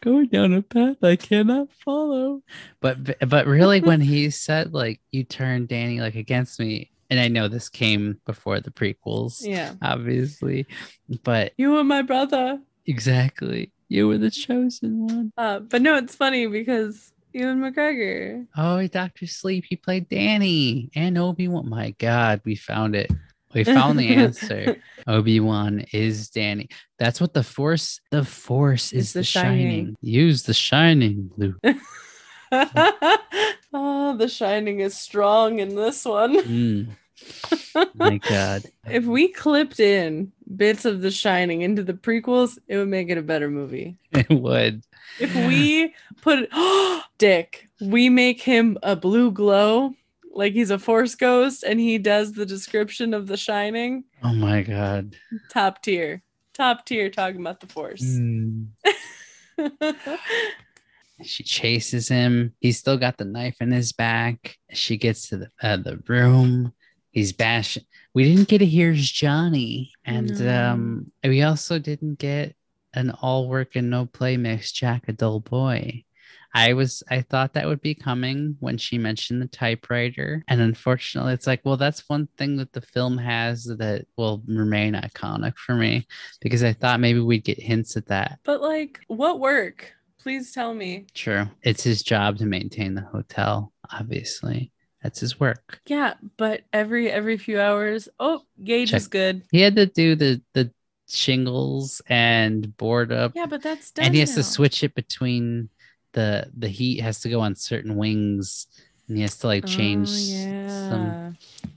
going down a path i cannot follow but but really when he said like you turned danny like against me and i know this came before the prequels yeah. obviously but You were my brother. exactly you were the chosen one. Uh, but no, it's funny because Ewan McGregor. Oh, Dr. Sleep, he played Danny and Obi-Wan. My God, we found it. We found the answer. Obi-Wan is Danny. That's what the Force, the Force is the the, shining. Shining. Use the Shining, Luke. oh, the shining is strong in this one. Mm. My God. If we clipped in bits of the shining into the prequels, it would make it a better movie. It would. If we put Dick, we make him a blue glow like he's a force ghost and he does the description of the shining. Oh my god. Top tier. Top tier talking about the force. Mm. She chases him. He's still got the knife in his back. She gets to the, uh, the room. He's bashing. We didn't get a here's Johnny, and No. um, we also didn't get an all work and no play mix Jack a dull boy. I was I thought that would be coming when she mentioned the typewriter, and unfortunately, it's like, well, that's one thing that the film has that will remain iconic for me because I thought maybe we'd get hints at that. but like, what work? Please tell me. True. It's his job to maintain the hotel, obviously. That's his work. Yeah, but every every few hours, oh, gauge is good. He had to do the the shingles and board up Yeah, but that's done and he has now. to switch it between the the heat has to go on certain wings and he has to like Oh, change yeah. some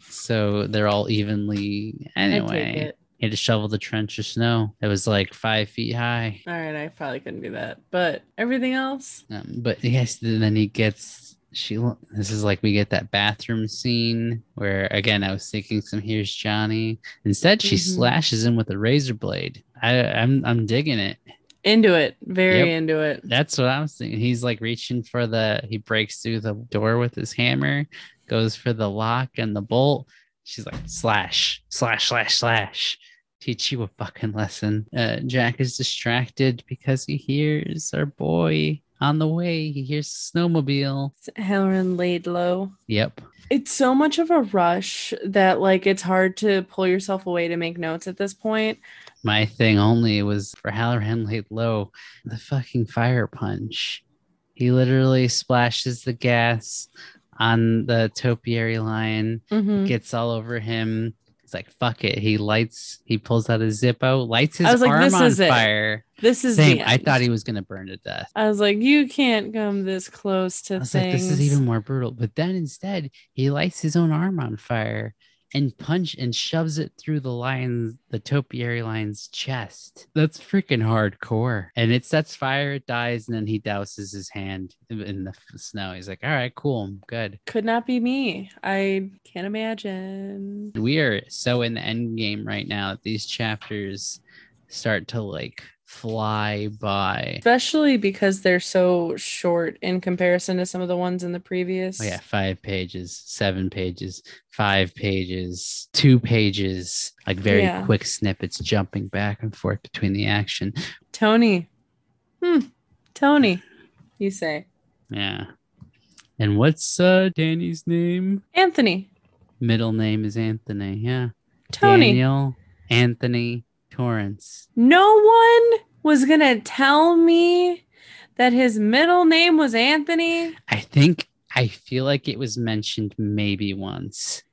so they're all evenly anyway he had to shovel the trench of snow it was like five feet high All right, I probably couldn't do that, but everything else, Um, but yes, then he gets she. This is like we get that bathroom scene where again I was thinking some here's Johnny. Instead, she Mhm. slashes him with a razor blade. I, I'm I'm digging it. into it, very Yep. into it. That's what I was thinking. He's like reaching for the. He breaks through the door with his hammer, goes for the lock and the bolt. She's like slash slash slash slash. Teach you a fucking lesson. Uh, Jack is distracted because he hears our boy on the way. He hears snowmobile. Hallorann laid low. Yep. It's so much of a rush that like it's hard to pull yourself away to make notes at this point. My thing only was for Hallorann laid low. The fucking fire punch. He literally splashes the gas on the topiary lion, Mhm. gets all over him. It's like fuck it. He lights. He pulls out his Zippo, lights his I was like, arm this on is it. fire. This is Same. I thought he was gonna burn to death. I was like, you can't come this close to I was things. like, this is even more brutal. But then instead, he lights his own arm on fire and punch and shoves it through the lion's, the topiary lion's chest. That's freaking hardcore. And it sets fire, it dies, and then he douses his hand in the snow. He's like, all right, cool, I'm good. Could not be me. I can't imagine. We are so in the end game right now that these chapters start to like fly by. Especially because they're so short in comparison to some of the ones in the previous. Oh, yeah, five pages, seven pages, five pages, two pages, like very Yeah. quick snippets jumping back and forth between the action. Tony. Hmm. Tony, you say. Yeah. And what's uh Danny's name? Anthony. Middle name is Anthony. Yeah. Tony. Daniel Anthony Torrance. No one was going to tell me that his middle name was Anthony. I think I feel like it was mentioned maybe once.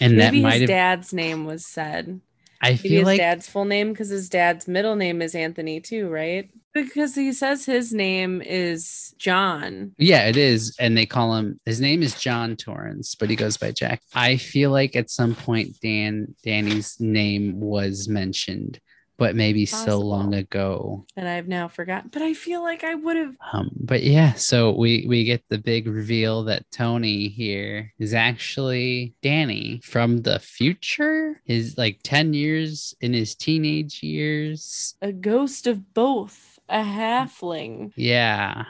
And Maybe that might his dad's name was said. I Maybe feel his like dad's full name because his dad's middle name is Anthony too, right? Because he says his name is John. Yeah, it is. And they call him his name is John Torrance, but he goes by Jack. I feel like at some point Dan Danny's name was mentioned, but maybe so long ago. And I've now forgotten. But I feel like I would have Um, but yeah, so we we get the big reveal that Tony here is actually Danny from the future. His like 10 years in his teenage years. a ghost of both, a halfling. Yeah.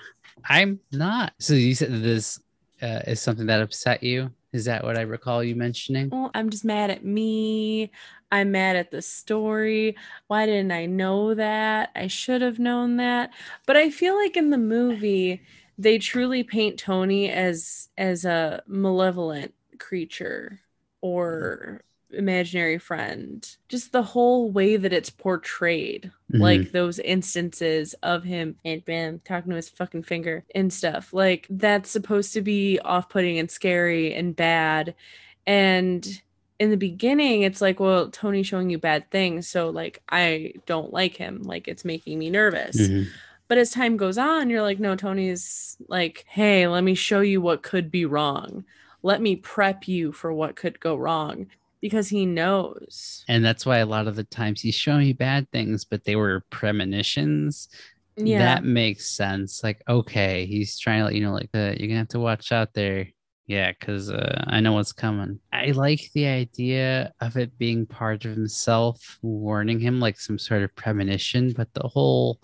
I'm not. So you said this uh, is something that upset you? Is that what I recall you mentioning? Well, I'm just mad at me. I'm mad at the story. Why didn't I know that? I should have known that. But I feel like in the movie, they truly paint Tony as as a malevolent creature or imaginary friend. Just the whole way that it's portrayed. Mhm. Like those instances of him and bam talking to his fucking finger and stuff. Like that's supposed to be off-putting and scary and bad. And in the beginning, it's like, well, Tony's showing you bad things. So like I don't like him. Like it's making me nervous. Mhm. But as time goes on, you're like, no, Tony's like, hey, let me show you what could be wrong. Let me prep you for what could go wrong because he knows. And that's why a lot of the times he's showing you bad things, but they were premonitions. Yeah. That makes sense. Like, okay, he's trying to let you know, like, uh, you're gonna have to watch out there. Yeah, because uh, I know what's coming. I like the idea of it being part of himself, warning him like some sort of premonition, but the whole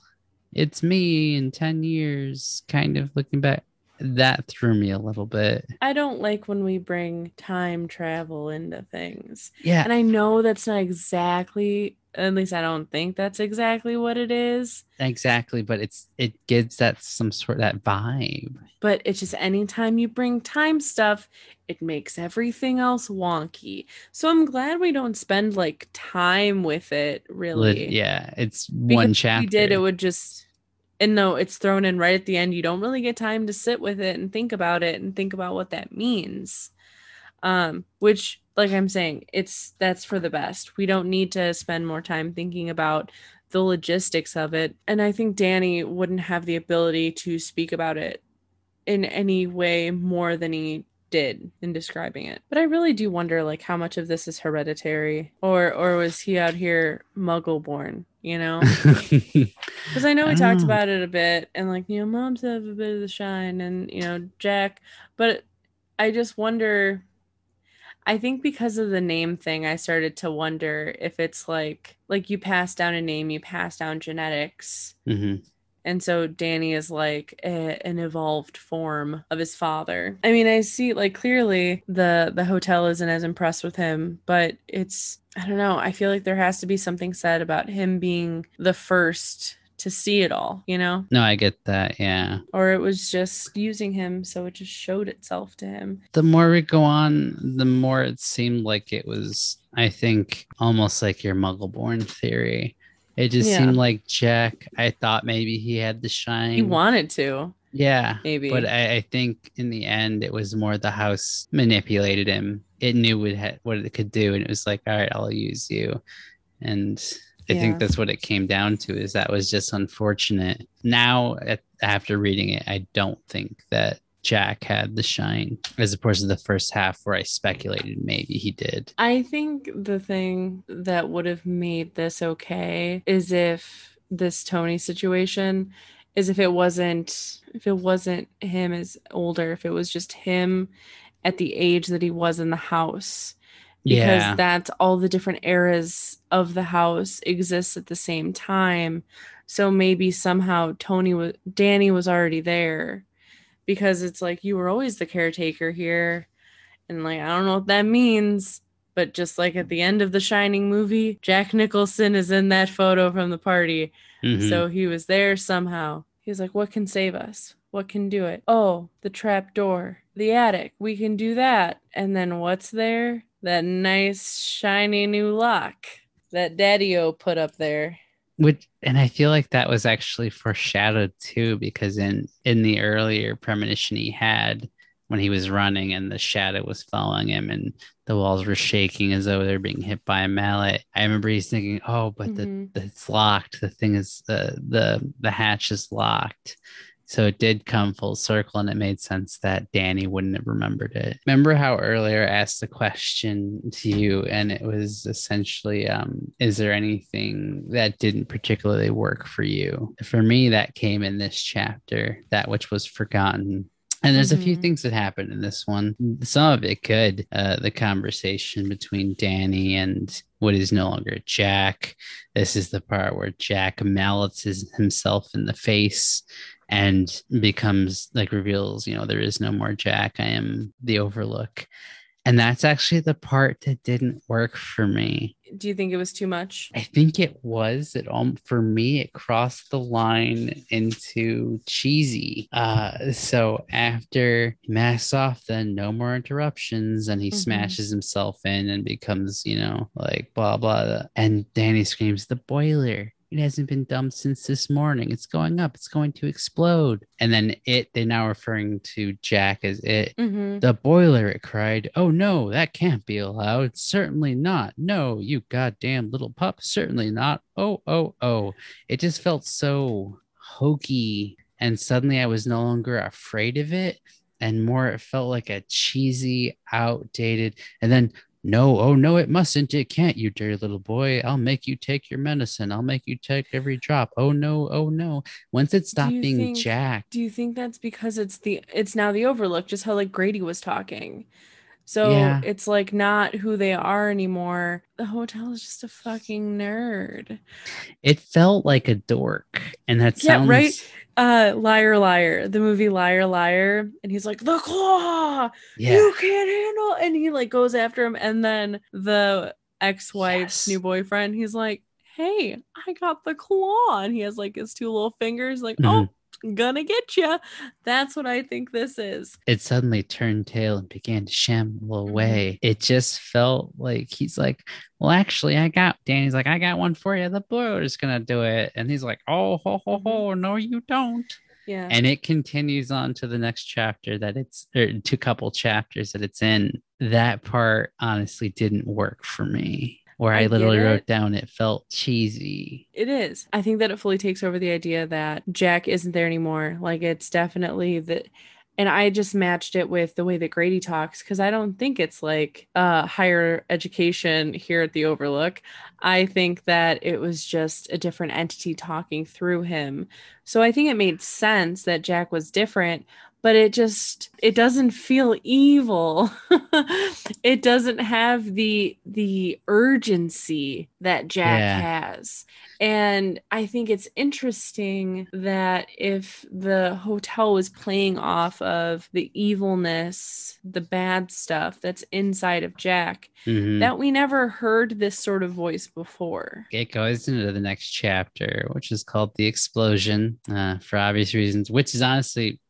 it's me in 10 years kind of looking back that threw me a little bit. I don't like when we bring time travel into things. Yeah. And I know that's not exactly at least I don't think that's exactly what it is. Exactly, but it's it gives that some sort of that vibe. But it's just anytime you bring time stuff, it makes everything else wonky. So I'm glad we don't spend like time with it really. Yeah, it's because one chapter. we did, it would just and no, it's thrown in right at the end. You don't really get time to sit with it and think about it and think about what that means. Um, which like I'm saying, it's that's for the best. We don't need to spend more time thinking about the logistics of it. And I think Danny wouldn't have the ability to speak about it in any way more than he did in describing it. But I really do wonder like how much of this is hereditary or or was he out here muggle born, you know? Cuz I know we talked about it a bit and like, you know, moms have a bit of the shine and, you know, Jack, but I just wonder I think because of the name thing, I started to wonder if it's like like you pass down a name, you pass down genetics. Mm-hmm. And so Danny is like a, an evolved form of his father. I mean, I see like clearly the the hotel isn't as impressed with him, but it's I don't know. I feel like there has to be something said about him being the first to see it all, you know? No, I get that. Yeah. Or it was just using him, so it just showed itself to him. The more we go on, the more it seemed like it was, I think, almost like your muggle born theory. It just yeah. seemed like Jack, I thought maybe he had the shine. He wanted to. Yeah. Maybe. But I, I think in the end, it was more the house manipulated him. It knew what, it, what it could do. And it was like, all right, I'll use you. And I yeah. think that's what it came down to is that was just unfortunate. Now at, after reading it, I don't think that Jack had the shine as opposed to the first half where I speculated maybe he did. I think the thing that would have made this okay is if this Tony situation is if it wasn't if it wasn't him as older, if it was just him at the age that he was in the house because yeah. that's all the different eras of the house exists at the same time. So maybe somehow Tony was Danny was already there because it's like you were always the caretaker here. And like I don't know what that means, but just like at the end of the Shining movie, Jack Nicholson is in that photo from the party. Mm-hmm. So he was there somehow. He's like, What can save us? What can do it? Oh, the trap door, the attic. We can do that. And then what's there? that nice shiny new lock that Daddy-O put up there. Which and I feel like that was actually foreshadowed too, because in in the earlier premonition he had when he was running and the shadow was following him and the walls were shaking as though they're being hit by a mallet. I remember he's thinking, "Oh, but mm-hmm. the, the it's locked. The thing is the the the hatch is locked." So it did come full circle and it made sense that Danny wouldn't have remembered it. Remember how earlier I asked the question to you and it was essentially um, is there anything that didn't particularly work for you? For me, that came in this chapter, that which was forgotten. And there's mm-hmm. a few mm-hmm. things that happened in this one. Some of it good. Uh, the conversation between Danny and what is no longer Jack. This is the part where Jack mallets himself in the face and becomes like reveals, you know, there is no more Jack. I am the Overlook. And that's actually the part that didn't work for me. Do you think it was too much? I think it was. It all for me, it crossed the line into cheesy. Uh, so after he masks off, then no more interruptions, and he mm-hmm. smashes himself in and becomes, you know, like blah blah. And Danny screams, "The boiler!" It hasn't been dumped since this morning. It's going up. It's going to explode. And then it, they're now referring to Jack as it. Mm-hmm. The boiler, it cried. Oh no, that can't be allowed. Certainly not. No, you goddamn little pup. Certainly not. Oh, oh, oh. It just felt so hokey. And suddenly I was no longer afraid of it. And more, it felt like a cheesy, outdated. And then no, oh no, it mustn't. It can't, you dear little boy. I'll make you take your medicine. I'll make you take every drop. Oh no, oh no. Once it stopped being think, Jack. Do you think that's because it's the it's now the overlook, just how like Grady was talking? So Yeah. it's like not who they are anymore. The hotel is just a fucking nerd. It felt like a dork. And that Yeah, sounds right? Uh Liar Liar, the movie Liar Liar, and he's like, the claw, Yeah. you can't handle and he like goes after him, and then the ex-wife's Yes. new boyfriend, he's like, Hey, I got the claw, and he has like his two little fingers, like, Mhm. oh, gonna get you. That's what I think this is. it suddenly turned tail and began to shamble Mhm. away. It just felt like he's like, Well, actually, I got Danny's like, I got one for you. The boiler's gonna do it. And he's like, Oh, ho, ho, ho, no, you don't. Yeah. And it continues on to the next chapter that it's or two couple chapters that it's in. That part honestly didn't work for me. Where I I, literally it. wrote down it felt cheesy. It is. I think that it fully takes over the idea that Jack isn't there anymore. Like it's definitely the and I just matched it with the way that Grady talks because I don't think it's like uh higher education here at the Overlook. I think that it was just a different entity talking through him. So I think it made sense that Jack was different, but it just it doesn't feel evil. it doesn't have the the urgency that Jack Yeah. has. And I think it's interesting that if the hotel was playing off of the evilness, the bad stuff that's inside of Jack, Mhm. that we never heard this sort of voice before. it goes into the next chapter, which is called The Explosion, uh, for obvious reasons, which is honestly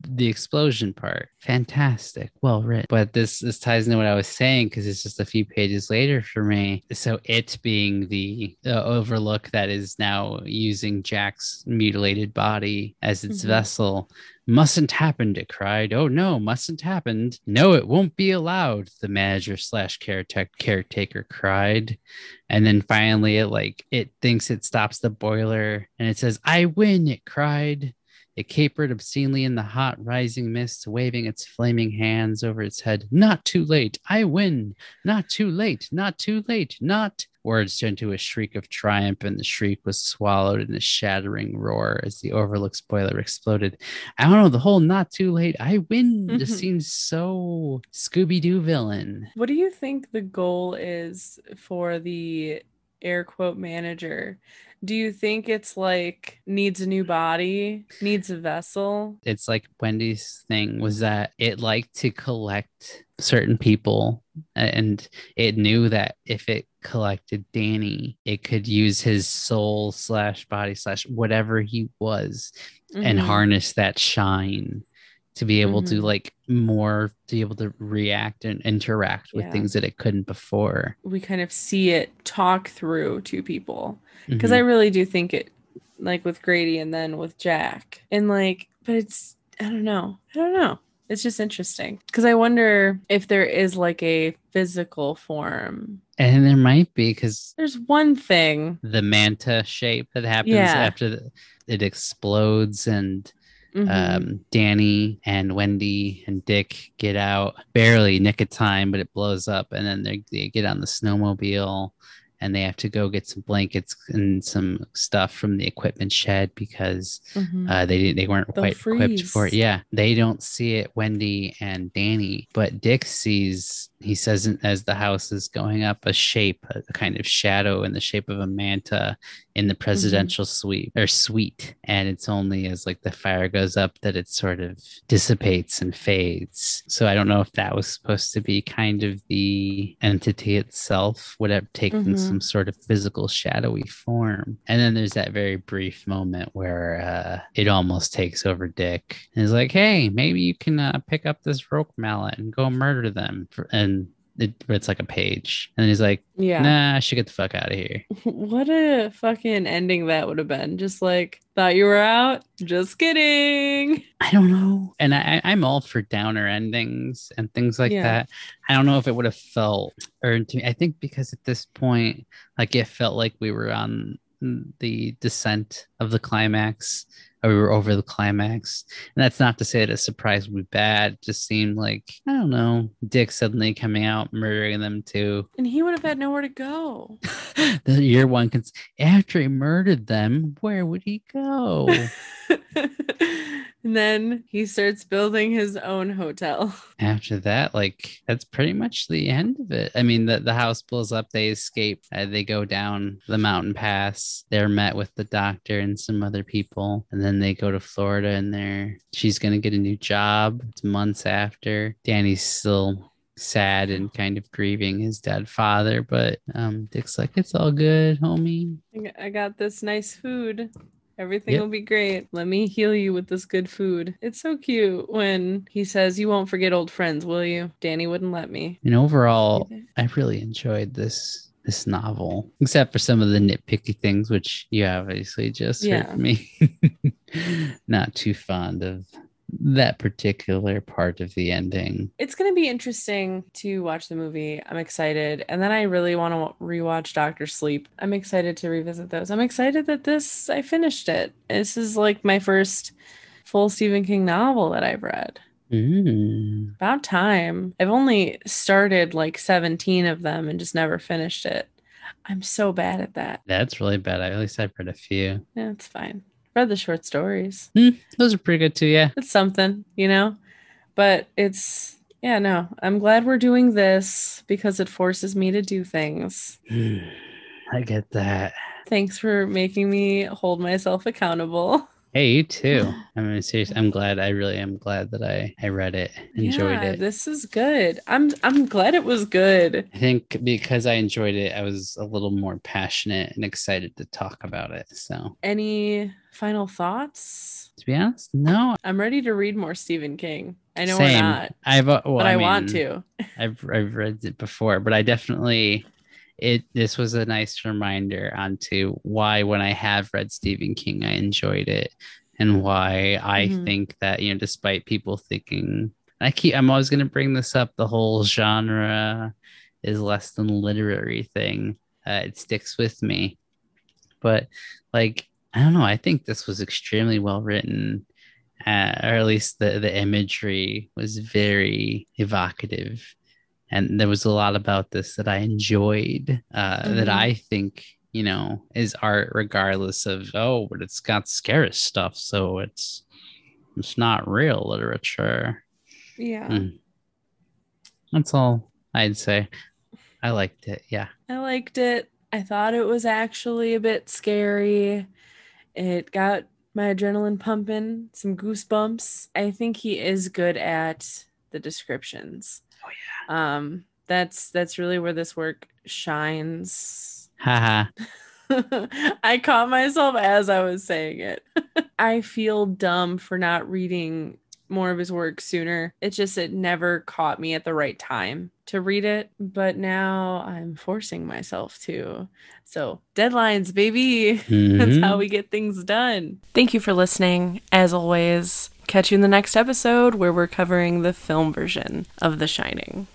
the explosion part. Fantastic. Well written. But this this ties into what I was saying because it's just a few pages later for me. So it being the uh, overlook that is now using Jack's mutilated body as its Mhm. vessel. Mustn't happen, it cried. Oh no, mustn't happen. No, it won't be allowed, the manager slash caretaker caretaker cried. And then finally it like it thinks it stops the boiler and it says, I win, it cried. It capered obscenely in the hot rising mist, waving its flaming hands over its head. Not too late. I win. Not too late. Not too late. Not. Words turned to a shriek of triumph, and the shriek was swallowed in a shattering roar as the Overlook's boiler exploded. I don't know. The whole not too late. I win just Mhm. seems so Scooby Doo villain. What do you think the goal is for the air quote manager? Do you think it's like needs a new body, needs a vessel? it's like Wendy's thing was that it liked to collect certain people and it knew that if it collected Danny, it could use his soul slash body slash whatever he was and Mhm. harness that shine to be able to Mhm. like more to be able to react and interact with Yeah. things that it couldn't before. we kind of see it talk through to people because Mhm. I really do think it like with Grady and then with Jack and like but it's I don't know I don't know it's just interesting because I wonder if there is like a physical form and there might be because there's one thing the manta shape that happens Yeah. after the, it explodes and Mhm. um, Danny and Wendy and Dick get out barely nick of time, but it blows up, and then they, they get on the snowmobile and they have to go get some blankets and some stuff from the equipment shed because Mhm. uh, they they weren't They'll quite equipped for it. Yeah, they don't see it, Wendy and Danny, but Dick sees. He says as the house is going up, a shape, a kind of shadow in the shape of a manta in the presidential suite or suite, and it's only as like the fire goes up that it sort of dissipates and fades. So I don't know if that was supposed to be kind of the entity itself would have taken Mhm. some sort of physical shadowy form. And then there's that very brief moment where uh, it almost takes over Dick and is like, "Hey, maybe you can uh, pick up this rope mallet and go murder them." For, and it, it's like a page, and then he's like, yeah "Nah, I should get the fuck out of here." What a fucking ending that would have been. Just like, thought you were out. Just kidding. I don't know. And I, I- I'm all for downer endings and things like Yeah. that. I don't know if it would have felt earned to me. I think because at this point, like it felt like we were on the descent of the climax we were over the climax. And that's not to say that a surprise would be bad. It just seemed like, I don't know, Dick suddenly coming out, murdering them too. And he would have had nowhere to go. the year one, cons- after he murdered them, where would he go? and then he starts building his own hotel. After that, like that's pretty much the end of it. I mean, the, the house blows up, they escape, uh, they go down the mountain pass. They're met with the doctor and some other people, and then they go to Florida and they're she's gonna get a new job. It's months after. Danny's still sad and kind of grieving his dead father, but um Dick's like, It's all good, homie. I got this nice food. Everything Yep. will be great. Let me heal you with this good food. It's so cute when he says, You won't forget old friends, will you? Danny wouldn't let me. And overall, I really enjoyed this this novel, except for some of the nitpicky things, which you obviously just Yeah. heard from me. Not too fond of that particular part of the ending. It's going to be interesting to watch the movie. I'm excited. And then I really want to rewatch Doctor Sleep. I'm excited to revisit those. I'm excited that this, I finished it. This is like my first full Stephen King novel that I've read. Mm. About time. I've only started like 17 of them and just never finished it. I'm so bad at that. That's really bad. At least I've read a few. Yeah, it's fine. Read the short stories. Mm, those are pretty good too. Yeah. It's something, you know? But it's, yeah, no, I'm glad we're doing this because it forces me to do things. I get that. Thanks for making me hold myself accountable. Hey, you too. I mean, seriously, I'm glad. I really am glad that I I read it, enjoyed Yeah, it. This is good. I'm I'm glad it was good. I think because I enjoyed it, I was a little more passionate and excited to talk about it. So, Any final thoughts? to be honest, no. I'm ready to read more Stephen King. I know Same. we're not, I've uh, well, but I, want mean, to. I've I've read it before, but I definitely it. This was a nice reminder onto why when I have read Stephen King, I enjoyed it, and why I Mhm. think that you know, despite people thinking, I keep I'm always going to bring this up. The whole genre is less than literary thing. Uh, it sticks with me, but like I don't know. I think this was extremely well written uh, or at least the the imagery was very evocative and there was a lot about this that i enjoyed uh, that Mhm. i think you know is art regardless of oh but it's got scary stuff so it's it's not real literature Yeah. Mm. that's all i'd say i liked it yeah I liked it. I thought it was actually a bit scary. It got my adrenaline pumping, some goosebumps. I think he is good at the descriptions. Oh yeah. Um that's that's really where this work shines. haha I caught myself as I was saying it. I feel dumb for not reading more of his work sooner. It just it never caught me at the right time to read it, but now I'm forcing myself to. So, deadlines, baby. That's Mhm. how we get things done. Thank you for listening. As always, catch you in the next episode where we're covering the film version of The Shining.